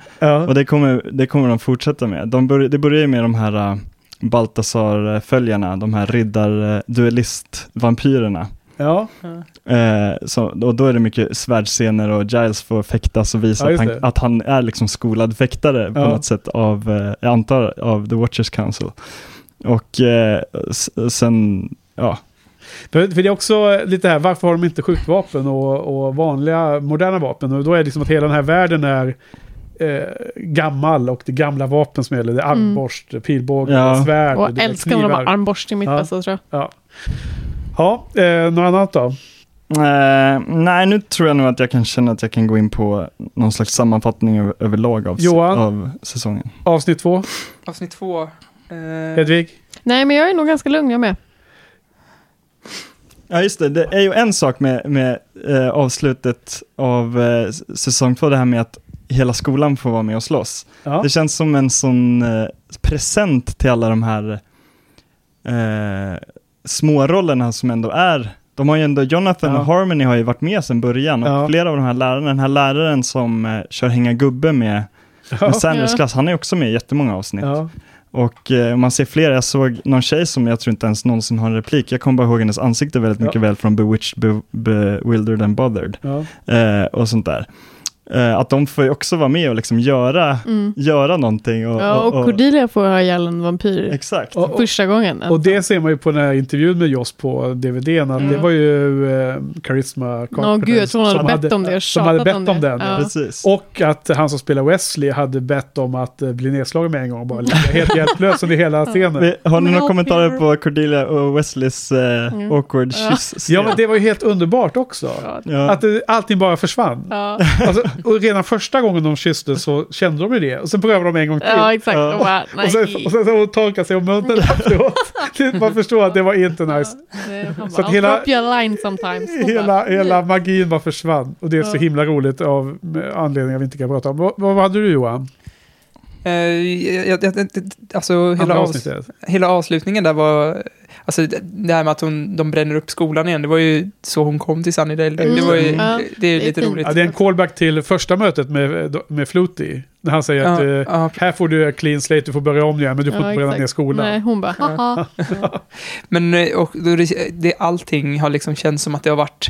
Och det kommer, det kommer de fortsätta med. De bör, det börjar ju med de här uh, Baltasar-följarna, de här riddar-duellist-vampyrerna. Ja. Eh, så, och då är det mycket svärdscener och Giles får fäktas och visa Ja, att, han, att han är liksom skolad fäktare på Ja. något sätt av, eh, jag antar, av The Watchers Council. Och eh, sen, ja, För, för det är också lite här, varför har de inte skjutvapen och, och vanliga moderna vapen? Och då är det liksom att hela den här världen är eh, gammal och det gamla vapen som gäller. Det är Mm. armborst, pilbåge, Ja. svärd, Och är älskar när de har armborst i mitt Ja. bästa tror jag. Ja, ja eh, något annat då? Eh, nej, nu tror jag nog att jag kan känna att jag kan gå in på någon slags sammanfattning över, överlag av, Johan? av säsongen. Avsnitt två, Avsnitt två. Eh, Hedvig? Nej, men jag är nog ganska lugn jag med. Ja, just det. Det är ju en sak med, med eh, avslutet av eh, säsong två, det här med att hela skolan får vara med och slåss. Ja. Det känns som en sån eh, present till alla de här eh, smårollerna som ändå är De har ju ändå, Jonathan Ja. och Harmony har ju varit med sedan början och Ja. flera av de här lärarna, den här läraren som eh, kör hänga gubbe med, med Sanders Ja. klass, han är också med i jättemånga avsnitt. Ja. Och eh, man ser fler, jag såg någon tjej som jag tror inte ens någonsin har en replik, jag kommer bara ihåg hennes ansikte väldigt mycket Ja. väl från Bewitched, Be, Bewildered and Bothered Ja. eh, och sånt där. Eh, att de får ju också vara med och liksom göra, Mm. göra någonting. Och, Ja, och Cordelia får ha ihjäl en vampyr Exakt. Och, och, första gången. och det ser man ju på den här intervjun med Joss på DVDn, att Mm. det var ju eh, Charisma Åh gud, jag tror hon hade som bett om det och Som hade bett om om den. Ja. Precis. Och att han som spelar Wesley hade bett om att eh, bli nedslagen med en gång och bara helt hjälplös under hela scenen. Har ni några kommentarer på Cordelia och Wesleys eh, Mm. awkward kyss? Ja, men det var ju helt underbart också. Ja. Ja. Att det, allting bara försvann. Ja. Alltså, och redan första gången de kysste så kände de ju det. Och sen prövade de en gång till. ja, exakt. Ja. Och bara, och, sen, och sen så hon torkade sig om munnen efteråt. Man förstår att det var inte nice. Det- Han Så bara, att hela- Hela, bara, hela magin bara försvann. Och det är så himla roligt av anledningar vi inte kan prata om. Vad, vad hade du Johan? Eh, jag, jag, jag, alltså hela, avs- avsnittet? hela avslutningen där var, alltså det här med att hon, de bränner upp skolan igen, det var ju så hon kom till Sunnydale. Mm. Det, var ju, Ja, det är ju lite roligt. Ja, det är en callback till första mötet med, med Flutie. När han säger att Ja, eh, ja, här får du clean slate, du får börja om igen, men du får Ja, inte bränna exakt. ner skolan. Nej, hon bara, haha. Men eh, och det, det, allting har liksom känts som att det har varit,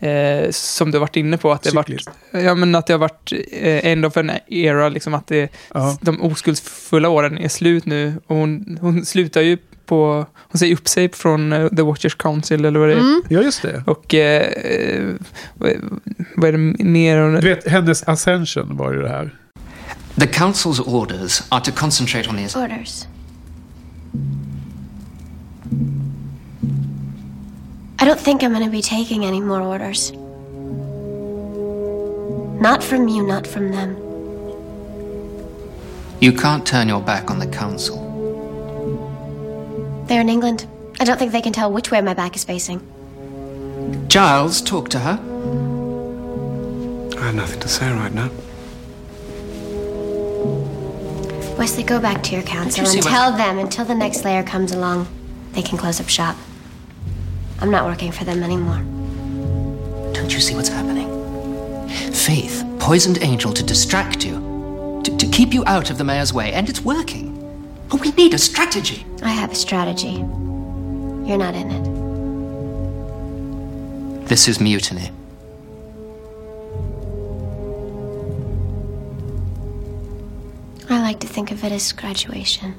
eh, som du har varit inne på, att det har varit, Cykliskt. ja men att det har varit eh, end of an era, liksom att det, Ja. de oskuldsfulla åren är slut nu. Och hon, hon slutar ju på, hon säger upp sig från eh, The Watchers Council eller vad det är. Mm. ja, just det. Och eh, eh, vad, vad är det mer? Du vet, hennes ascension var ju det här. The Council's orders are to concentrate on the. Orders. I don't think I'm going to be taking any more orders. Not from you, not from them. You can't turn your back on the Council. They're in England. I don't think they can tell which way my back is facing. Giles, talk to her. I have nothing to say right now. Wesley, go back to your council you see and what- tell them until the next layer comes along, they can close up shop. I'm not working for them anymore. Don't you see what's happening? Faith poisoned Angel to distract you, to, to keep you out of the mayor's way, and it's working. But we need a strategy. I have a strategy. You're not in it. This is mutiny. I like to think of it as graduation.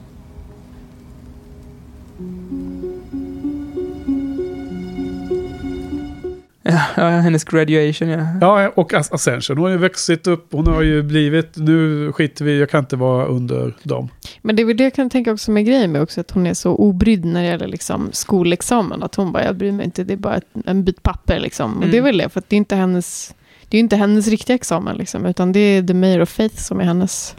Ja, ja, hennes graduation, ja. Ja, och As- Ascension. Hon har ju vuxit upp, hon har ju blivit, nu skiter vi, jag kan inte vara under dem. Men det är väl det jag kan tänka också med grejen med också, att hon är så obrydd när det gäller liksom skolexamen. Att hon bara, jag bryr mig inte, det är bara ett, en bit papper liksom. Och Mm. det är väl det, för att det är inte hennes, det är inte hennes riktiga examen liksom, utan det är The Mayor of Faith som är hennes,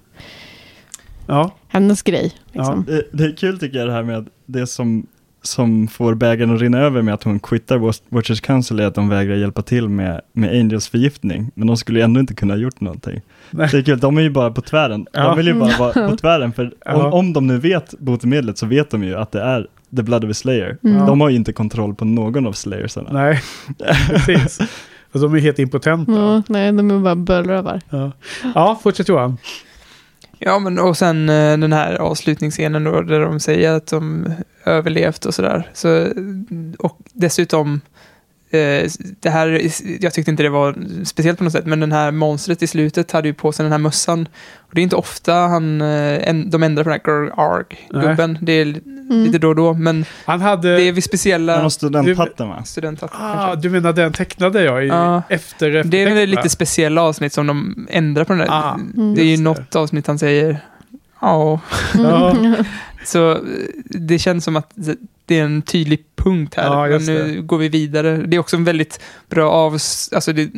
Ja, hennes grej. Liksom. Det, det är kul tycker jag det här med att det som, som får bägaren att rinna över med att hon quittar Watch- Watchers Council är att de vägrar hjälpa till med, med Angels förgiftning. Men de skulle ju ändå inte kunna ha gjort någonting. Nej. Det är kul, de är ju bara på tvären. Ja. De vill ju bara vara på tvären, för Ja. om, om de nu vet botemedlet så vet de ju att det är The Blood of a Slayer. Mm. De har ju inte kontroll på någon av Slayersarna. nej, precis. Alltså, de är helt impotenta. Ja, nej, de är bara bölrövar. Ja. ja, fortsätt Johan. Ja, men och sen eh, den här avslutningsscenen då, där de säger att de överlevt och sådär. Så, och dessutom, det här, jag tyckte inte det var speciellt på något sätt, men den här monstret i slutet hade ju på sig den här mössan. Och det är inte ofta han, eh, en, de ändrar på den här Arg-gubben. Det är Mm. lite då och då, men Han hade... det är vid speciella Den studenthatten va? studenthatter. ah, du menar den tecknade jag i Ja. efter Det är väl lite speciella avsnitt som de ändrar på den där. Ah, Mm. det är ju just det. något avsnitt han säger ja. Ja. Så eh, det känns som att det är en tydlig punkt här. Ja, men nu går vi vidare. Det är också en väldigt bra av... Alltså det,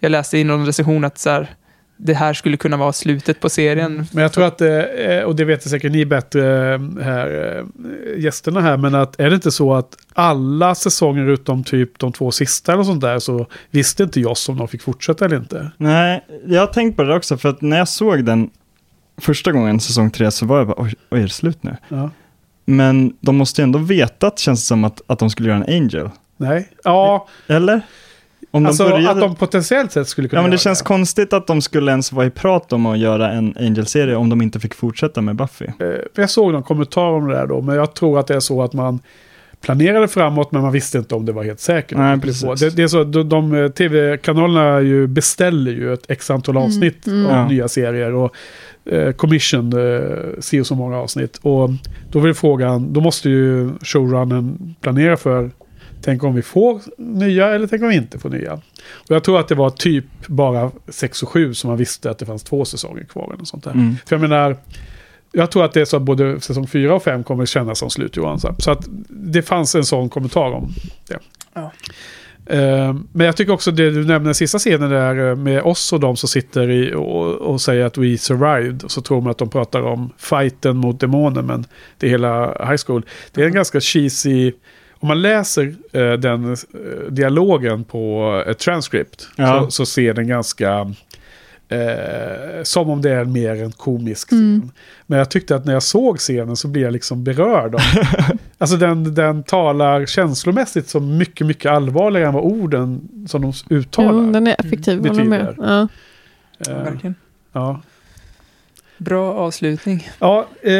jag läste i någon recension att så här, det här skulle kunna vara slutet på serien. Men jag tror att, eh, och det vet säkert ni bättre eh, här, eh, gästerna här, men att är det inte så att alla säsonger utom typ de två sista eller sånt där så visste inte jag om de fick fortsätta eller inte. Nej, jag har tänkt på det också, för att när jag såg den första gången, säsong tre, så var jag bara, oj, oj är det slut nu? Ja. Men de måste ju ändå veta, att, känns det som, att, att de skulle göra en Angel. Nej. Ja, Eller? Om alltså de började... att de potentiellt sett skulle kunna Ja men det göra känns konstigt att de skulle ens vara i prat om att göra en Angel-serie om de inte fick fortsätta med Buffy. Eh, Jag såg någon kommentar om det där då, men jag tror att det är så att man planerade framåt, men man visste inte om det var helt säkert. Nej, Det, precis. det, det är så, de, de eh, tv-kanalerna ju beställer ju ett x antal avsnitt mm. av Ja. nya serier och eh, commission eh, ser så många avsnitt. Och då var det frågan, då måste ju showrunnen planera för Tänk om vi får nya eller tänk om vi inte får nya. Och jag tror att det var typ bara 6 och 7 som man visste att det fanns två säsonger kvar. Eller sånt där. Mm. För jag menar, jag tror att det är så att både säsong 4 och 5 kommer kännas som slut Johan. Så så att det fanns en sån kommentar om det. Ja. Eh, Men jag tycker också det du nämnde sista scenen där eh, med oss och de som sitter i och, och säger att we survived. Och så tror man att de pratar om fighten mot demoner men det är hela high school. Det är en ganska cheesy, om man läser eh, den eh, dialogen på ett transcript Ja. så, så ser den ganska eh, som om det är mer en komisk Mm. scen. Men jag tyckte att när jag såg scenen så blev jag liksom berörd. Av, alltså den, den talar känslomässigt som mycket, mycket allvarligare än vad orden som de uttalar. Jo, den är effektiv, Mm. håller med. Ja. Eh, Verkligen. ja. Bra avslutning. Ja, eh,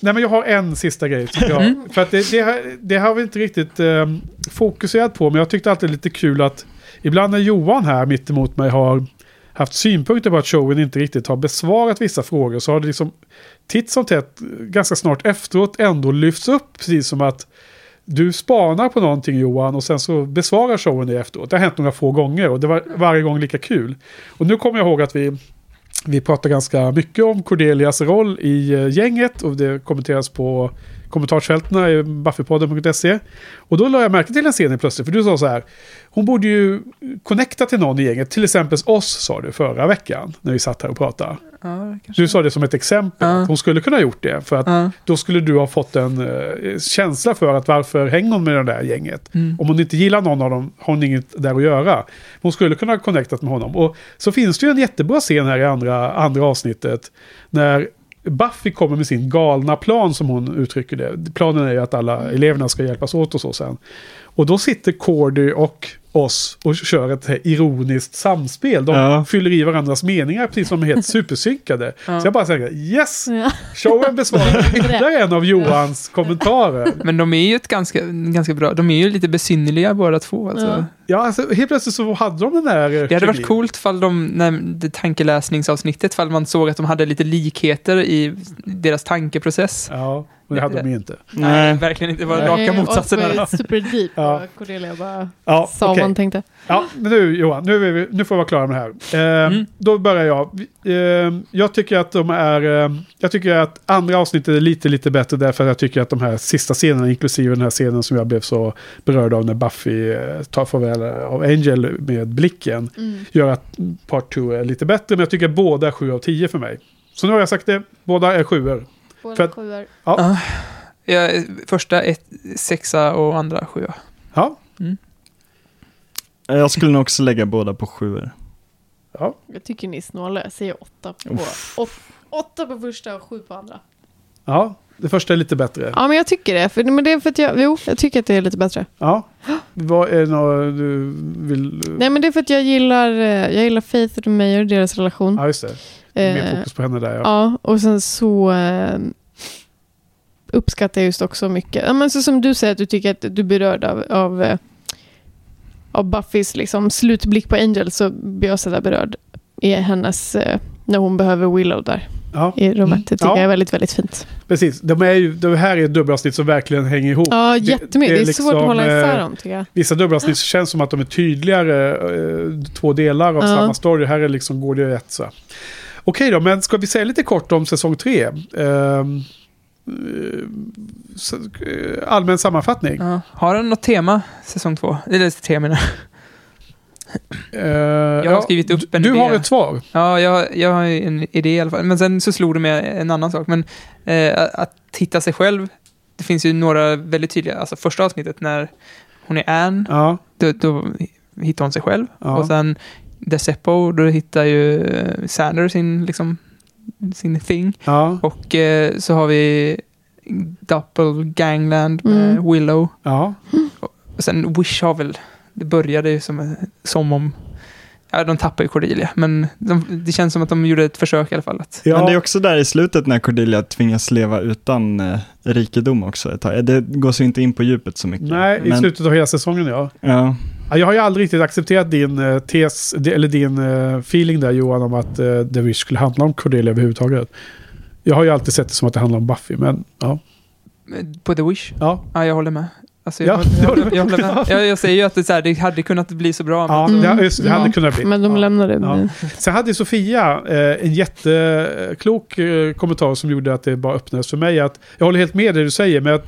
nej men jag har en sista grej. Som jag, Mm. För att det, det, har, det har vi inte riktigt eh, fokuserat på, men jag tyckte alltid det är lite kul att ibland när Johan här mitt emot mig har haft synpunkter på att showen inte riktigt har besvarat vissa frågor så har det liksom titt som tätt ganska snart efteråt ändå lyfts upp precis som att du spanar på någonting Johan och sen så besvarar showen det efteråt. Det har hänt några få gånger och det var varje gång lika kul. Och nu kommer jag ihåg att vi vi pratar ganska mycket om Cordelias roll i eh, gänget och det kommenteras på kommentarsfältena i buffypodden.se. Och då la jag märke till en scen plötsligt, för du sa så här, hon borde ju connecta till någon i gänget, till exempel oss sa du förra veckan, när vi satt här och pratade. Ja. Du sa det som ett exempel, Ja. att hon skulle kunna ha gjort det, för att Ja. då skulle du ha fått en eh, känsla för att varför hänger hon med det där gänget? Mm. Om hon inte gillar någon av dem har hon inget där att göra. Hon skulle kunna ha connectat med honom. Och så finns det ju en jättebra scen här i andra, andra avsnittet. När Buffy kommer med sin galna plan som hon uttrycker det. Planen är ju att alla eleverna ska hjälpas åt och så sen. Och då sitter Cordy och oss och kör ett ironiskt samspel. De Ja. fyller i varandras meningar precis som de är helt supersynkade. Ja. Så jag bara säger yes! Ja. Showen besvarar ytterligare en av Johans kommentarer. Men de är ju ett ganska, ganska bra, de är ju lite besynnerliga båda två. Alltså. Ja. Ja, alltså, helt plötsligt så hade de den där... eh, Det hade varit coolt fall de, när det tankeläsningsavsnittet, fall man såg att de hade lite likheter i deras tankeprocess. Ja, men det hade de ju inte. Nej, verkligen inte. Det var raka motsatsen. Det var super deep. Ja. och Cordelia bara Ja, sa vad okej. hon tänkte. Ja, men nu Johan, nu, vi, nu får vi vara klara med det här. Eh, Mm. Då börjar jag. Eh, jag tycker att de är... Eh, jag tycker att andra avsnittet är lite, lite bättre därför att jag tycker att de här sista scenerna, inklusive den här scenen som jag blev så berörd av när Buffy eh, tar farväl av Angel med blicken, Mm. gör att part 2 är lite bättre. Men jag tycker att båda är 7 av 10 för mig. Så nu har jag sagt det, båda är 7 Båda För att- sjuor. Ja, Ja, första ett, sexa och andra sjua. Ja, Jag skulle nog också lägga båda på sjuor. ja. Jag tycker ni är snåla. Jag säger åtta på, åt, åtta på första och sju på andra. ja, det första är lite bättre. Ja, men jag tycker det. För, men det är för att jag, jo, jag tycker att det är lite bättre. Ja. Vad är det något du vill... Nej, men det är för att jag gillar, eh, jag gillar Faith och Mayer och deras relation. Ja, just det. Mer Eh, fokus på henne där. Ja. Ja, och sen så eh, uppskattar jag just också mycket. Ja, men så som du säger att du tycker att du är berörd av, av, av Buffys liksom, slutblick på Angel så blir jag sådär berörd i hennes, när hon behöver Willow där Ja. i rummet. Det tycker Ja. jag är väldigt, väldigt fint. Precis, de är ju, det här är ett dubbelavsnitt som verkligen hänger ihop. Ja, jättemycket. Det är, liksom, svårt att hålla isär eh, dem tycker jag. Vissa dubbelavsnitt känns som att de är tydligare, eh, två delar av Ja. samma story. Här är liksom, går det rätt så. Okej då, men ska vi säga lite kort om säsong tre? Eh, allmän sammanfattning. Ja. Har den något tema, säsong två? Eller tre menar jag. jag har skrivit upp en Du idé. har ett svar. Ja, jag, jag har ju en idé i alla fall. Men sen så slog det mig en annan sak. Men eh, att hitta sig själv, det finns ju några väldigt tydliga, alltså första avsnittet när hon är Anne, Ja, då, då hittar hon sig själv. Ja. Och sen Deceppo, då hittar ju Sander sin, liksom, sin thing. ja, Och eh, så har vi Doppelgangland med Mm. Willow. ja. Och sen Wish har väl, det började ju som, som om, ja de tappade ju Cordelia, men de, det känns som att de gjorde ett försök i alla fall. Att, Ja. Men det är också där i slutet när Cordelia tvingas leva utan eh, rikedom också ett tag. Det går så inte in på djupet så mycket. Nej, i Men- slutet av hela säsongen ja. Ja, Ja, Jag har ju aldrig riktigt accepterat din eh, tes, eller din eh, feeling där Johan om att uh, The Wish skulle handla om Cordelia överhuvudtaget. Jag har ju alltid sett det som att det handlar om Buffy, men ja. på The Wish. Ja, Ja, jag håller med. Alltså, Ja, jag, säger ju att det, så här, det hade kunnat bli så bra. ja men, Mm. det, just, det hade Ja. kunnat bli. Men de det. Ja. Sen hade Sofia eh, en jätteklok eh, kommentar som gjorde att det bara öppnades för mig. Att, jag håller helt med det du säger, men att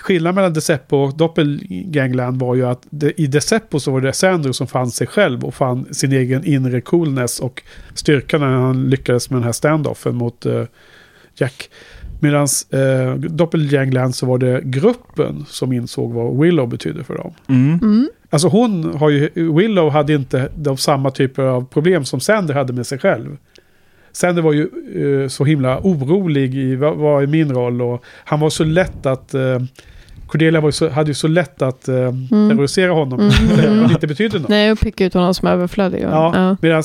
skillnaden mellan Deceppo och Doppelgangland var ju att det, i Deceppo så var det Sandro som fann sig själv och fann sin egen inre coolness och styrka när han lyckades med den här standoffen mot eh, Jack. Medan eh, Doppelgangland så var det gruppen som insåg vad Willow betydde för dem. mm. Mm. Alltså hon har ju, Willow hade inte de samma typer av problem som Sander hade med sig själv. Sander var ju eh, så himla orolig i vad, vad är min roll och han var så lätt att eh, Cordelia var ju så, hade ju så lätt att eh, terrorisera honom. Mm. Mm. Det inte betydde något. Nej, och picka ut honom som överflödig. och- Ja, Ja. medan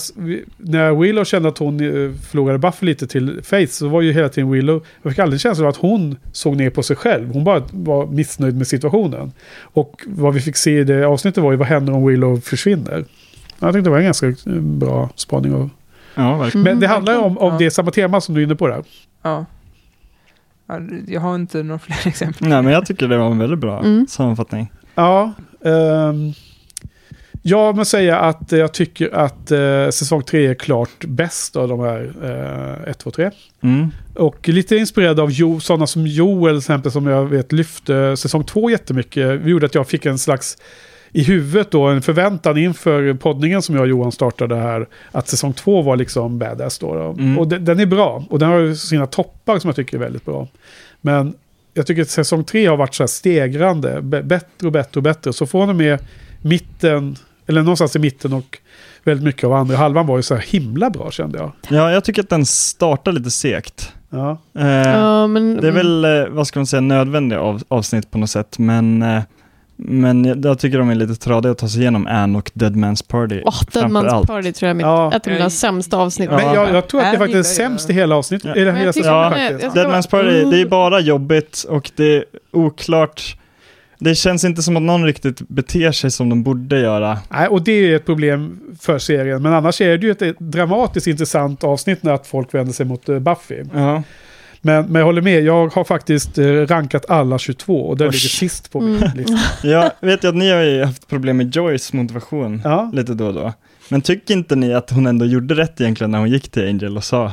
när Willow kände att hon eh, förlorade Buffy lite till Faith så var ju hela tiden Willow, jag fick aldrig känslan av att hon såg ner på sig själv. Hon bara var missnöjd med situationen. Och vad vi fick se i det avsnittet var ju vad händer om Willow försvinner. Jag tyckte det var en ganska eh, bra spaning. Av. ja verkligen. Men det handlar ju om, om Ja. det samma tema som du är inne på där. ja. Ja, Jag har inte några fler exempel. Nej, men jag tycker det var en väldigt bra Mm. sammanfattning. Ja, ehm, jag måste säga att jag tycker att eh, säsong 3 är klart bäst av de här 1, 2, 3. Mm. Och lite inspirerad av jo, sådana som Joel till exempel som jag vet lyfte säsong två jättemycket. Vi gjorde att jag fick en slags i huvudet då en förväntan inför poddningen som jag och Johan startade här. Att säsong två var liksom badass då. då. Mm. Och den, den är bra. Och den har ju sina toppar som jag tycker är väldigt bra. Men jag tycker att säsong tre har varit så här stegrande. Bättre och bättre och bättre. Så från och med mitten, eller någonstans i mitten och väldigt mycket av andra halvan var ju så här himla bra kände jag. Ja, jag tycker att den startar lite segt. Ja. Eh, Ja, men, Det är väl, eh, vad ska man säga, nödvändiga av, avsnitt på något sätt, men, eh, men jag, jag tycker de är lite tradiga att ta sig igenom Anne och Dead Man's Party. Åh, Dead Man's allt. Party tror jag är mitt, Ja. ett av mina sämsta avsnitt. Ja. Men jag, jag tror att det faktiskt är jag. sämst i hela avsnittet. Ja. Hela faktiskt. jag- Dead Man's Party, det är bara jobbigt och det är oklart. Det känns inte som att någon riktigt beter sig som de borde göra. Nej, och det är ett problem för serien. Men annars är det ju ett, dramatiskt intressant avsnitt när att folk vänder sig mot eh, Buffy. Ja. Men, men jag håller med, jag har faktiskt eh, rankat alla 22 och den ligger sist på min Mm. lista. Jag vet ju att ni har ju haft problem med Joyce motivation Ja. lite då och då. Men tycker inte ni att hon ändå gjorde rätt egentligen när hon gick till Angel och sa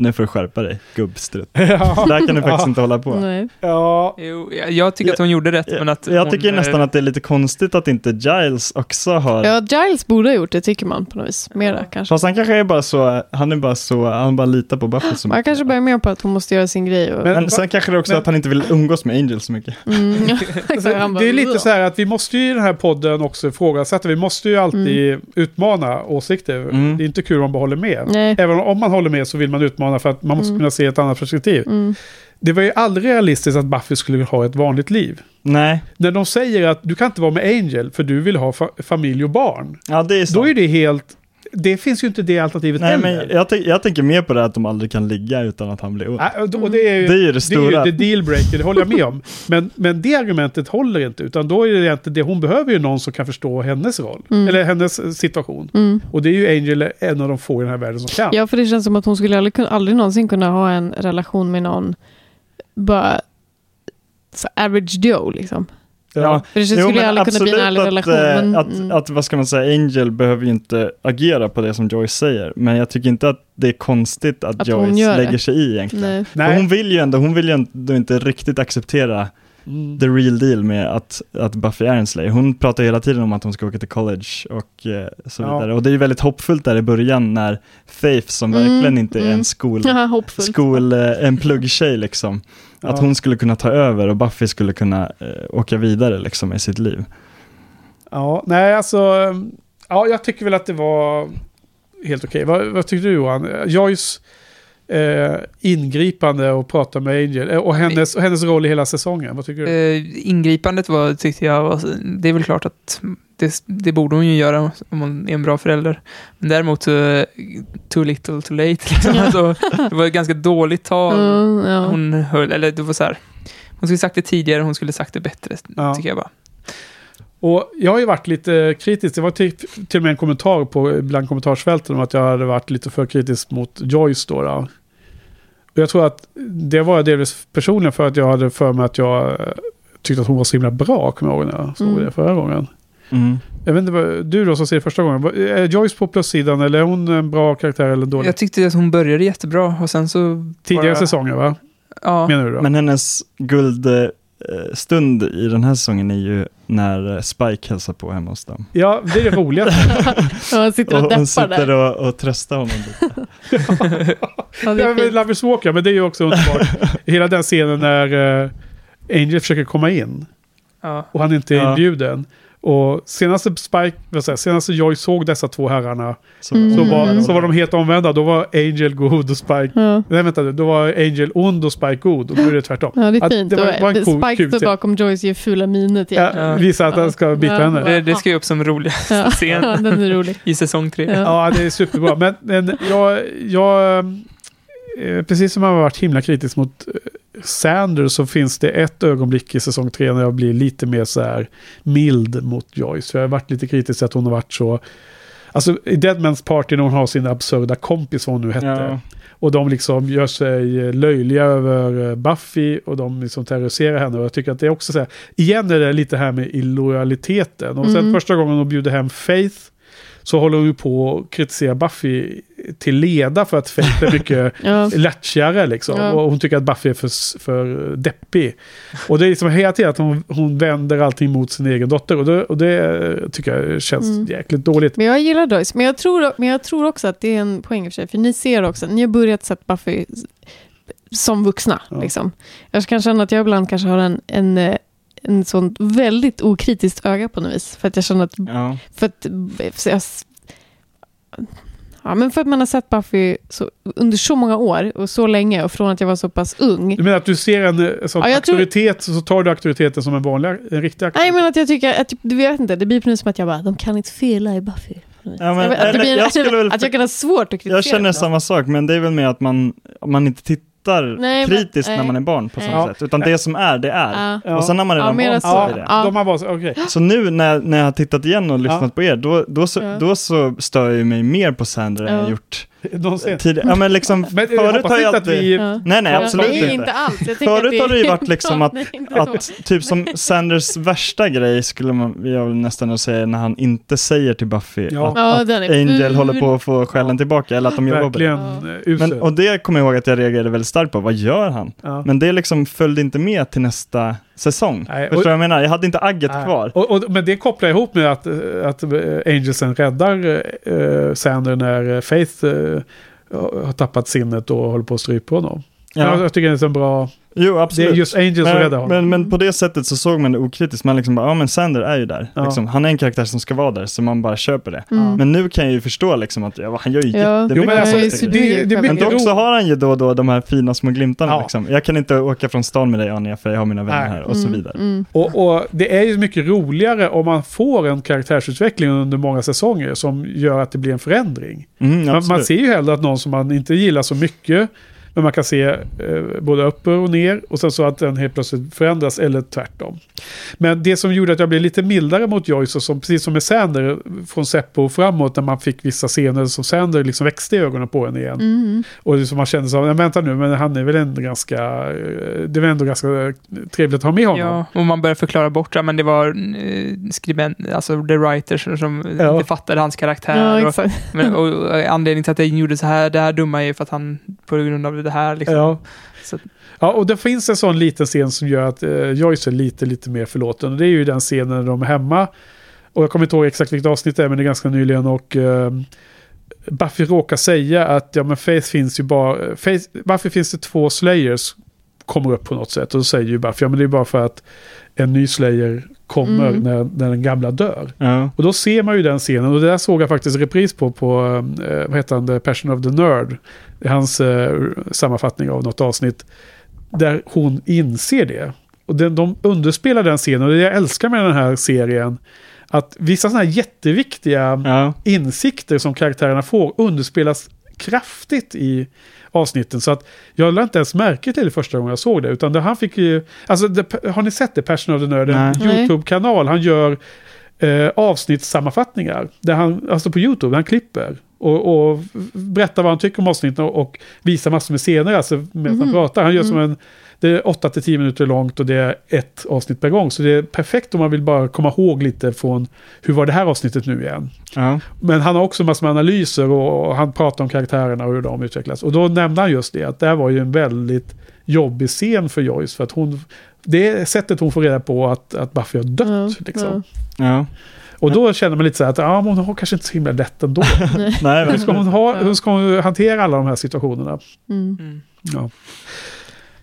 nu får du skärpa dig, gubbstrutt. ja. Där kan du faktiskt Ja. inte hålla på. Nej. ja. Jo, jag, jag tycker att hon gjorde rätt, men att Jag tycker eh, nästan att det är lite konstigt att inte Giles också har... Ja, Giles borde ha gjort det tycker man på något vis. Mera kanske. Fast han kanske är bara så, han är bara så, han bara litar på Buffy så Man mycket. kanske börjar med på att hon måste göra sin grej. Och, Men- Men sen kanske det också men- att han inte vill umgås med Angel så mycket. mm, han bara, Det är lite så här att vi måste ju i den här podden också ifrågasätta. Vi måste ju alltid utmana åsikter. Mm. Det är inte kul om man bara håller med. Nej. Även om man håller med så vill man utmana för att man måste Mm. kunna se ett annat perspektiv. Mm. Det var ju aldrig realistiskt att Buffy skulle ha ett vanligt liv. Nej, När de säger att du kan inte vara med Angel för du vill ha fa- familj och barn. ja det är så. Då är det helt... Det finns ju inte det alternativet Nej, heller. men jag, tänk- jag tänker mer på det att de aldrig kan ligga utan att han blir och då- och det är ju Det är ju det det, är stora. ju dealbreaker, det håller jag med om. Men, men det argumentet håller inte, utan då är det egentligen det hon behöver ju någon som kan förstå hennes roll. Mm. Eller hennes situation. Mm. Och det är ju Angel en av de få i den här världen som kan. Ja, för det känns som att hon skulle aldrig, aldrig någonsin kunna ha en relation med någon bara average Joe liksom. Ja, För det skulle Jo, men aldrig kunna bli en ärlig att, relation. eh, Men, att, mm. att, vad ska man säga, Angel behöver ju inte agera på det som Joyce säger. Men jag tycker inte att det är konstigt att, Att Joyce lägger sig i egentligen. Nej. Nej. hon vill ju ändå, hon vill ju ändå inte riktigt acceptera Mm. the real deal med att, att Buffy är en slayer. Hon pratar hela tiden om att hon ska åka till college och eh, så Ja. vidare. Och det är ju väldigt hoppfullt där i början när Faith, som Mm, verkligen inte är mm. en skol, Ja, skol eh, en plugg-tjej liksom, att Ja. hon skulle kunna ta över och Buffy skulle kunna eh, åka vidare liksom i sitt liv. Ja, nej alltså... Ja, jag tycker väl att det var helt okej. Vad, vad tyckte du Johan? Joyce... eh, ingripande och prata med Angel. Eh, Och hennes, och hennes roll i hela säsongen. Vad tycker du? Eh, ingripandet var, tyckte jag, var, det är väl klart att det, det borde hon ju göra om hon är en bra förälder. Men däremot, too little too late. Liksom. Alltså, det var ett ganska dåligt tal. Mm, ja. Hon höll, eller det var så här, hon skulle sagt det tidigare, hon skulle sagt det bättre, Ja. tycker jag bara. Och jag har ju varit lite kritisk. Det var till, till och med en kommentar på bland kommentarsfälten om att jag hade varit lite för kritisk mot Joyce då. då. Och jag tror att det var jag delvis personligen för att jag hade för mig att jag eh, tyckte att hon var så himla bra, kommer jag ihåg när jag såg Mm. det förra gången. Mm. Jag vet inte, vad, du då som ser det första gången, är Joyce på plussidan eller är hon en bra karaktär eller dålig? Jag tyckte att hon började jättebra och sen så... Tidigare bara- säsonger va? Ja, Menar du då? Men hennes guldstund i den här säsongen är ju när eh, Spike hälsar på hemma hos dem. Ja, det är det roliga. Han sitter och Och hon sitter där. och, och tröstar honom lite. Ja, det är. Lovers Walker, men det är ju också underbart. Hela den scenen när eh, Angel försöker komma in ja. och han inte är Ja. inbjuden. Och senaste Spike, vad säger, senaste Joy såg dessa två herrarna Så, Mm. så, var, så var de helt omvända. Då var Angel god och Spike... Ja. Nej vänta då var Angel ond och Spike god. Och nu är det tvärtom. Ja, det är Att fint. det var- Och var en cool- Spike står bakom Joyce ger fula miner till Ja, henne. visa att han ska bita Ja. henne. Det, det ska ju upp som roligaste Ja, scen ja, den är rolig. i säsong tre. Ja. Ja, det är superbra. Men, men jag, jag eh, precis som jag har varit himla kritisk mot eh, Sanders så finns det ett ögonblick i säsong tre när jag blir lite mer så här mild mot Joyce. För jag har varit lite kritisk till att hon har varit så... Alltså i Deadman's Party när hon har sin absurda kompis vad hon nu hette. Ja. Och de liksom gör sig löjliga över eh, Buffy och de liksom terroriserar henne. Och jag tycker att det är också så här, igen är det lite här med illojaliteten. Och sen Mm. första gången hon bjuder hem Faith så håller hon ju på att kritisera Buffy till leda för att Faith är mycket Ja. lättjärare liksom. Ja. Och hon tycker att Buffy är för, för deppig. Och det är liksom hela tiden att hon, hon vänder allting mot sin egen dotter. Och det, och det tycker jag känns Mm. jäkligt dåligt. Men jag gillar Joyce. Men jag, tror, men jag tror också att det är en poäng i och för sig. För ni ser också, ni har börjat sätta Buffy som vuxna. Ja. Liksom. Jag kan känna att jag ibland kanske har en, en, eh, en sån väldigt okritiskt öga på något vis. För att jag känner att Ja. För att, för jag, ja, men för att man har sett Buffy så, under så många år och så länge och från att jag var så pass ung. Du menar att du ser en sån Ja, jag tror- auktoritet så tar du auktoriteten som en vanlig, en riktig auktoritet? Nej men att jag tycker, att, du vet inte, det blir på något som att jag bara, de kan inte fela i Buffy. Ja, men, att, det eller, blir, jag skulle väl, att jag kan ha svårt att kritisera. jag känner samma sak, men det är väl med att man, man inte tittar Nej, men- kritiskt när nej. man är barn på Nej. samma sätt. Utan det som är, det är. Ja. Ja. Och sen har man Ja, redan mera vant så. sig vid det. Ja. De har okej. Så nu när, när jag har tittat igen och lyssnat Ja. på er, då, då, så, Ja. då så stör jag mig mer på Sander än Ja. jag gjort Någonsin. Ja men liksom, Men jag förut har att alltid... vi... Ja. Nej nej, Ja, absolut nej, inte. inte alls. Jag Förut att har det ju varit liksom att-. Att typ som Sanders värsta grej skulle man, jag vill nästan säga när han inte säger till Buffy Ja. att, Ja, att Angel ful. håller på att få skällen tillbaka eller att de jobbar det. Verkligen eh, usel. Men, och det kommer jag ihåg att jag reagerade väldigt starkt på, vad gör han? Ja. Men det liksom följde inte med till nästa säsong. Nej, Förstår du vad jag menar? Jag hade inte agget Nej. kvar. Och, och, men det kopplar ihop med att, att eh, Angelsen räddar uh, Sander när eh, Faith eh, har tappat sinnet och håller på att strypa honom. Ja. Jag, jag tycker det är en bra... Jo, Det absolut. är just Angel som räddar men, honom. men, men på det sättet så såg man det okritiskt. Man liksom bara, ja men Sander är ju där. Ja. Liksom, han är en karaktär som ska vara där, så man bara köper det. Mm. Men nu kan jag ju förstå liksom att ja, han gör ju Ja. jättemycket. Jo, men alltså, det det- det men dock så har han ju då och då de här fina små glimtarna. Ja. Liksom. Jag kan inte åka från stan med dig Anja, för jag har mina vänner Nej. här och så vidare. Mm. Och, och det är ju mycket roligare om man får en karaktärsutveckling under många säsonger som gör att det blir en förändring. Mm, Man, man ser ju hellre att någon som man inte gillar så mycket, men man kan se eh, både upp och ner och sen så att den helt plötsligt förändras eller tvärtom. Men det som gjorde att jag blev lite mildare mot Joyce, och som, precis som med Sander, från Seppo och framåt, när man fick vissa scener som Sander liksom växte i ögonen på en igen. Mm. Och liksom man kände så, "Nej, vänta nu, men han är väl ändå ganska, eh, det var ändå ganska trevligt att ha med honom. Ja, och man börjar förklara bort, ja, men det var eh, skribent, alltså the writers som Ja. inte fattade hans karaktär. Ja, och, men, och, och anledningen till att jag gjorde så här, det här dumma är för att han, på grund av det här liksom. Ja. Så, Ja, och det finns en sån liten scen som gör att eh, Joyce är lite, lite mer förlåten. Och det är ju den scenen när de är hemma. Och jag kommer inte ihåg exakt vilket avsnitt det är, men det är ganska nyligen. Och eh, Buffy råkar säga att ja, men Faith finns ju bara... Faith, varför finns det två Slayers? Kommer upp på något sätt. Och då säger ju Buffy, ja men det är bara för att en ny Slayer kommer Mm. när, när den gamla dör. Ja. Och då ser man ju den scenen och det där såg jag faktiskt repris på på, eh, vad heter han, The Passion of the Nerd. Hans eh, sammanfattning av något avsnitt. Där hon inser det. Och den, de underspelar den scenen och det jag älskar med den här serien. Att vissa sådana här jätteviktiga Ja. insikter som karaktärerna får underspelas kraftigt i avsnitten. Så att jag lade inte ens märke till det första gången jag såg det. Utan det, han fick ju, alltså det, har ni sett det? Passion of the Nerd? En. YouTube-kanal. Han gör eh, avsnittssammanfattningar. Där han, alltså på YouTube, han klipper. Och, och berättar vad han tycker om avsnitten och, och visar massor med scener alltså, medan han Mhm. pratar. Han gör som Mm. en, det är 8-10 minuter långt och det är ett avsnitt per gång. Så det är perfekt om man vill bara komma ihåg lite från hur var det här avsnittet nu igen. Ja. Men han har också massor med analyser och, och han pratar om karaktärerna och hur de utvecklas. Och då nämnde han just det, att det här var ju en väldigt jobbig scen för Joyce. För att hon, det är sättet hon får reda på att, att Buffy har dött. Ja, liksom. Ja. Och då känner man lite så här att ja, hon har kanske inte så himla lätt ändå. Nej, hur, ska hon ha, hur ska hon hantera alla de här situationerna? Mm.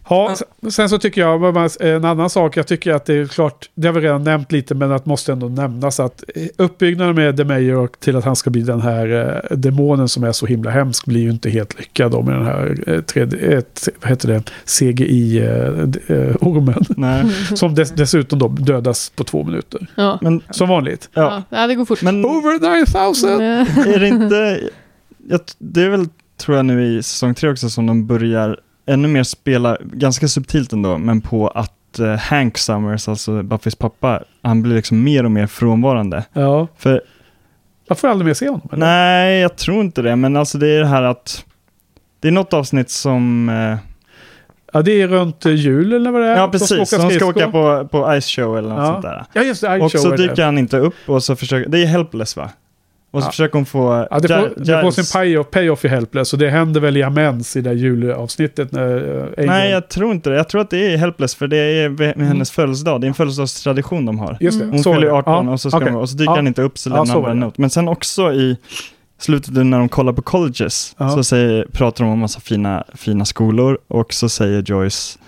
Ja. Sen- så tycker jag, en annan sak, jag tycker att det är klart, det har vi redan nämnt lite, men att måste ändå nämnas att eh, uppbyggnaden med The Mayor till att han ska bli den här eh, demonen som är så himla hemsk blir ju inte helt lyckad då med den här, eh, 3D, eh, vad heter det, CGI-ormen. nej. som dess, dessutom då dödas på två minuter. Ja. Men, Som vanligt. ja. ja, det går fort. Men Over 9000! Ja. är det inte, jag, det är väl tror jag nu i säsong tre också som de börjar ännu mer spela, ganska subtilt ändå, men på att eh, Hank Summers, alltså Buffys pappa, han blir liksom mer och mer frånvarande. Ja, För man får aldrig mer se honom. eller? Nej, jag tror inte det, men alltså det är det här att det är något avsnitt som... Eh, Ja, det är runt eh, jul eller vad det är. ja, precis. De ska åka på, på Ice Show eller något Ja. sånt där. Ja, just det. Och Show så dyker han inte upp och så försöker... Det är Helpless va? Och så Ja. försöker hon få... Ja, det får, det får sin payoff, payoff i Helpless och det händer väl i Amens i det där julavsnittet när uh, Angel... Nej, jag tror inte det. Jag tror att det är Helpless, för det är med hennes födelsedag. Det är en födelsedagstradition de har. Just det, Hon så fyller det. 18 Ja, och, så ska okej. hon, och så dyker Ja. han inte upp så Ja, lämnar så han en not. Men sen också i slutet när de kollar på colleges Ja. så säger, pratar de om massa fina, fina skolor och så säger Joyce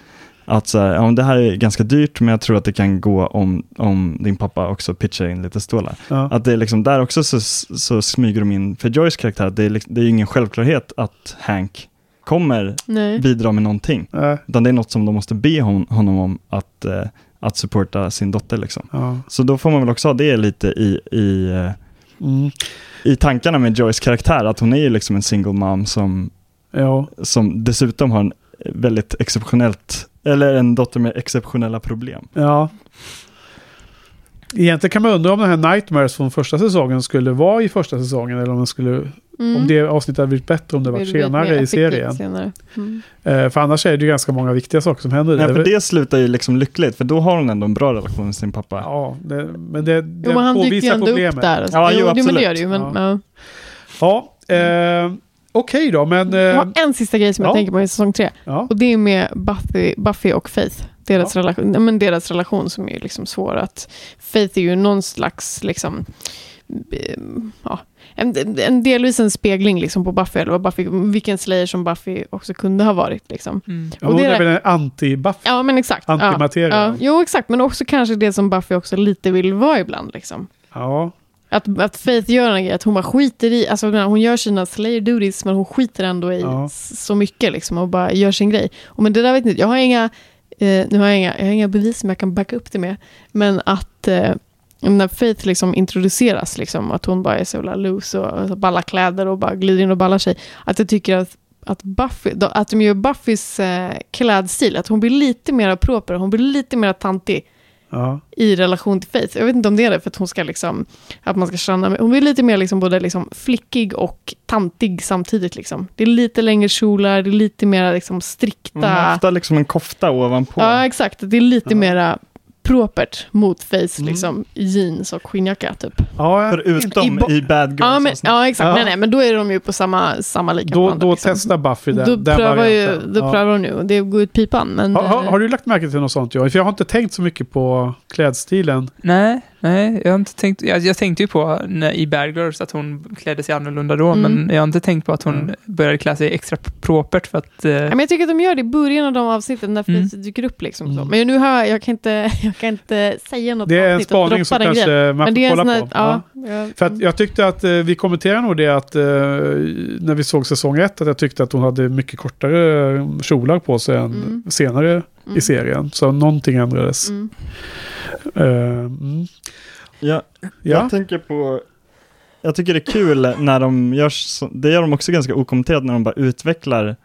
att så här, ja, det här är ganska dyrt men jag tror att det kan gå om, om din pappa också pitchar in lite stålar. Ja. Att det är liksom där också så, så smyger de in, för Joyce karaktär, det är, liksom- det är ingen självklarhet att Hank kommer Nej. bidra med någonting. Nej, Utan det är något som de måste be hon, honom om att, eh, att supporta sin dotter. Liksom. ja. Så då får man väl också ha det lite i, i, eh, Mm. i tankarna med Joyce karaktär, att hon är ju liksom en single mom som, ja. som dessutom har en väldigt exceptionellt, eller en dotter med exceptionella problem. Ja. Egentligen kan man undra om den här Nightmares från första säsongen skulle vara i första säsongen eller om, den skulle, Mm. om det avsnittet hade blivit bättre om det var Vill bli senare i serien. Senare. Mm. Eh, för annars är det ju ganska många viktiga saker som händer. Nej, där. för det slutar ju liksom lyckligt, för då har hon ändå en bra relation med sin pappa. Ja, det, men det, Jo, det men han dyker ju ändå problemet. upp där. Alltså. Ja, jo, jo, men det gör absolut. det ju. Men, Ja. ja. Ja, eh, okej då, men... Eh, Jag har en sista grej som ja. jag tänker på i säsong tre. ja. Och det är med Buffy, Buffy och Faith. Deras, relation, ja, men deras relation som är liksom svår att... Faith är ju någon slags liksom... eh, Ja, en, en delvis en spegling liksom på Buffy, eller vad Buffy, vilken slayer som Buffy också kunde ha varit. Liksom. Mm. Ja, och hon det är är- väl en anti-buff? Ja, men exakt. Ja, Antimateria. ja, jo, exakt. Men också kanske det som Buffy också lite vill vara ibland. Liksom. Ja. Att, att Faith gör en grej, att hon bara skiter i, alltså hon gör sina slayer duties, men hon skiter ändå i Ja. så mycket liksom och bara gör sin grej. Och men det där vet inte, jag har inga, eh, nu har jag inga, jag har inga bevis som jag kan backa upp det med, men att eh, när Faith liksom introduceras, liksom, att hon bara är så jävla loose och, och ballar kläder och bara glider in och ballar sig, att jag tycker att att, Buffy, att de gör Buffys eh, klädstil, att hon blir lite mer proper, hon blir lite mer tantig ja. i relation till Faith. Jag vet inte om det är det för att hon ska liksom, att man ska känna, hon blir lite mer liksom både liksom flickig och tantig samtidigt liksom. Det är lite längre kjolar, det är lite mer liksom Hon har strikta. ofta liksom en kofta ovanpå. Ja, exakt. Det är lite Ja. mera propert mot Faith, Mm. liksom jeans och skinnjacka typ. ja Förutom I i, Bad Girls. Ja, men, avsnitt. ja exakt. Ja. Nej, nej, men då är de ju på samma, samma lika Då, band, då liksom. testar Buffy den, Då den prövar, ju, då Ja. prövar hon nu det går ut pipan. Men, Har, har, eh, har du lagt märke till något sånt Johan? För jag har inte tänkt så mycket på klädstilen. Nej, Nej, jag har inte tänkt, jag, jag tänkte ju på när, i Bad Girls att hon klädde sig annorlunda då, Mm. men jag har inte tänkt på att hon började klä sig extra propert för att... Eh, Ja, men jag tycker att de gör det i början av de avsnitten när Mm. Dyker upp. Liksom, så. Mm. Men nu har jag, jag, kan inte, jag kan inte säga något Det är en spaning som kanske grejen. man får kolla sån på. ja, ja. För att jag tyckte att eh, vi kommenterade nog det att eh, när vi såg säsong ett att jag tyckte att hon hade mycket kortare eh, kjolar på sig än Mm. senare Mm. i serien. Så någonting ändrades. Mm. Eh, mm. Ja, Ja, Jag tänker på, jag tycker det är kul när de gör, det gör de också ganska okommenterat när de bara utvecklar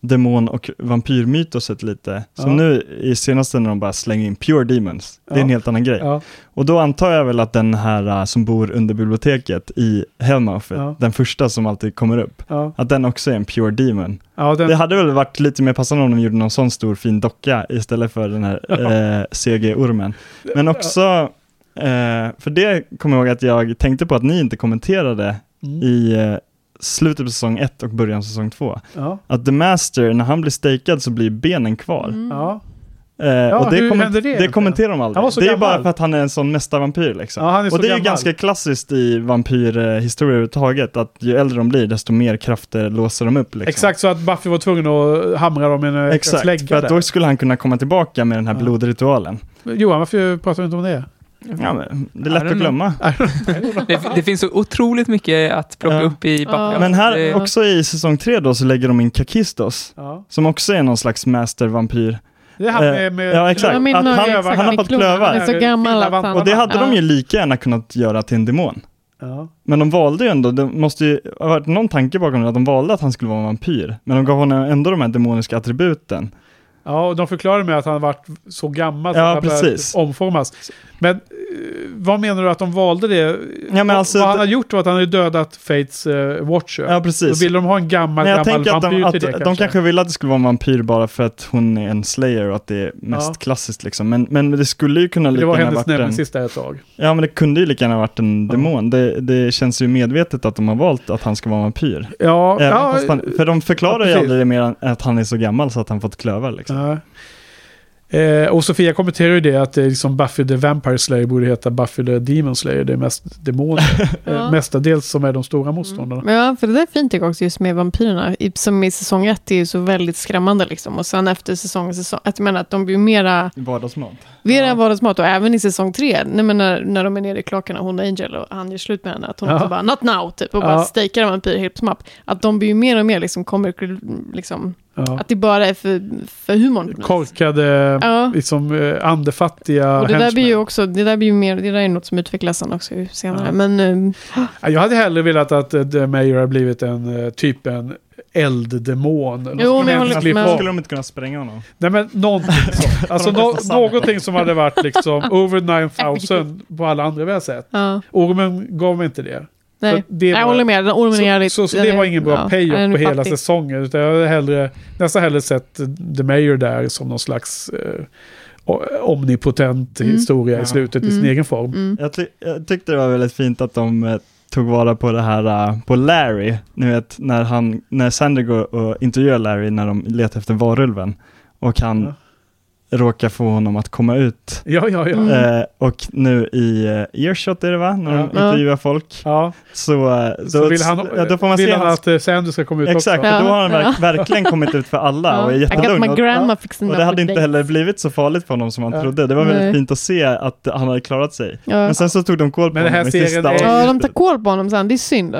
demon och vampyrmytoset lite. Som Ja. nu i senaste när de bara slänger in pure demons. Det är en Ja. helt annan grej. ja, Och då antar jag väl att den här uh, som bor under biblioteket i Hellmouth, den första som alltid kommer upp, att den också är en pure demon. den, Det hade väl varit lite mer passande om de gjorde någon sån stor fin docka istället för den här eh, CG-ormen. Men också, eh, för det kommer jag ihåg att jag tänkte på att ni inte kommenterade Mm. i eh, slutet på säsong 1 och början av säsong 2. ja, Att The Master, när han blir stakad så blir benen kvar. Mm. ja. Eh, och det, hände det det kommenterar de aldrig. Han var så det är gammal. bara för att han är en sån mästarvampyr liksom. Ja, han är så och det är ju gammal. ganska klassiskt i vampyrhistoria överhuvudtaget, att ju äldre de blir desto mer krafter låser de upp. Liksom. Exakt så att Buffy var tvungen att hamra dem med en Exakt, slägga för att då skulle han kunna komma tillbaka med den här Ja. blodritualen. Johan, varför pratar du inte om det? Ja, men det är lätt att glömma. det, det finns så otroligt mycket att plocka Ja. upp i Ja. Buffy. Men här Det- också i säsong tre då så lägger de in Kakistos, Ja. som också är någon slags mastervampyr. Det är han Eh, med... med ja, exakt. Att han- exakt, han har med fått klövar. Han är så gammal att han... Och det hade de ju lika gärna kunnat göra till en demon. Ja. Men de valde ju ändå, det måste ju ha varit någon tanke bakom det, att de valde att han skulle vara en vampyr. Men de gav honom ändå de här demoniska attributen. Ja, och de förklarade med att han varit så gammal Ja, att han precis. omformas. Men vad menar du att de valde det? Ja, men alltså- vad han har gjort var att han har dödat Fates uh, Watcher. Ja, Då precis. vill de ha en gammal, jag gammal tänker att, vampyr de, att till det de kanske. kanske ville att det skulle vara en vampyr bara för att hon är en slayer och att det är mest Ja. klassiskt liksom. Men, men det skulle ju kunna Det lika var gärna hennes varit en... nemesis där ett tag. Ja men det kunde ju lika gärna varit en Ja. demon. Det, det känns ju medvetet att de har valt att han ska vara en vampyr. Ja, Även ja, han, för de förklarar ja, ju aldrig det mer än att han är så gammal så att han fått klövar liksom. Ja. Eh, och Sofia kommenterar ju det att det är liksom Buffy the Vampire Slayer borde heta Buffy the Demon Slayer. Det är mest demoner. Ja. eh, mestadels som är de stora motståndarna. Men ja, för det där är fint tycker jag också just med vampyrerna. I, som i säsong ett är ju så väldigt skrämmande liksom. Och sen efter säsong, säsong att jag menar att de blir mera, Vardagsmat. mera Ja. vardagsmat. Och även i säsong tre, nej, men när, när de är nere i kloakerna, hon och Angel, och han gör slut med henne. Att hon Ja. också bara, not now, typ. Och Ja. bara stejkar en vampyr happ. Att de blir ju mer och mer liksom, kommer, liksom, Ja. att det bara är för, för humorn. Korkade, Ja. liksom eh, andefattiga Och det där blir ju också, det där blir ju mer, det där är något som utvecklas sen också senare. Ja. Men eh, Ja, Jag hade hellre velat att uh, The Mayor hade blivit en uh, typ en elddemon. eller Jo, men jag håller med. Skulle de inte kunna spränga honom? Nej men någonting sånt. Alltså nå någonting som hade varit liksom over 9000 på alla andra vi har sett. ja, Ormen gav mig inte det. Nej. Det jag var- håller med. Den ormen är Så, så, så det var ingen bra ja, payoff på hela fattig. säsongen. Utan jag hade hellre, nästan hellre sett The Mayor där som någon slags eh, omnipotent Mm. historia Ja. i slutet i sin Mm. egen form. Mm. Jag, ty jag tyckte det var väldigt fint att de eh, tog vara på det här, eh, på Larry, ni vet när han, när Sander går och intervjuar Larry när de letar efter varulven och han Ja. Råkar få honom att komma ut. Ja, ja, ja. Mm. Eh, och nu i eh, Earshot är det va, när de Ja. intervjuar folk. ja. Så, eh, då, Så vill han, ja, då får man vill se han att Sandy ska komma ut Exakt, också. för då har han verk, Ja. verkligen kommit ut för alla och är jättelugn. Och, och up det hade inte dates. heller blivit så farligt för honom som han Ja. trodde. Det var Nej. väldigt fint att se att han hade klarat sig. Ja. Men sen så tog de koll på Men den här honom i serien sista är-. Ja, de tar koll på honom sen. Det är synd.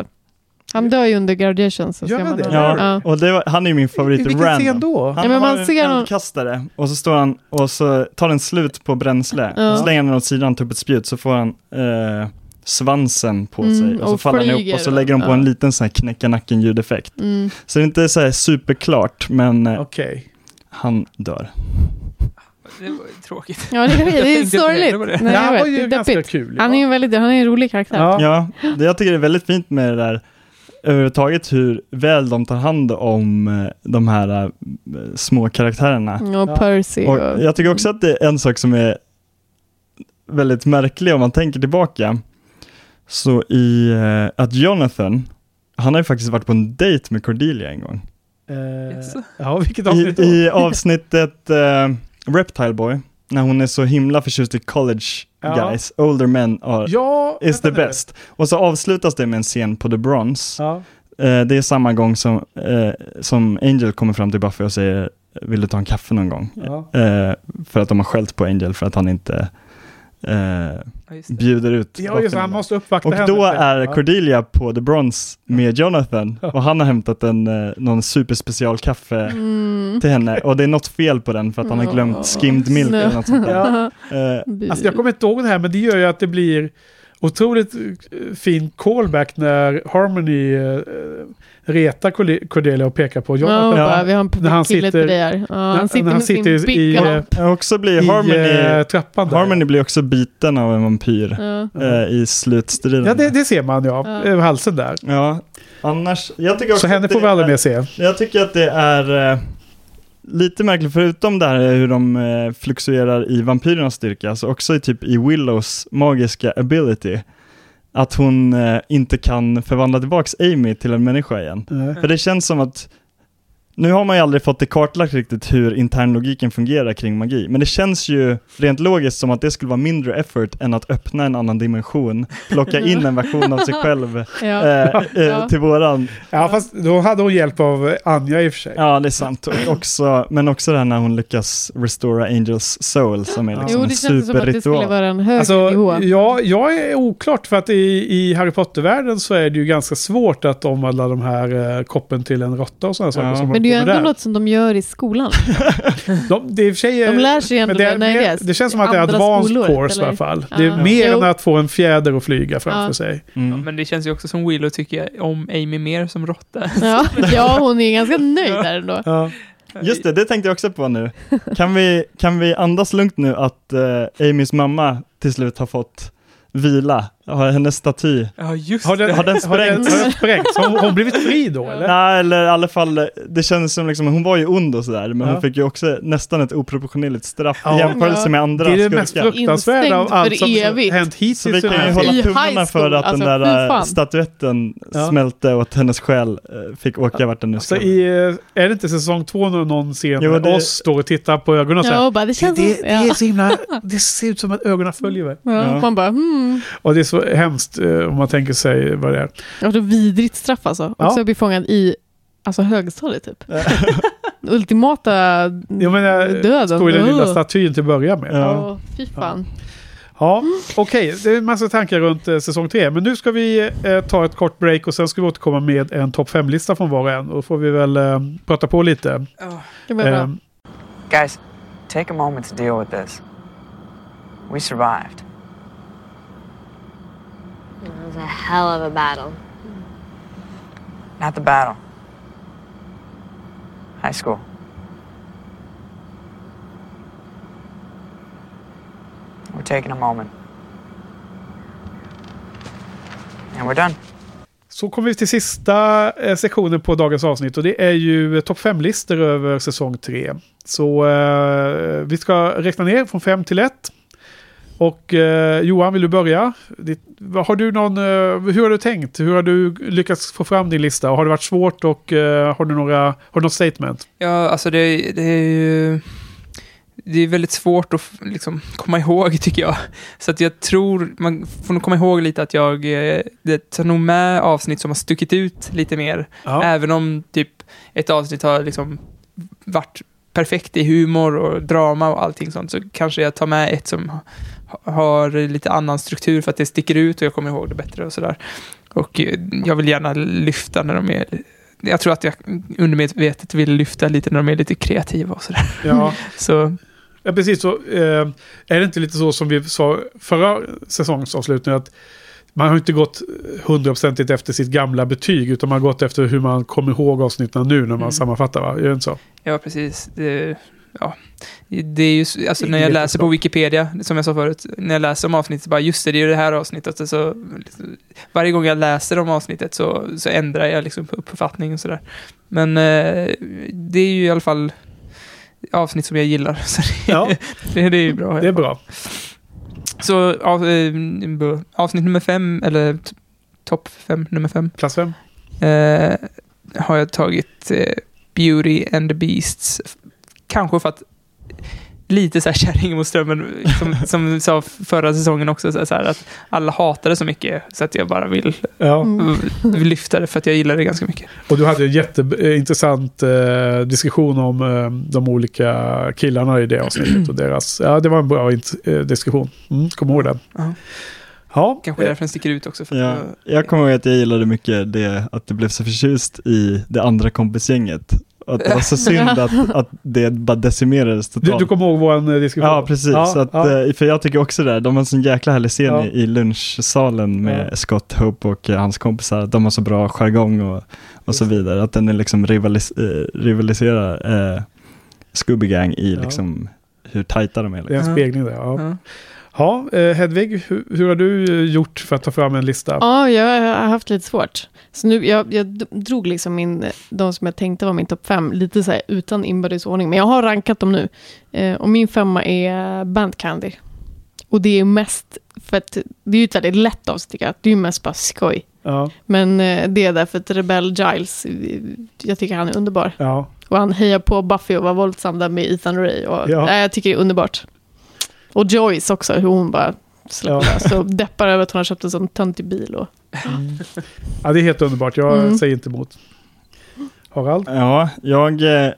Han dör ju under graduation. Så Gör ser man det? Ja, Ja. och det var, han är ju min favorit Vilken random. scen då? Han Ja, men man har ser en någon- eldkastare och så står han och så tar den slut på bränsle. Ja. Och så slänger han den åt sidan, tar upp ett spjut så får han eh, svansen på Mm, sig och så och faller han upp flyger och så lägger de på ja. en liten sån här knäcka nacken ljudeffekt. Mm. Så det är inte så här superklart men eh, Okej. han dör. Det var ju tråkigt. Ja, det är, det är sorgligt. det. Nej, Ja, jag han var ju är ganska kul. Han är ju väldigt, han är en rolig karaktär. Ja. Ja, det jag tycker det är väldigt fint med det där överhuvudtaget hur väl de tar hand om eh, de här eh, små karaktärerna. Och Ja. Percy. Och, jag tycker också att det är en sak som är väldigt märklig om man tänker tillbaka. Så i eh, att Jonathan, han har ju faktiskt varit på en dejt med Cordelia en gång. Yes. ja, vilket avsnitt I, då? i avsnittet eh, Reptile Boy, när hon är så himla förtjust i college Ja. guys, older men are, Ja, is the best. Och så avslutas det med en scen på The Bronze. Ja. Eh, det är samma gång som, eh, som Angel kommer fram till Buffy och säger vill du ta en kaffe någon gång? Eh, för att de har skällt på Angel för att han inte eh, bjuder ut Ja, just han måste uppvakta Och henne. då är. Cordelia på The Bronze med Jonathan och han har hämtat en, eh, någon superspecial kaffe Mm. till henne och det är något fel på den för att han har glömt skimmed milk eller något sånt där. Ja. Eh, Alltså jag kommer inte ihåg det här, men det gör ju att det blir otroligt eh, fin callback när Harmony eh, retar Corde- Cordelia och pekar på Ja, Jonathan. Ja. bara, vi har en När han sitter- till dig här. Ja, när- han sitter när han med sin sitter i, big eh, också blir i Harmony, trappan där. Harmony blir också biten av en vampyr Ja. eh, i slutstriden. Ja, det, det ser man ja. Ja. Över halsen där. Ja, annars, jag tycker också Så henne får vi aldrig mer se. Jag tycker att det är eh, lite märkligt, förutom det här hur de eh, fluxuerar i vampyrernas styrka, så också i typ i Willows magiska ability, att hon eh, inte kan förvandla tillbaks Amy till en människa igen. Nej. För det känns som att nu har man ju aldrig fått det kartlagt riktigt hur internlogiken fungerar kring magi, men det känns ju rent logiskt som att det skulle vara mindre effort än att öppna en annan dimension, plocka in en version av sig själv Ja. eh, eh, Ja. till våran Ja, fast då hade hon hjälp av Anja i och för sig. Ja, det är sant. Och också, men också det här när hon lyckas restora Angels soul som är liksom Jo, en det känns som att det skulle vara en högre Alltså, nivå. ja, jag är oklart för att i, i Harry Potter-världen så är det ju ganska svårt att omvandla de här eh, koppen till en råtta och sådana saker. Ja. Som Men ju håller på med ändå där. något som de gör i skolan. De, det, är sig, De lär sig ändå det, det, är nej, det är det känns som att det är advanced skolor, course eller? i alla fall. Det är Ja. mer Jo. än att få en fjäder att flyga framför Ja. sig. Mm. Men det känns ju också som Willow tycker jag om Amy mer som råtta. Ja, ja, hon är ganska nöjd där ändå. Ja. Just det, det tänkte jag också på nu. Kan vi, kan vi andas lugnt nu att eh, Amys mamma till slut har fått vila? Har hennes staty? Ja, just Har den, det. Har den Har den, sprängts? har den sprängts? Har hon, blivit fri då eller? Nej, eller i alla fall, det kändes som liksom, hon var ju ond och sådär, men Ja. hon fick ju också nästan ett oproportionerligt straff Ja. i jämförelse Ja. med andra Det är det mest skurkar. fruktansvärda av allt för som evigt. hänt hittills. Så vi kan ju hålla tummarna för att alltså, den där äh, statyetten Ja. smälte och att hennes själ äh, fick åka vart den nu Så ska. i, eh, är det inte säsong två när någon scen Jo, det- oss står och tittar på ögonen och Ja, säger och bara, det det, känns det, är Ja. så himla, det ser ut som att ögonen följer mig. Ja, Ja. Man bara, hmm. Och det är så hemskt eh, om man tänker sig vad det är. Ja, det vidrigt straff alltså. Ja. Också bli fångad i alltså, högstadiet typ. Ultimata Jag menar, döden. står i den lilla statyn till att börja med. Ja, Ja, fy fan. okej. Det är en massa tankar runt eh, säsong tre. Men nu ska vi eh, ta ett kort break och sen ska vi återkomma med en topp fem-lista från var och en. Och då får vi väl eh, prata på lite. Bra. Eh, Guys, take a moment to deal with this. We survived. Was a hell of a battle. Not the battle. High school. We're taking a moment. And we're done. Så kommer vi till sista eh, sektionen på dagens avsnitt och det är ju eh, topp fem listor över säsong 3. Så eh, vi ska räkna ner från 5 till 1. Och eh, Johan, vill du börja? Ditt, har du någon, eh, hur har du tänkt? Hur har du lyckats få fram din lista? Har det varit svårt och eh, har du några, har du något statement? Ja, alltså det, det är ju... Det är väldigt svårt att liksom, komma ihåg, tycker jag. Så att jag tror, man får nog komma ihåg lite att jag, eh, det tar nog med avsnitt som har stuckit ut lite mer. Ja. Även om typ ett avsnitt har liksom varit perfekt i humor och drama och allting sånt, så kanske jag tar med ett som har lite annan struktur för att det sticker ut och jag kommer ihåg det bättre och sådär. Och eh, jag vill gärna lyfta när de är jag tror att jag undermedvetet vill lyfta lite när de är lite kreativa och sådär. Ja. Så Ja, precis så. Eh, är det inte lite så som vi sa förra säsongsavslutningen att man har inte gått hundraprocentigt efter sitt gamla betyg utan man har gått efter hur man kommer ihåg avsnitten nu när man Mm. sammanfattar va? Är det inte så? Ja, precis. Det, ja. det är ju, alltså när jag läser på. Wikipedia, som jag sa förut, när jag läser om avsnittet, bara just det, det är ju det här avsnittet. Så, varje gång jag läser om avsnittet så, så ändrar jag liksom på uppfattning och sådär. Men eh, det är ju i alla fall avsnitt som jag gillar. Så det, Ja. det, det är ju bra. Det är bra. Så av, eh, avsnitt nummer fem, eller topp fem, nummer fem, Klass 5. eh, har jag tagit eh, Beauty and the Beasts. Kanske för att lite så här kärring mot strömmen, som, som vi sa förra säsongen också, så här, så här, att alla hatar det så mycket, så att jag bara vill, Ja. vill lyfta det, för att jag gillar det ganska mycket. Och du hade en jätteintressant eh, diskussion om eh, de olika killarna i det avsnittet. Och deras, ja, det var en bra eh, diskussion. Mm, kom ihåg den. Ja. Ja, Kanske därför den sticker ut också. För Ja, att jag, jag kommer ihåg att jag gillade mycket det, att du blev så förtjust i det andra kompisgänget. Att det var så synd att, att det bara decimerades du, totalt. du kommer ihåg vår eh, diskussion? Ja, precis. Ja, så att, ja. eh, För jag tycker också det, de har en sån jäkla härlig scen Ja. i, lunchsalen med Ja. Scott Hope och eh, hans kompisar. De har så bra jargong och, och så vidare. Att den är liksom rivalis, eh, rivaliserar eh, Scooby Gang i Ja. liksom hur tajta de är. Det är Liksom. en spegling där. Ja. Ja. Eh, Hedvig, hur, hur har du eh, gjort för att ta fram en lista? Ja, jag har haft lite svårt. Så nu, jag, jag drog liksom min, de som jag tänkte var min topp fem, lite så här utan inbördes ordning. Men jag har rankat dem nu. Eh, och min femma är Band Candy. Och det är mest, för att det är ju ett väldigt lätt avsnitt. Det är ju mest bara skoj. Ja, Men eh, det är därför att Rebell Giles, jag tycker han är underbar. ja. Och han hejar på Buffy och var våldsam där med Ethan Ray. Och, Ja. nej, jag tycker det är underbart. Och Joyce också, hur hon bara släpper Ja. och deppar över att hon har köpt en sån töntig bil. Och, ja, det är helt underbart. Jag Mm. säger inte emot. Harald? Ja, jag eh,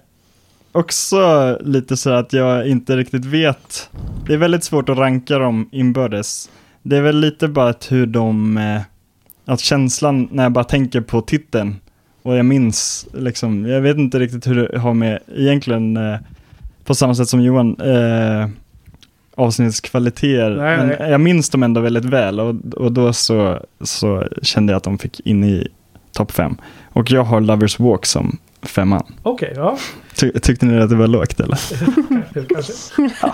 också lite så att jag inte riktigt vet. Det är väldigt svårt att ranka dem inbördes. Det är väl lite bara att hur de, eh, att känslan när jag bara tänker på titeln och jag minns liksom, jag vet inte riktigt hur det har med egentligen eh, på samma sätt som Johan, eh, avsnittets kvaliteter. Nej, Men nej. jag minns dem ändå väldigt väl och, och då så, så kände jag att de fick in i topp fem. Och jag har Lovers Walk som femman. Okej, ja. Ty, tyckte ni att det var lågt eller? Kanske.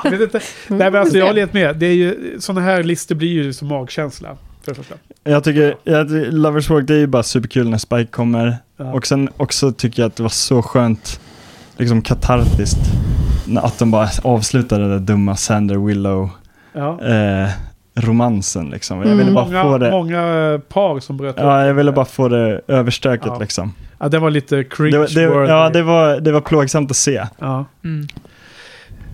Jag vet inte. Nej, men alltså, jag har levt med. Det är ju, sådana här listor blir ju som magkänsla. För första. Jag tycker, jag, Lovers Walk det är ju bara superkul när Spike kommer. Ja. Och sen också tycker jag att det var så skönt, liksom katartiskt, att de bara avslutade den där dumma Sander Willow Ja. eh, romansen liksom. Jag Mm. ville bara Många, få det, många eh, par som bröt ja, jag ville bara få det överstökat Ja. liksom. Ja, det var lite cringe Det, det, worthy. ja, det var, det var plågsamt att se. Ja. Mm.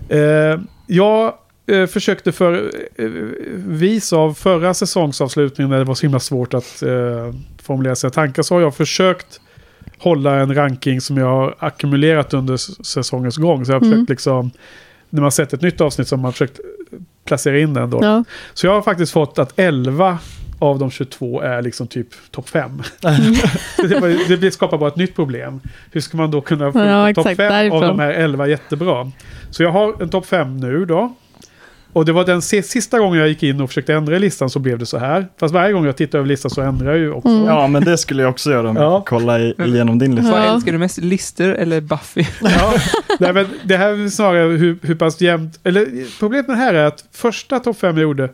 Eh, jag eh, försökte för eh, vis av förra säsongsavslutningen när det var så himla svårt att eh, formulera sina tankar så har jag försökt hålla en ranking som jag har ackumulerat under säsongens gång. Så jag har Mm. försökt liksom, när man sett ett nytt avsnitt så har man försökt placera in den då. ja. Så jag har faktiskt fått att 11 av de 22 är liksom typ topp 5. det, det skapar bara ett nytt problem. Hur ska man då kunna få Ja, topp exakt, 5 av de här 11 jättebra? Så jag har en topp 5 nu då. Och det var den sista gången jag gick in och försökte ändra i listan så blev det så här. Fast varje gång jag tittar över listan så ändrar jag ju också. Mm. Ja, men det skulle jag också göra om Ja. jag kolla i, igenom din lista. Vad Ja. älskar du mest, lister eller Buffy? Ja, nej, men det här är snarare hur, hur pass jämnt... Eller problemet med det här är att första topp 5 jag gjorde...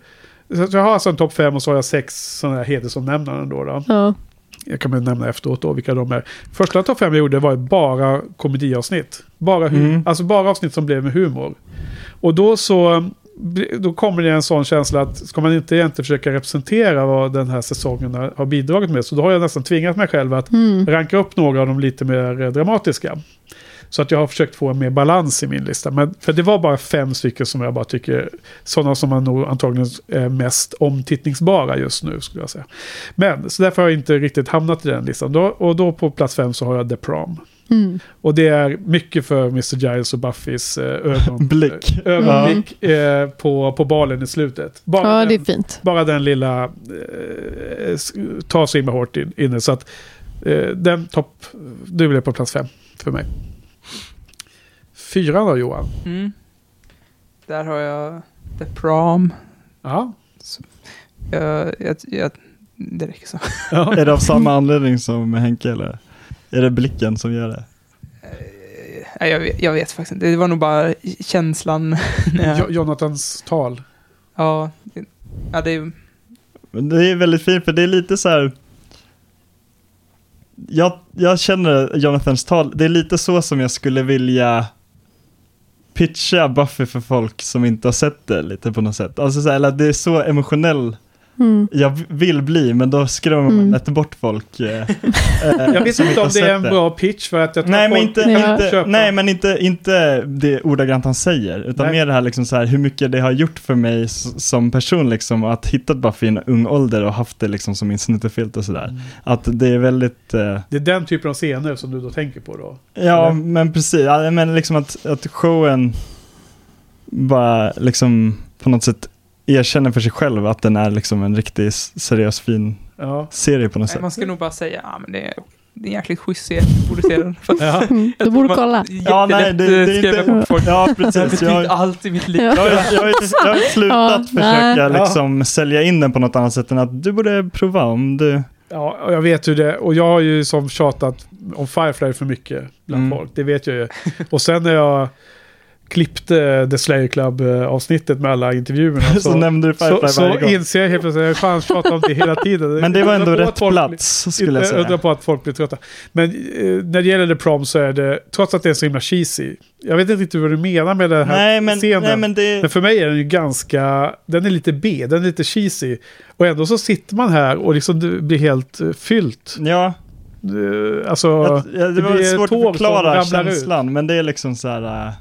Så jag har alltså en topp 5 och så har jag sex sådana här hedersomnämnanden då. då. Ja. Jag kan väl nämna efteråt då vilka de är. Första topp 5 jag gjorde var bara komediavsnitt. Bara, Mm. alltså bara avsnitt som blev med humor. Och då så... Då kommer det en sån känsla att ska man inte egentligen försöka representera vad den här säsongen har bidragit med. Så då har jag nästan tvingat mig själv att Mm. ranka upp några av de lite mer eh, dramatiska. Så att jag har försökt få en mer balans i min lista. Men, för det var bara fem stycken som jag bara tycker, sådana som man nog antagligen är mest omtittningsbara just nu skulle jag säga. Men, så därför har jag inte riktigt hamnat i den listan. Då, och då på plats fem så har jag The Prom. Mm. Och det är mycket för Mr. Giles och Buffys eh, ögon, Blick. eh, ögonblick eh, på, på balen i slutet. Bara, ja, det är den, fint. bara den lilla eh, tar så himla hårt in, inne. Så att eh, den topp, du blev på plats fem för mig. Fyran då Johan? Mm. Där har jag The Prom. Ja. Jag, jag, jag, det räcker så. ja. Är det av samma anledning som Henke eller? Är det blicken som gör det? Nej, jag, vet- jag vet faktiskt inte. Det var nog bara känslan. jag- Jo- Jonathans tal. ja, ja, det är... Men det är väldigt fint för det är lite så här. Jag, jag känner Jonathans tal, det är lite så som jag skulle vilja pitcha Buffy för folk som inte har sett det lite på något sätt. Alltså så här, eller att det är så emotionell Mm. jag vill bli, men då skrämmer man Mm. lätt bort folk. eh, eh, Jag vet inte om det är en bra pitch för att jag tror Nej, att men folk inte, inte, köper. nej, men inte, inte det ordagrant han säger, utan Nej. mer det här liksom så här, hur mycket det har gjort för mig som person liksom, att hittat Buffy i en ung ålder och haft det liksom som min snuttefilt och sådär. Mm. Att det är väldigt, eh, Det är den typen av scener som du då tänker på då. ja Eller? men precis, ja, men liksom att, att showen bara liksom på något sätt erkänner för sig själv att den är liksom en riktigt s- seriös fin Ja. serie på något Nej, sätt. man ska nog bara säga, ja men det är, det är en jäkligt schysst serie, du borde se den. Ja. Jag du borde kolla. Ja, nej, det, det är inte... Ja, Det precis. betytt Jag, allt i mitt liv. Ja. Jag, har- jag, har- jag har slutat Ja, försöka nej. liksom sälja in den på något annat sätt än att du borde prova om du... Ja, och jag vet hur det Och jag har ju som tjatat om Firefly för mycket bland Mm. folk. Det vet jag ju. Och sen när jag klippte The Slayer Club-avsnittet med alla intervjuerna. Så, nämnde du Firefly så, varje så gång. inser jag helt plötsligt jag fan tjatat om det hela tiden. Men det var ändå rätt plats, skulle jag Inte undra säga. på att folk blir trötta. Men eh, när det gäller The Prom så är det, trots att det är så himla cheesy. Jag vet inte riktigt vad du menar med den här Nej, men, scenen. nej, men det... Men för mig är den ju ganska, den är lite B, den är lite cheesy. Och ändå så sitter man här och liksom blir helt eh, fyllt. Ja, Eh, Alltså, jag, ja, det, det var svårt att förklara ramlar ut. känslan, men det är liksom så här... äh,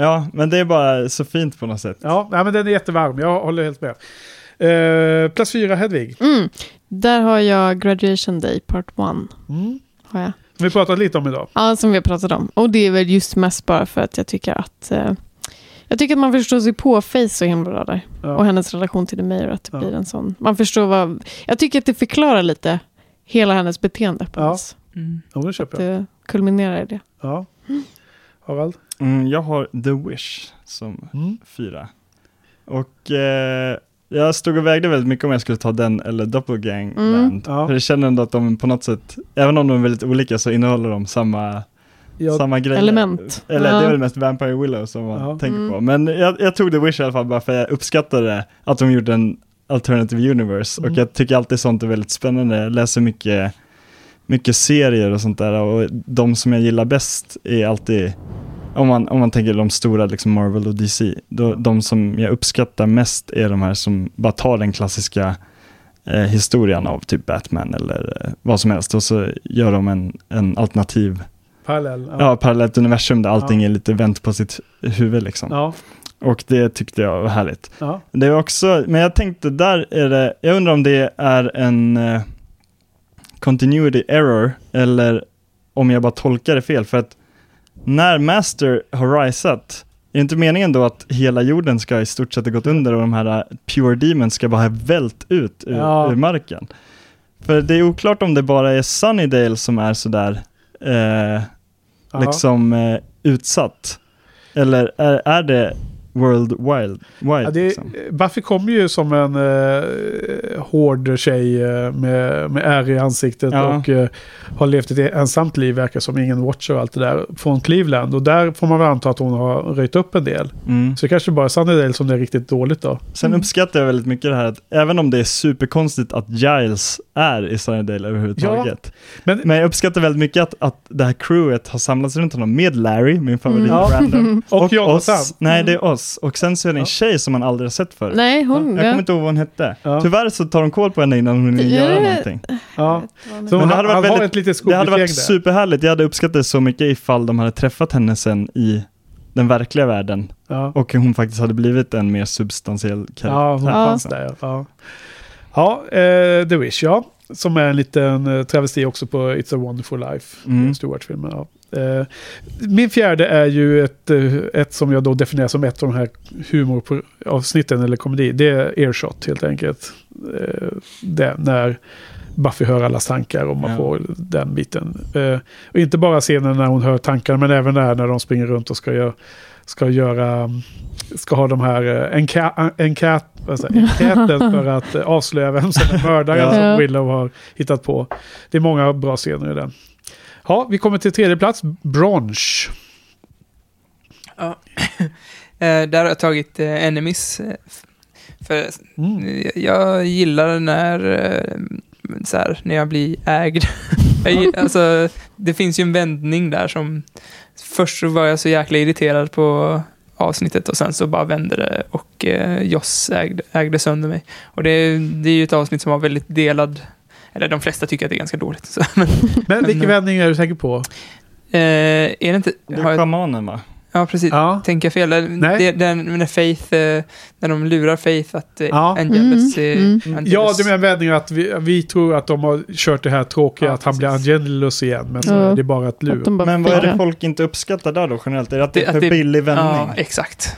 Ja, men det är bara så fint på något sätt. ja, nej, men den är jättevarm, jag håller helt med. Eh, plats fyra, Hedvig. Mm. Där har jag Graduation Day Part 1. Mm. Har jag. Som vi pratat lite om idag. Ja, som vi har pratat om. Och det är väl just mest bara för att jag tycker att eh, jag tycker att man förstår sig på Face så himla bra där. Ja. Och hennes relation till The Mayor, att det Ja. blir en sån. Man förstår vad... Jag tycker att det förklarar lite hela hennes beteende på Ja. Mm. Ja, det Att köper jag. det kulminerar i det. Ja. Harald? Mm, jag har The Wish som Mm. fyra. Och eh, jag stod och vägde väldigt mycket om jag skulle ta den eller Doppelgangland. Mm. Ja. För jag känner ändå att de på något sätt, även om de är väldigt olika så innehåller de samma, Ja, samma grejer. Element. Eller Ja. det är väl mest Vampire Willow som man Ja. tänker Mm. på. Men jag, jag tog The Wish i alla fall bara för jag uppskattade att de gjorde en alternative universe. Mm. Och jag tycker alltid sånt är väldigt spännande. Jag läser mycket, mycket serier och sånt där. Och de som jag gillar bäst är alltid, om man, om man tänker de stora, liksom Marvel och DC, då, de som jag uppskattar mest är de här som bara tar den klassiska eh, historien av typ Batman eller eh, vad som helst och så gör de en, en alternativ parallell. Ja, parallellt universum där allting är lite vänt på sitt huvud liksom. Ja. Och det tyckte jag var härligt. Ja. Det är också, men jag tänkte där är det, jag undrar om det är en eh, continuity error eller om jag bara tolkar det fel. För att när Master har risat, är det inte meningen då att hela jorden ska i stort sett ha gått under och de här eh, Pure Demons ska bara ha vält ut ur, Ja. ur marken? För det är oklart om det bara är Sunnydale som är sådär eh, Ja. liksom eh, utsatt. Eller är, är det World Wild? Wide, Ja, det, liksom? Buffy kommer ju som en eh, hård tjej eh, med, med ärr i ansiktet Ja. och eh, har levt ett ensamt liv, verkar som ingen watcher och allt det där, från Cleveland. Och där får man väl anta att hon har röjt upp en del. Mm. Så det kanske bara är Sunnydale som det är riktigt dåligt då. Sen uppskattar jag väldigt mycket det här att även om det är superkonstigt att Giles är i Sunnydale överhuvudtaget. Men, Men jag uppskattar väldigt mycket att, att det här crewet har samlats runt honom med Larry, min favorit Mm. Ja. random. Och Jonathan. oss. Nej, det är oss. Och sen så är det en tjej som man aldrig har sett förut. Nej, hon... Jag ja. kommer inte ihåg vad hon hette. Ja. Tyvärr så tar de koll på henne innan hon hinner Ja, göra någonting. ja. Men Så Men han, det hade varit väldigt- litet Det hade varit superhärligt. Jag hade uppskattat det så mycket ifall de hade träffat henne sen i den verkliga världen. Ja. Och hon faktiskt hade blivit en mer substantiell karaktär. Ja, hon fanns där. Ja, ja eh, The Wish, ja. Som är en liten eh, travesti också på It's a wonderful life. Mm. Stewart-filmen. Ja. Eh, min fjärde är ju ett, eh, ett som jag då definierar som ett av de här humoravsnitten eller komedi. Det är Earshot helt enkelt. Eh, det, när Buffy hör allas tankar och man Ja. får den biten. Eh, och inte bara scenen när hon hör tankarna men även där när de springer runt och ska göra ska göra, ska ha de här eh, enkä- enkät, enkäten för att avslöja vem som är mördaren Ja. som Willow har hittat på. Det är många bra scener i den. Ja, vi kommer till tredje plats, Bronch. Ja. Eh, där har jag tagit eh, Enemies. eh, För Mm. jag gillar när, så här, när jag blir ägd. jag, alltså, det finns ju en vändning där som... Först var jag så jäkla irriterad på avsnittet och sen så bara vände det och eh, Joss ägde, ägde sönder mig. Och det, det är ju ett avsnitt som har väldigt delad, eller de flesta tycker att det är ganska dåligt. Så, men, Men vilken Men, vändning är du säker på? eh, är det inte... Det är schamanen va? Ja, precis. Ja. Tänker jag fel? Nej. Det, den, när Faith, eh, när de lurar Faith att eh, Ja. Angelus Mm, är... mm. Angelus- Ja, du menar vändningen att vi, vi tror att de har kört det här tråkiga, Ja, att han blir. Angelus igen. Men så Ja. är det bara ett lur. Bara Men vad är det folk inte uppskattar där då generellt? Är det att det Det- är för det- billig vändning? Ja, exakt.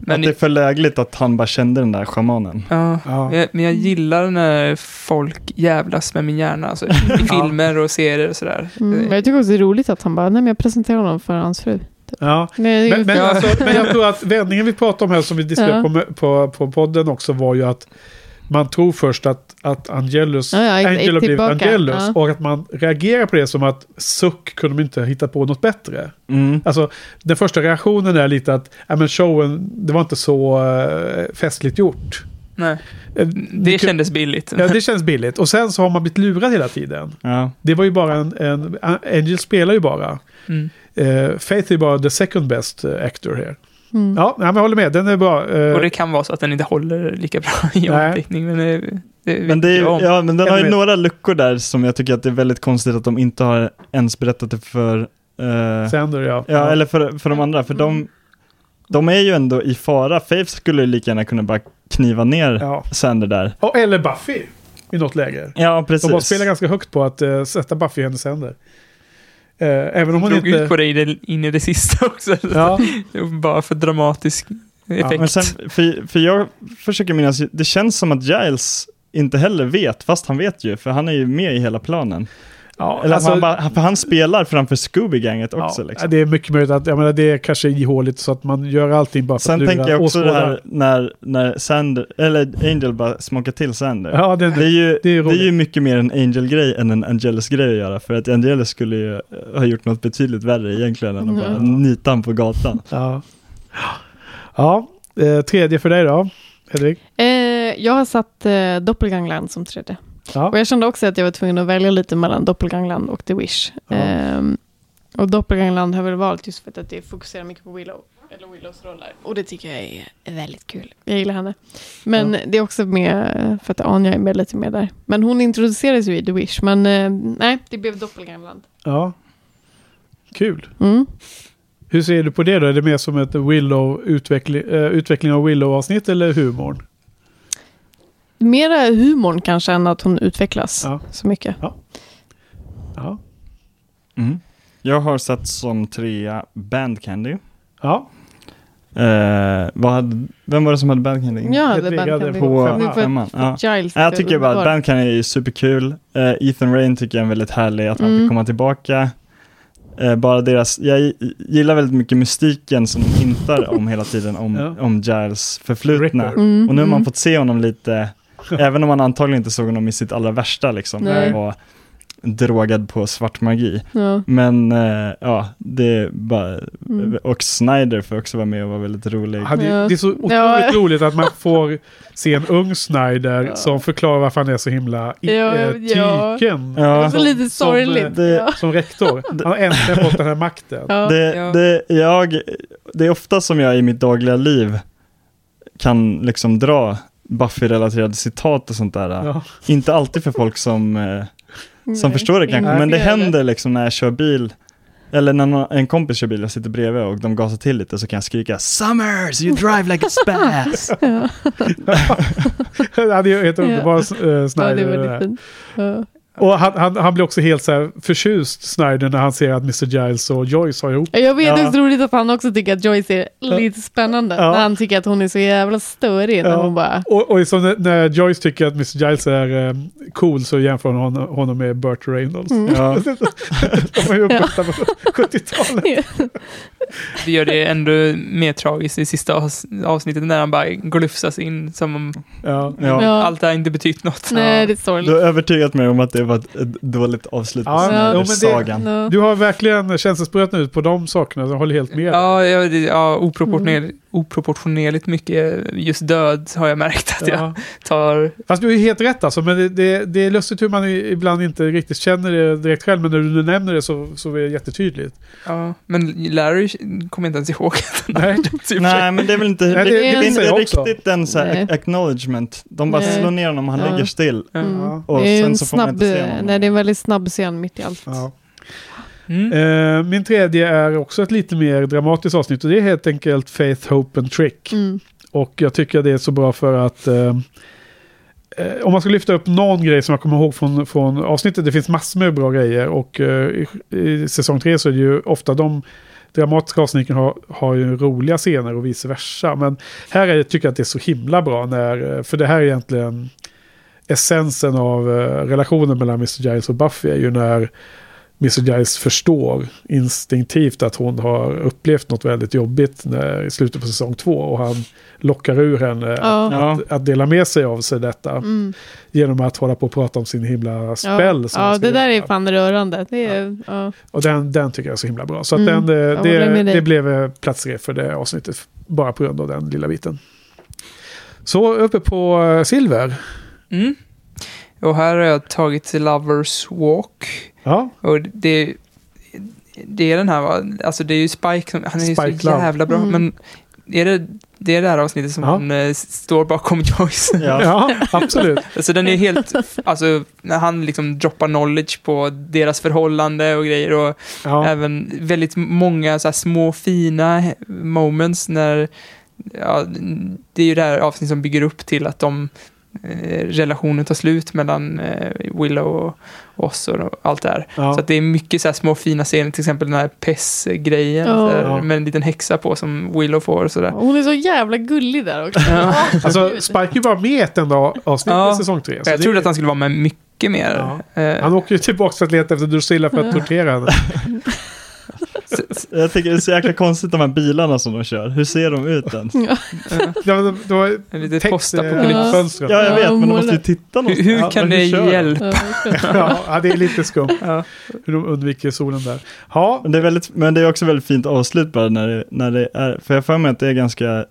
Men att det är för lägligt att han bara kände den där schamanen? Ja, Ja. jag- men jag gillar när folk jävlas med min hjärna. Alltså, I filmer och serier och sådär. Mm. men Jag tycker också det är roligt att han bara, nej men jag presenterar honom för hans fru. Ja. Är ju Men, men, alltså, men jag tror att vändningen vi pratar om här som vi diskuterade Ja. på, på, på podden också var ju att man tror först att, att Angelus, Ja, ja, är Angel har blivit. Angelus Ja. och att man reagerar på det som att suck kunde de inte hitta på något bättre. Mm. Alltså den första reaktionen är lite att ja, men showen, det var inte så uh, festligt gjort. Nej, Eh, det kändes billigt. Ja, det känns billigt. Och sen så har man blivit lurad hela tiden. Ja. Det var ju bara en, en Angel spelar ju bara. Mm. Eh, Faith är bara the second best eh, actor här. Mm. Ja, men jag håller med. Den är bra. Eh, Och det kan vara så att den inte håller lika bra i Nej. omteckning. Men det, det Men, det är, ja, men den har ju några luckor där som jag tycker att det är väldigt konstigt att de inte har ens berättat det för... eh, Sander, ja. ja, eller för, för de andra, för de, de är ju ändå i fara. Faith skulle ju lika gärna kunna bara kniva ner Ja. Sander där. Och, eller Buffy i något läge. Ja, precis. De har spelat ganska högt på att eh, sätta Buffy i hennes händer. Eh, även om hon drog inte... ut på det, i det in i det sista också. Ja, Bara för dramatisk effekt. Men sen, för, för jag försöker minnas, det känns som att Giles inte heller vet, fast han vet ju, för han är ju med i hela planen. Ja, Eller alltså, han, bara, för han spelar framför Scooby-ganget ja, också. liksom. Det är mycket möjligt att jag menar, det är kanske ihåligt så att man gör allting bara för Sen att lura tänker jag också det här när, när Sander, eller Angel bara smakar till Sander. Ja, det, Det är, ju, det det, är är roligt. ju mycket mer en Angel-grej än en Angelus-grej att göra. För att Angelus skulle ju eh, ha gjort något betydligt värre egentligen än att bara Mm. nita han på gatan. Ja, ja eh, tredje för dig då, Hedvig? Eh, jag har satt eh, Doppelgangland som tredje. Ja. Och jag kände också att jag var tvungen att välja lite mellan Doppelgangland och The Wish. Ja. Ehm, och Doppelgangland har jag väl valt just för att det fokuserar mycket på Willow. Eller Willows roller. Och det tycker jag är väldigt kul. Jag gillar henne. Men det är också med, för att Anja är med lite mer där. Men hon introducerades ju i The Wish. Men eh, nej, det blev Doppelgangland. ja. Kul. Mm. Hur ser du på det då? Är det mer som ett Willow utveckling, eh, utveckling av Willow-avsnitt eller humorn? Mera humorn kanske än att hon utvecklas Ja. så mycket. Ja. Mm. Jag har satt som trea Band Candy. Ja. Eh, vad hade, vem var det som hade Band Candy? Ja, det Hedvig hade Bandcamp. på femman. femman. Ja. Giles. Ja, Jag tycker bara att. Band Candy är superkul. Eh, Ethan Rain tycker jag är väldigt härlig, att han Mm. fick komma tillbaka. Eh, bara deras, jag gi- gillar väldigt mycket mystiken som de hintar om hela tiden, om, Ja. om Giles förflutna. Mm, Och nu har man mm. fått se honom lite, även om man antagligen inte såg honom i sitt allra värsta liksom, Nej. han var drogad på svart magi. Ja. Men eh, ja, det är bara, Mm. och Snyder får också vara med och vara väldigt rolig. Ja, det, Ja. det är så otroligt Ja. roligt att man får se en ung Snyder Ja. som förklarar varför han är så himla i, Ja, eh, ja. tyken. Ja. Så lite Som, sorgligt. eh, det-. Som rektor. Han har äntligen fått den här makten. Ja. Det, Ja. det, jag, det är ofta som jag i mitt dagliga liv kan liksom dra Buffy-relaterade citat och sånt där. Ja. Inte alltid för folk som, eh, som Nej, förstår det kanske, men det händer liksom när jag kör bil. Eller när någon, en kompis kör bil, jag sitter bredvid och de gasar till lite så kan jag skrika Summers, you drive like a spaz. Ja. ja, det är helt underbar uh, ja, det där. väldigt fint. Ja. Och han, han, han blir också helt så här förtjust, Snyder, när han ser att Mr. Giles och Joyce har ihop. Jag vet Ja. också roligt att han också tycker att Joyce är lite spännande. Ja. När han tycker att hon är så jävla störig. När Ja. hon bara, Och, och som när, Joyce tycker att Mr. Giles är eh, cool så jämför hon honom, honom med Burt Reynolds. Mm. Ja. De var ju uppvuxna på 70-talet. Det gör det ändå mer tragiskt i sista avs- avsnittet när han bara glufsas in som om Ja. Ja. Ja. allt det här inte betytt något. nej det är Du sorgligt. har övertygat mig om att det var ett, dåligt avslut på Ja, jo, men det-. Ja. Du har verkligen känselspröt ut på de sakerna, så jag håller helt med. Ja, ja, ja oproportionerligt oproportionerligt mycket just död har jag märkt att jag Ja. tar. Fast du är helt rätt alltså, men det, det, det är lustigt hur man ibland inte riktigt känner det direkt själv, men när du nämner det så, så är det jättetydligt. Ja, men Larry kommer inte ens ihåg Nej. Nej, men det är väl inte, Nej, det- det, det det är inte jag riktigt en så acknowledgement. De bara Nej. slår ner honom, han Ja. ligger still. Mm. Och det är sen en så får man snabb, inte se honom. nej, det är en väldigt snabb scen mitt i allt. Ja. Mm. Eh, min tredje är också ett lite mer dramatiskt avsnitt och det är helt enkelt Faith, Hope and Trick. Mm. Och jag tycker det är så bra för att eh, om man ska lyfta upp någon grej som jag kommer ihåg från, från avsnittet, det finns massor med bra grejer och eh, i, i säsong tre så är det ju ofta de dramatiska avsnitten har, har ju roliga scener och vice versa. Men här är, tycker jag att det är så himla bra när, för det här är egentligen essensen av relationen mellan Mr. Giles och Buffy är ju när Mr. Giles förstår instinktivt att hon har upplevt något väldigt jobbigt när, i slutet på säsong två och han lockar ur henne Ja. Ja. att, att dela med sig av sig detta Mm. genom att hålla på och prata om sin himla spell. Ja, ja det där är göra. fan rörande. Det är, ja. Och den, den tycker jag är så himla bra. Så att Mm, den, eh, det, dig. det blev eh, plats tre för det avsnittet. Bara på grund av den lilla biten. Så uppe på eh, silver. Mm. Och här har jag tagit Lovers Walk. Ja, Och det, det är den här, va? alltså det är ju Spike, som, han är ju Spike så Love. jävla bra. Mm. Men är det, det är det här avsnittet som Ja. han eh, står bakom Joyce. Ja. ja absolut. Alltså den är helt, alltså när han liksom droppar knowledge på deras förhållande och grejer och Ja. även väldigt många så här små fina moments när, ja, det är ju det här avsnittet som bygger upp till att de relationen tar slut mellan eh, Willow och oss och allt det här. Ja. Så att det är mycket så här små fina scener, till exempel den här Pess-grejen Ja. Ja. med en liten häxa på som Willow får och sådär. Hon är så jävla gullig där också. Ja. Alltså Spike var med ett enda avsnitt Ja. i säsong tre. Jag trodde att han skulle vara med mycket mer. Eh, Han åker ju tillbaka för att leta efter Drusilla för att tortera henne. Jag tycker det är så jäkla konstigt de här bilarna som de kör. Hur ser de ut ens? Ja. Det var, det var en liten text, postapokalypsfönster. Ja, jag vet, men de måste ju titta Hur, någonstans. hur Ja, kan det hur kör de? hjälpa? ja, ja, det är lite skumt Ja. hur de undviker solen där. Ja, Men det, är väldigt, men det är också väldigt fint avslut bara när det, när det är, för jag har för mig att det är ganska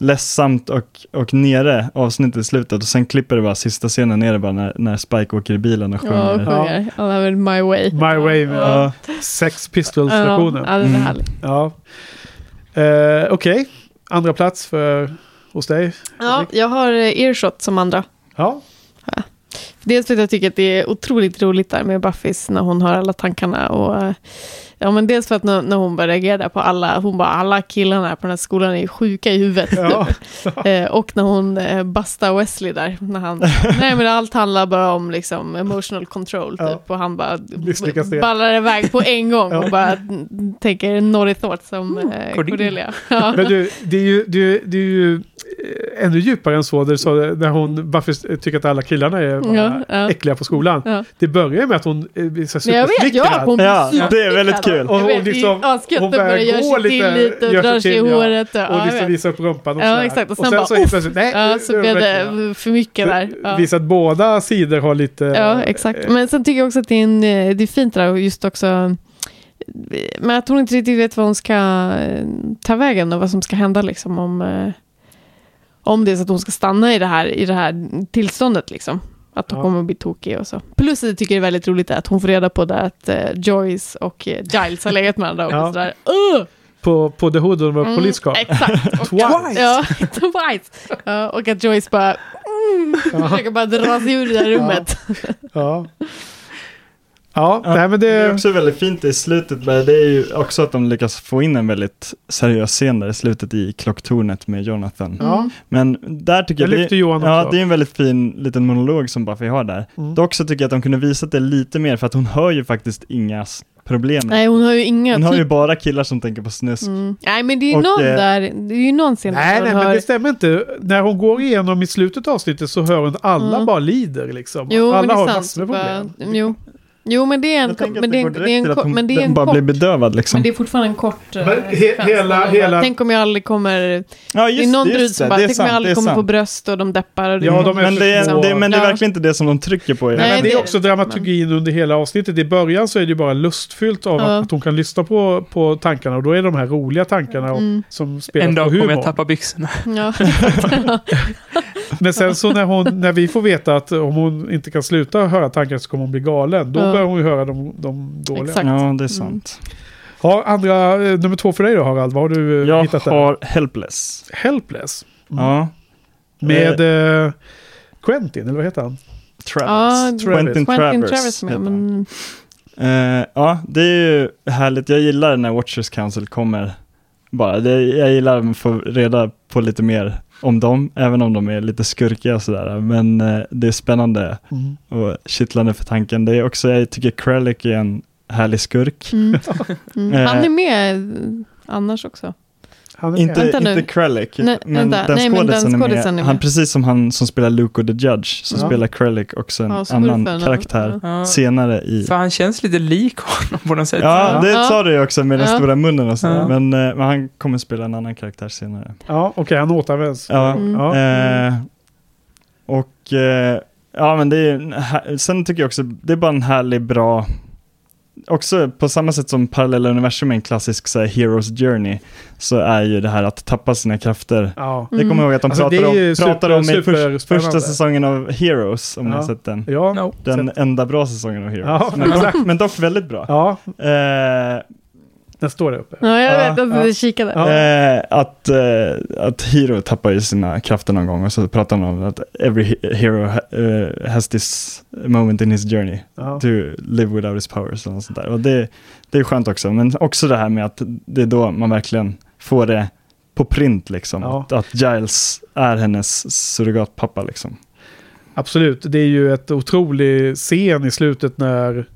ledsamt och, och nere avsnittet i slutet och sen klipper det bara sista scenen ner bara när, när Spike åker i bilen och Ja, sjunger. och sjunger. I'll have it my way. My Way med Ja. Sex Ja, Pistols-versionen. ja, den är Mm. härlig. Ja. Eh, Okej, andra plats för, hos dig. Ja, jag har eh, Earshot som andra. Ja, Dels för att jag tycker att det är otroligt roligt där med Buffys när hon har alla tankarna. Och, eh, ja, men dels för att när, när hon börjar reagera där på alla, hon bara alla killarna på den här skolan är sjuka i huvudet. ja. Eh, och när hon eh, bastar Wesley där. När han, nej men allt handlar bara om liksom emotional control typ. Ja. Och han bara Misslyckas det. ballar iväg på en gång och Ja. bara mm, tänker naughty thoughts som eh, Cordelia. Men du, det är ju, det är, det är ju eh, ännu djupare än så. Där, så när hon, varför tycker att alla killarna är bara Ja, ja. äckliga på skolan. Ja. Det börjar med att hon blir så Men jag vet, ja, supersmickrad. hon blir Ja, det är väldigt kul. Och hon vet, liksom- asgött hon börjar göra gå sig till lite- lite och drar sig i håret. Och, Och liksom visar upp rumpan och Ja, exakt. Och sen sen bara, så helt plötsligt, nej, Ja, så blev det för mycket där. Ja. Visar att båda sidor har lite... Ja, exakt. Men sen tycker jag också att det är, en, eh, det är fint där och just också men att hon inte riktigt vet vad hon ska eh, ta vägen och vad som ska hända liksom om, eh, om det är så att hon ska stanna i det här, i det här tillståndet liksom. Att hon Ja. kommer att bli tokig och så. Plus jag tycker det är väldigt roligt att hon får reda på det att eh, Joyce och eh, Giles har legat med varandra och Ja. sådär. Uh! På, på The Hood och de var Mm, polisskap. Exakt. Och Twice. Att, ja, twice. Ja, och att Joyce bara mm, försöker bara dra sig ur det där rummet. Ja. Ja, Ja, nej men Det är det... också väldigt fint i slutet, men det är ju också att de lyckas få in en väldigt seriös scen där i slutet i klocktornet med Jonathan. Ja, Men där tycker det jag... lyfter Johan Ja, också. det är en väldigt fin liten monolog som Buffy har där. Mm. Dock så tycker jag att de kunde visat det lite mer, för att hon hör ju faktiskt inga problem. Nej, hon har ju inga... hon har ju typ- bara killar som tänker på snusk. Mm. Nej, men det är ju någon eh, där, det är ju någon scen Nej, nej, men hör- det stämmer inte. När hon går igenom i slutet av avsnittet så hör hon alla Mm. bara lider liksom. Jo, alla men det har är massor med Bara, problem. jo. Jo, men det är en... Att Men det det är en, det är en, hon men det är en bara kort... blir bedövad liksom. Men det är fortfarande en kort... eh, Men he- hela- hela- Tänk om jag aldrig kommer... Ja, det är någon just brud som det, bara, det är tänk om jag sant, aldrig det är kommer på sant. bröst och de deppar. Och det, Ja, de är men, det är, liksom- det, men det är Ja. verkligen inte det som de trycker på. Nej, men det är det- också dramaturgin under hela avsnittet. I början så är det ju bara lustfyllt av Ja. att hon kan lyssna på, på tankarna. Och då är det de här roliga tankarna och, Mm. som spelar En på dag humor. kommer jag tappa byxorna. Ja. Men sen så när, hon, när vi får veta att om hon inte kan sluta höra tankarna så kommer hon bli galen. Då. Börjar hon ju höra de, de dåliga. Exakt. Ja, det är sant. Ja, andra, eh, nummer två för dig då Harald. Vad har du eh, Jag hittat där? har Helpless. Helpless. Mm. Ja. Med eh, Quentin, eller vad heter han? Ja, Travis. Quentin Quentin. Travers med, men... Eh, ja, det är ju härligt. Jag gillar när Watchers Council kommer. Bara, det, jag gillar att få reda på lite mer om dem, även om de är lite skurkiga och sådär. Men eh, det är spännande Mm. och kittlande för tanken. Det är också, jag tycker Kralik är en härlig skurk. Mm. Mm. Eh, Han är med annars också. Han är Inte, nu. inte Nej, men, vänta. den Nej, men den skådisen är, skådisen med. är Han, med. precis som han som spelar Luke och the Judge, så Ja. spelar Kralik också en Ja, så annan varför? karaktär Ja. senare i... För han känns lite lik honom på något sätt. Ja, det Ja. sa du ju också med den Ja. stora munnen och så. Ja. Men, eh, men han kommer spela en annan karaktär senare. Ja, okej, han återvänds. Ja. Mm. Ja. Eh, och eh, ja, men det är en sen tycker jag också, det är bara en härlig, bra, också på samma sätt som parallella universum är en klassisk så här, Heroes Journey, så är ju det här att tappa sina krafter. Ja. Det kommer jag ihåg att de Alltså, pratar om, pratar om i först, första säsongen av Heroes, om ni Ja. har sett den. Ja. No. Den enda bra säsongen av Heroes. Ja, men, exakt. dock, men dock väldigt bra. ja, Eh, den står där uppe. Ja, jag Ja, vet att ja. du kikade. Ja. Eh, att, eh, att Hero tappar ju sina krafter någon gång och så pratar han om att every he- hero ha, eh, has this moment in his journey to live without his powers och sånt där. Och det, det är skönt också, men också det här med att det är då man verkligen får det på print liksom. Att, att Giles är hennes surrogatpappa liksom. Absolut, det är ju ett otrolig scen i slutet när...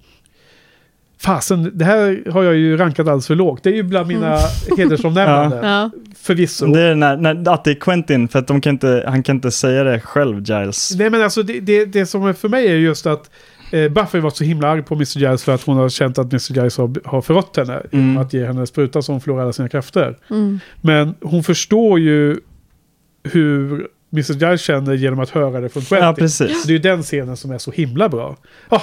Fasen, det här har jag ju rankat alldeles för lågt. Det är ju bland mina hedersomnämnanden. Ja. Förvisso. Det är när, när, att det är Quentin, för att de kan inte, han kan inte säga det själv, Giles. Nej men alltså det, det, det som är för mig är just att eh, Buffy var så himla arg på Mr. Giles för att hon har känt att Mr. Giles har, har förrått henne. Genom Mm. att ge henne spruta så hon förlorar alla sina krafter. Mm. Men hon förstår ju hur Mr. Giles känner genom att höra det från Quentin. Ja, precis. Så det är ju den scenen som är så himla bra. Ah,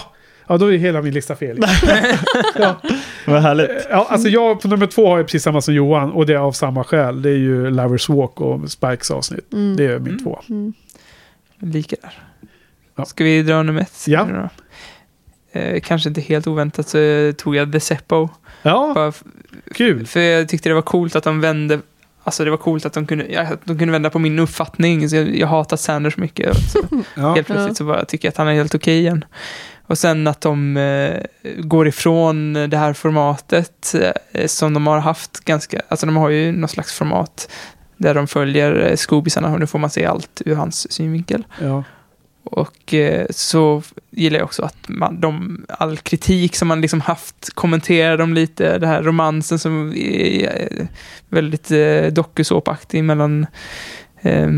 ja, då är hela min lista fel. ja, Vad härligt. ja, alltså jag på nummer två har jag precis samma som Johan och det är av samma skäl. Det är ju Lovers Walk och Spikes avsnitt. Mm. Det är min Mm. två. Mm. Lika där. Ja. Ska vi dra nummer ett? Ja. Eh, kanske inte helt oväntat så eh, tog jag The Seppo. Ja, Bara kul. För jag tyckte det var coolt att de vände Alltså det var coolt att de kunde, ja, att de kunde vända på min uppfattning. Så jag, jag hatar Sanders mycket. Så Ja. helt plötsligt så bara tycker jag att han är helt okej igen. Och sen att de eh, går ifrån det här formatet eh, som de har haft ganska, alltså de har ju något slags format där de följer eh, Scoobisarna och nu får man se allt ur hans synvinkel. Ja. Och eh, så gillar jag också att man, de, all kritik som man liksom haft kommenterar de lite, det här romansen som är väldigt eh, dokusåpaktig mellan eh,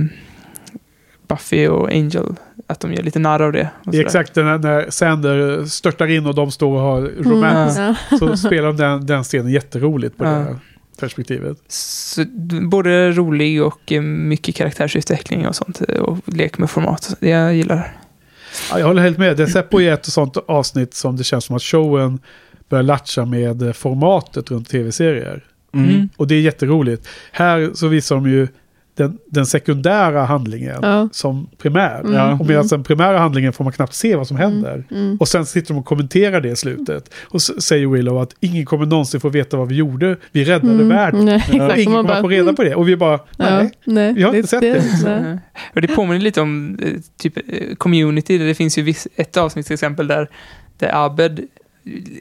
Buffy och Angel. Att de gör lite narr av det. och Det är exakt när, när Sander störtar in och de står och har romans. Mm. Så spelar de den, den scenen jätteroligt på Ja. det här perspektivet. Så, både rolig och eh, mycket karaktärsutveckling och sånt. eh, Och lek med format. Det jag gillar. Ja, jag håller helt med. Det Seppo är ett sånt avsnitt som det känns som att showen börjar latcha med eh, formatet runt tv-serier. Mm. Och det är jätteroligt. Här så visar de ju den, den sekundära handlingen Ja. som primär. Mm. Ja. Och medan den primära handlingen får man knappt se vad som händer. Mm. Och sen sitter de och kommenterar det i slutet. Och säger Willow att ingen kommer någonsin få veta vad vi gjorde. Vi räddade Mm. världen. Nej, exakt. ingen kommer bara, få reda på det. Och vi bara, Ja, nej. nej, vi har inte sett det. nej. Och det påminner lite om eh, typ eh, community. där Det finns ju viss, ett avsnitt till exempel där, där Abed,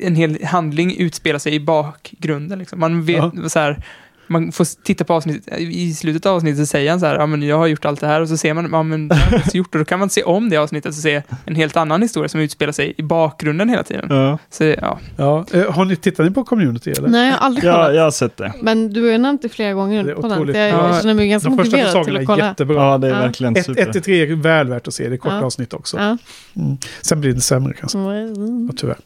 en hel handling utspelar sig i bakgrunden. Liksom. Man vet så här, man får titta på avsnittet, i slutet av avsnittet så säger han så här, ja men jag har gjort allt det här och så ser man, ja men det har jag gjort och då kan man se om det avsnittet och se en helt annan historia som utspelar sig i bakgrunden hela tiden. Ja. Så ja, Ja. Eh, Har ni tittat ni på community eller? Nej, jag har aldrig Ja, kollat. jag har sett det. Men du har ju nämnt det flera gånger Det är på den. Jag, jag Ja, känner mig ganska De första motiverad till säsongerna att är kolla. jättebra. Ja, det är Ja. verkligen 1 super. till 3 är väl värt att se. Det är korta Ja. avsnitt också. Ja. Mm. Sen blir det sämre kanske. Mm. Ja, tyvärr.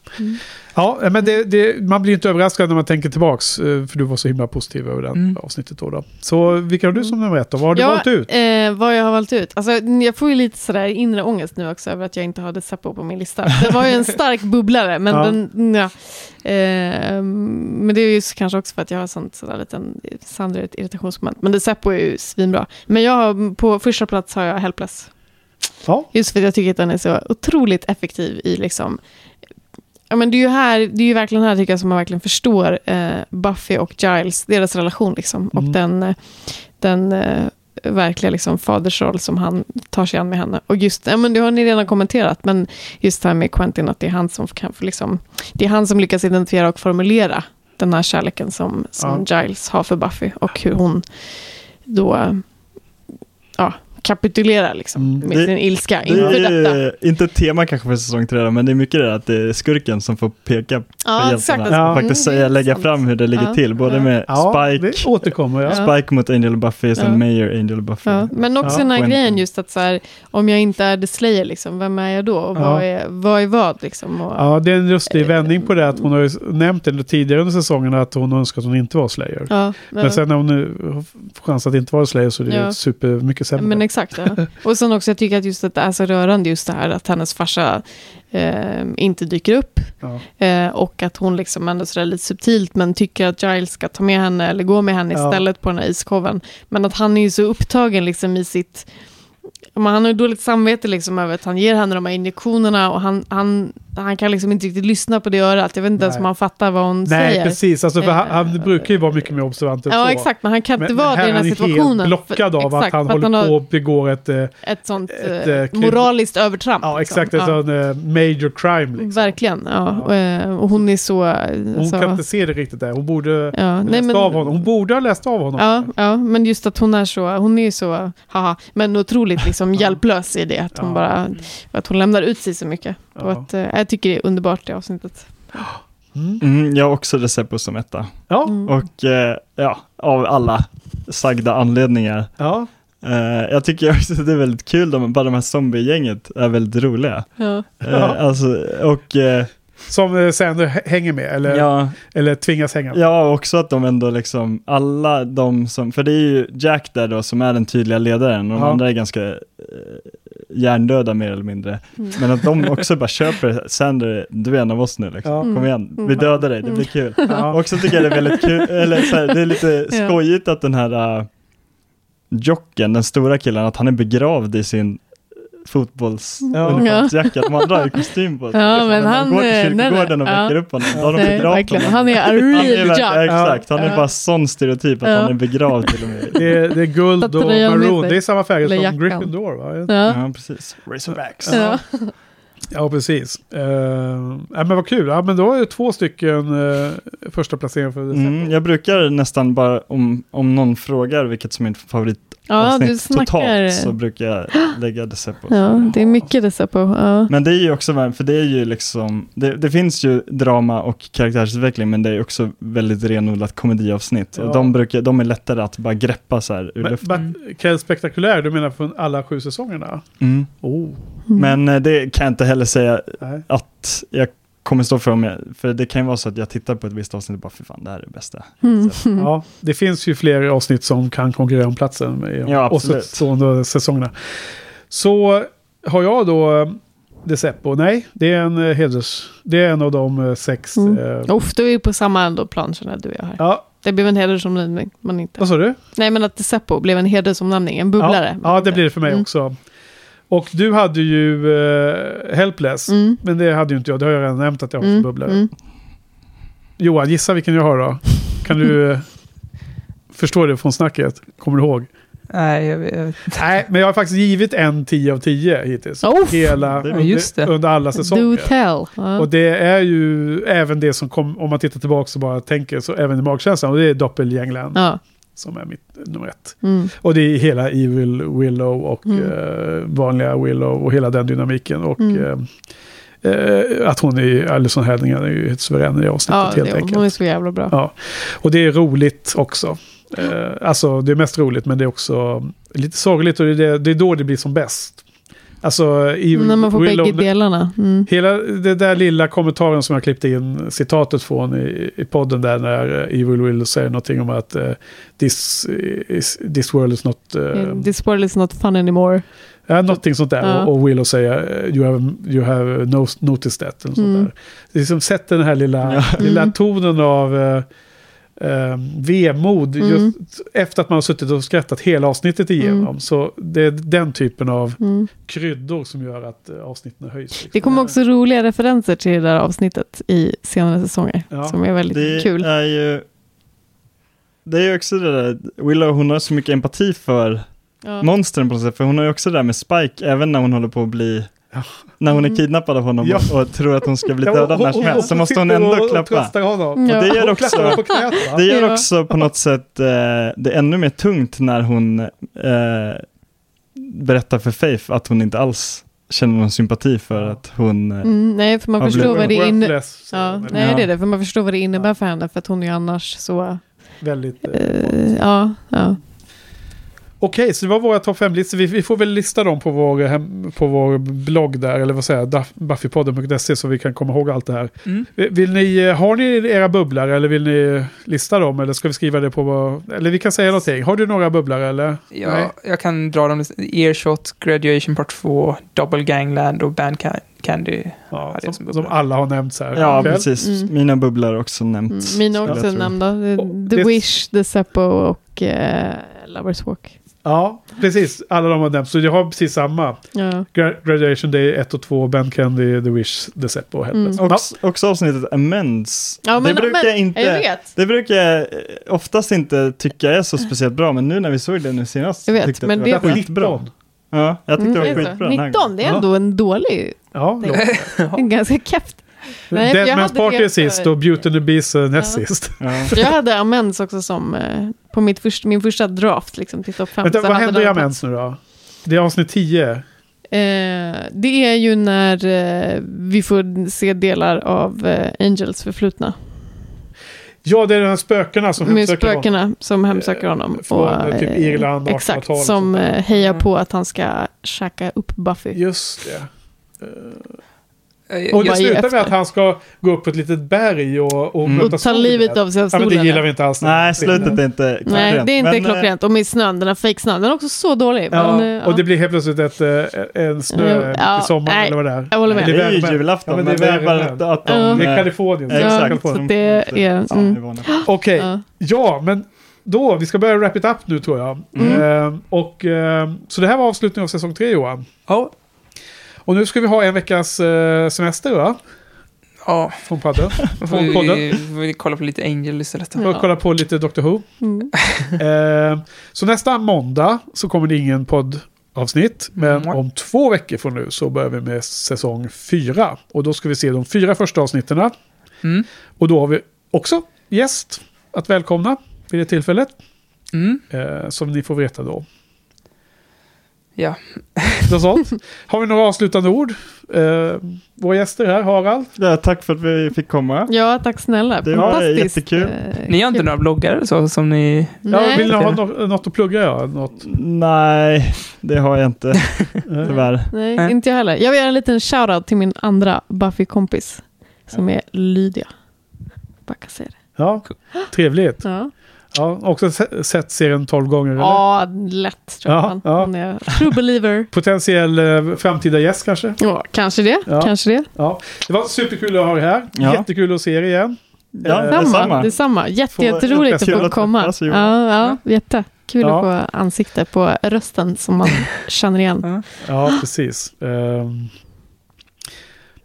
Ja, men det, det, man blir inte överraskad när man tänker tillbaks. eh, För du var så himla positiv över det Mm. avsnittet då, då. Så vilka har du som nummer ett då? Vad har du ja, valt ut? Eh, vad jag har valt ut. Alltså, jag får ju lite sådär inre ångest nu också över att jag inte hade Seppo på min lista. Det var ju en stark bubblare, men Ja. den, ja. Eh, men det är ju kanske också för att jag har sånt sådär liten Sandra ett irritationsmoment. Men det Seppo är ju svinbra. Men jag har, på första plats har jag Helpless. Ja. Just för att jag tycker att den är så otroligt effektiv i liksom Ja, men det är ju här, det är ju verkligen här tycker jag som man verkligen förstår eh, Buffy och Giles, deras relation liksom. Och Mm. den, eh, den eh, verkliga liksom fadersroll som han tar sig an med henne. Och just, ja men det har ni redan kommenterat, men just det här med Quentin, att det är han som kan liksom, det är han som lyckas identifiera och formulera den här kärleken som, som Giles har för Buffy och hur hon då, eh, ja, kapitulerar liksom Mm. med Det- sin ilska Det inför detta. är inte ett tema kanske för säsong tre, men det är mycket det att det är skurken som får peka på Ja, exakt. hjältarna. Ja. Och faktiskt Mm, det är säga, lägga sant. fram hur det ligger Ja, till, både ja. med Ja, Spike, det återkommer. Ja. Spike mot Angel och Buffy, sen Ja. Mayor, Angel Buffy. Ja, men också Ja. den här grejen just att så här, om jag inte är The Slayer, liksom, vem är jag då? Och Ja. vad, är, vad är vad? Liksom? Och, Ja, det är en lustig vändning på det. Att hon har ju nämnt det tidigare under säsongen att hon önskar att hon inte var Slayer. ja, Men sen när hon nu får chans att inte vara Slayer så är det Ja. supermycket sämre. Exakt, ja. Och sen också, jag tycker att just att det är så rörande just det här att hennes farsa eh, inte dyker upp. Ja. Eh, och att hon liksom ändå sådär lite subtilt men tycker att Giles ska ta med henne eller gå med henne Ja. istället på den här iskoven. Men att han är ju så upptagen liksom i sitt... Men han har ju dåligt samvete liksom över att han ger henne de här injektionerna och han, han, han kan liksom inte riktigt lyssna på det örat. Jag vet inte ens Nej. om han fattar vad hon Nej, säger. precis. Alltså, för han, Eh, han brukar ju vara mycket mer observant än Ja, så. exakt. Men han kan inte Men, vara det i är den här han situationen. helt blockad av att exakt, han för håller har på och begår ett... eh, Ett sånt ett, eh, eh, kul- moraliskt övertramp. Ja, liksom. exakt. En Ja. sån eh, major crime. Liksom. Verkligen, ja. Ja. Och hon är så... Hon alltså, kan inte se det riktigt där. Hon borde ja, läst nej, men, av honom. Hon borde ha läst av honom. Ja, ja, men just att hon är så, hon är ju så, haha, men otroligt liksom hjälplös i det. Att hon Ja. bara, att hon lämnar ut sig så mycket. Och Ja. att, jag tycker det är underbart det avsnittet. Mm. Mm, jag har också Deceppo som etta. Ja. Mm. Och eh, ja, av alla sagda anledningar. ja. Eh, jag tycker också att det är väldigt kul, de, bara de här zombiegänget är väldigt roliga. Ja. Eh, Ja. Alltså, och eh, Som eh, h- hänger med. Eller, ja, eller tvingas hänga med. ja, också att de ändå liksom, alla de som, för det är ju Jack där då som är den tydliga ledaren och de Ja. andra är ganska eh, hjärndöda mer eller mindre. Mm. Men att de också bara köper, Sander, du är en av oss nu liksom. Ja. Kom igen, vi Mm. dödar dig, det blir kul. Ja. Och så tycker jag det är väldigt kul, eller så här, det är lite Ja. skojigt att den här uh, jocken, den stora killen, att han är begravd i sin fotbollsuniformsjacka. De andra har kostym på sig. Ja, Liksom, men när han, de går till nej, nej. kyrkogården och Ja. väcker upp honom. Då har de Nej, begravt honom. Han är a real jock. Exakt, han är Ja. bara sån stereotyp att Ja. han är begravd till och med. Det, är, det är guld och maroon. Det är samma färger som jackan. Gryffindor va? Ja. Ja, precis. Razorbacks. Ja. Ja, precis. Uh, ja, men vad kul. Ja, men då är det två stycken uh, första placeringar för. Mm, jag brukar nästan bara, om, om någon frågar vilket som är mitt favoritavsnitt Ja, du snackar- totalt, så brukar jag lägga Deceppo. ja, det är mycket på. Ja. Men det är ju också, för det är ju liksom, det, det finns ju drama och karaktärsutveckling, men det är också väldigt renodlat komediavsnitt. Ja. Och de, brukar, de är lättare att bara greppa så här ur Men, luften. men spektakulär, du menar från alla sju säsongerna? Mm. Oh, Men eh, det kan jag inte heller säga nej. att jag kommer stå för om jag, för det kan ju vara så att jag tittar på ett visst avsnitt och bara, för fan, det här är det bästa. Mm. Ja, det finns ju fler avsnitt som kan konkurrera om platsen med de Ja, återstående säsongerna. Så har jag då eh, Deceppo. Nej, det är en eh, heders... Det är en av de eh, sex... Mm. Eh, Uff, då är vi på samma ändå plan känner du och jag här. ja, Det blev en hedersomnämning, men inte. vad sa du? Nej, men att Seppo blev en hedersomnämning, en bubblare. Ja, ja, det blir det för mig Mm. också. Och du hade ju eh, Helpless. Mm. Men det hade ju inte jag. Det har jag redan nämnt att jag har Mm. bubblare. Mm. Johan, gissa vilken jag har då? Kan du eh, förstå det från snacket? Kommer du ihåg? Nej, jag vet. Nej, men jag har faktiskt givit en 10 av 10 hittills. Oh! Hela, det. under alla Do säsonger. tell. Ja. Och det är ju även det som kom, om man tittar tillbaka och bara tänker, så även i magkänslan, och det är Doppelgängland ja. Som är mitt nummer ett. Mm. Och det är hela Evil Willow och Mm. eh, vanliga Willow och hela den dynamiken. Och Mm. eh, eh, att hon är, Alison Henninger är ju helt suverän i avsnittet ja, helt det, enkelt. hon är så jävla bra. Ja, och det är roligt också. Eh, alltså det är mest roligt men det är också lite sorgligt och det är, det är då det blir som bäst. Alltså i När man får Willow, bägge delarna. Mm. Hela det där lilla kommentaren som jag klippte in citatet från i, i podden där när eh, Evil Will säger någonting om att eh, this, is, this world is not... Uh, This world is not fun anymore. ja, någonting sånt där. Ja. Och, och Willow säger you have, you have no, noticed that. Och sånt Mm. där. Det liksom sätter den här lilla, Ja. lilla Mm. tonen av eh, eh, vemod Mm. just efter att man har suttit och skrattat hela avsnittet igenom. Mm. Så det är den typen av Mm. kryddor som gör att eh, avsnitten höjs. liksom. Det kommer också roliga referenser till det där avsnittet i senare säsonger. Ja. Som är väldigt Det kul. är ju... Det är ju också det där, Willow hon har så mycket empati för Ja. monstren på något sätt, för hon har ju också det där med Spike, även när hon håller på att bli. När hon är kidnappad av honom Ja. och, och tror att hon ska bli Ja, dödad när som helst, så måste hon ändå och- klappa. honom. Och det gör också, på knät va? det gör Ja. också på något sätt eh, det är ännu mer tungt när hon eh, berättar för Faith att hon inte alls känner någon sympati för att hon... Eh, Mm, nej, för man förstår vad det innebär. Ja, nej, Ja. det är det. För man förstår vad det innebär för henne. För att hon är annars så... Väldigt... eh, eh, ja, ja. Okej, så det var våra topp 5-listor. Vi, vi får väl lista dem på vår, hem, på vår blogg där, eller vad säger jag, buffypodden.se så vi kan komma ihåg allt det här. Mm. Vill- ni, eh, har ni era bubblare eller vill ni lista dem? Eller ska vi skriva det på vår, Eller vi kan säga någonting. Har du några bubblare eller? Nej. Ja, jag kan dra dem. Earshot, Graduation Part 2, Double Gangland och Band Ca- Candy. Ja, som, som som alla har nämnts här. ja, ikväll. precis. Mm. Mina bubblor har också Mm, nämnts. mina skulle jag också nämnda. The, The Wish, The Seppo och eh, Lovers Walk. Ja, precis. Alla de har nämnts. Så jag har precis samma. Ja. Gra- Graduation Day 1 och 2, Ben Candy, The Wish, The Seppo och Helpless. Mm. Ja, Också, också avsnittet Amends. Ja, men- det brukar men- jag inte... jag vet. Det brukar jag eh, oftast inte tycka är så speciellt bra, men nu när vi såg det nu senast Jag vet, tyckte jag men att det det är var bra. skitbra. 19. Ja, jag tyckte Mm, det var skitbra den här 19, det är Ja. ändå en dålig... Ja, Det är ganska keft. Nej, för jag Deadman's Party är sist och Beauty and the Beast är näst Ja. sist. Jag hade Amends också som eh, på mitt först, min första draft liksom, till topp 5. Vänta, vad händer i Amends nu då? Det är avsnitt 10. Eh, det är ju när eh, vi får se delar av eh, Angels förflutna. Ja, det är de här spökena som Med hemsöker honom. spökena som hemsöker honom. från, eh, typ eh, Irland, Exakt, 1800-talet, som eh, hejar Mm. på att han ska käka upp Buffy. Just det. Eh, Och det slutar med efter? att han ska gå upp på ett litet berg och, och Mm. Och ta solen. livet av sig av Ja, men det solen. gillar vi inte alls. Nej, slutet är inte klockrent. Nej, det är inte men, eh, klockrent. Och med snön, den här fake-snön, den är också så dålig. Ja, men, eh, och ja. det blir helt plötsligt ett, en snö Ja, i sommar nej, eller vad det är. jag håller med. Det är ju julafton, Ja, men men, det är det är att de... Ja. Det är Kalifornien. Ja, Exakt. Kalifornien. det är... Ja, Mm. Okej, Ja. ja men då, vi ska börja wrap it up nu tror jag. Mm. Eh, och, eh, så det här var avslutningen av säsong tre Johan. Ja, Och nu ska vi ha en veckas eh, semester va? ja. Från podden. Från podden. vi, får vi kolla på lite Angel istället. Och Ja. kolla på lite Doctor Who. Mm. Eh, så nästa måndag så kommer det ingen poddavsnitt. Men Mm. om två veckor från nu så börjar vi med säsong fyra. Och då ska vi se de fyra första avsnitten. Mm. Och då har vi också gäst att välkomna vid det tillfället. Mm. Eh, som ni får veta då. Ja. Något sånt. Har vi några avslutande ord? Eh, våra gäster här, Harald. Ja, tack för att vi fick komma. Ja, tack snälla. Det var Fantastiskt. jättekul. eh, Ni har inte kul. några bloggar eller så som ni... Ja, Nej. vill ni ha nå- något att plugga? Ja? Något? Nej, det har jag inte, tyvärr. Nej, Nej. inte jag heller. Jag vill göra en liten shoutout till min andra Buffy-kompis. Som är Lydia. Bara kan säga det. Ja, trevligt. Ja, Ja, också se- sett serien 12 gånger. Eller? ja lätt tror jag. Ja. Hon är true believer. Potentiell eh, framtida gäst kanske. Ja, kanske det. Ja. Kanske det. Ja. Det var superkul att ha er här. Ja. Jättekul att se er igen. Ja, Eh, Samma. detsamma. Detsamma. Jätte, jätteroligt att få komma. träffas, Ja, ja, jätte. Kul Ja. att få ansikte på rösten som man känner igen. Ja, precis. Ehm,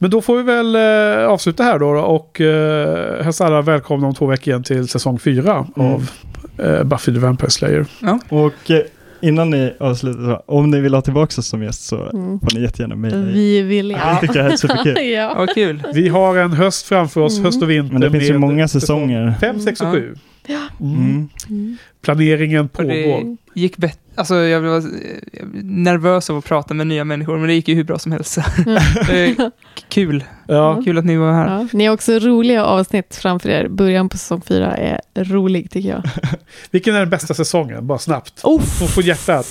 Men då får vi väl eh, avsluta här då och uh, hälsa alla välkomna om två veckor igen till säsong fyra Mm. av eh, Buffy the Vampire Slayer. Och eh, innan ni avslutar, om ni vill ha tillbaka oss som gäst så Mm. får ni jättegärna mejla. Vi vill Det tycker jag är superkul. ja. Vad kul. Vi har en höst framför oss, Mm. höst och vinter. Men det finns ju många säsong säsonger. Fem, sex och Ja. sju. Ja. Mm. Mm. Planeringen Och pågår. det gick bättre. Alltså jag var eh, nervös av att prata med nya människor, men det gick ju hur bra som helst. Är k- kul. Ja. Kul att ni var här. Ja. Ni har också roliga avsnitt framför er. Början på säsong fyra är rolig tycker jag. Vilken är den bästa säsongen? Bara snabbt. Uff. Få på hjärtat.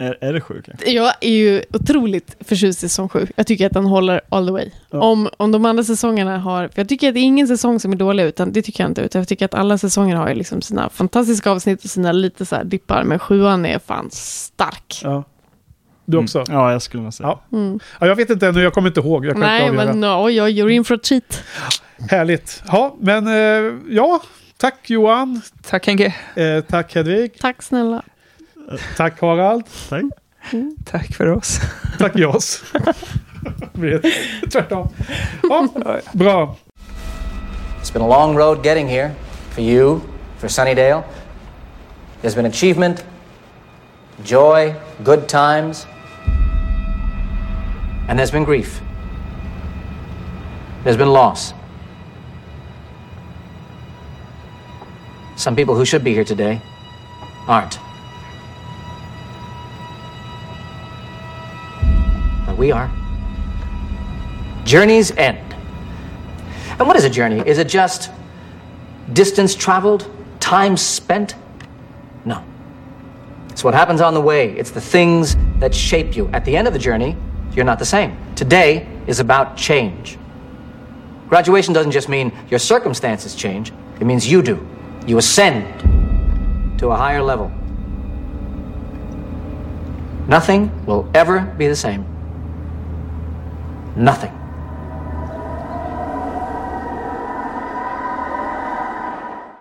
Är, är det sjukt? Jag är ju otroligt förtjust i säsong sju. Jag tycker att den håller all the way. Ja. Om, om de andra säsongerna har... För jag tycker att det är ingen säsong som är dålig, utan det tycker jag inte. Utan jag tycker att alla säsonger har ju liksom sina fantastiska avsnitt och sina lite så här dippar. Men sjuan är fan stark. Ja. Du också? Mm. Ja, jag skulle nog säga. Ja. Mm. Ja, jag vet inte ännu, jag kommer inte ihåg. Jag kan Nej, inte avgöra. men oj, oj, you're in for a treat. Härligt. Ja, men eh, ja. Tack Johan. Tack Henke. Eh, tack Hedvig. Tack snälla. Tack Harald. Tack. Mm, tack för oss. Tack Jos. Blir det Tvärtom. Ja, bra. It's been a long road getting here for you, for Sunnydale. There's been achievement, joy, good times, and there's been grief. There's been loss. Some people who should be here today aren't. We are. Journeys end. And what is a journey? Is it just distance traveled, time spent? No. It's what happens on the way. It's the things that shape you. At the end of the journey, you're not the same. Today is about change. Graduation doesn't just mean your circumstances change, it means you do. You ascend to a higher level. Nothing will ever be the same. Nothing.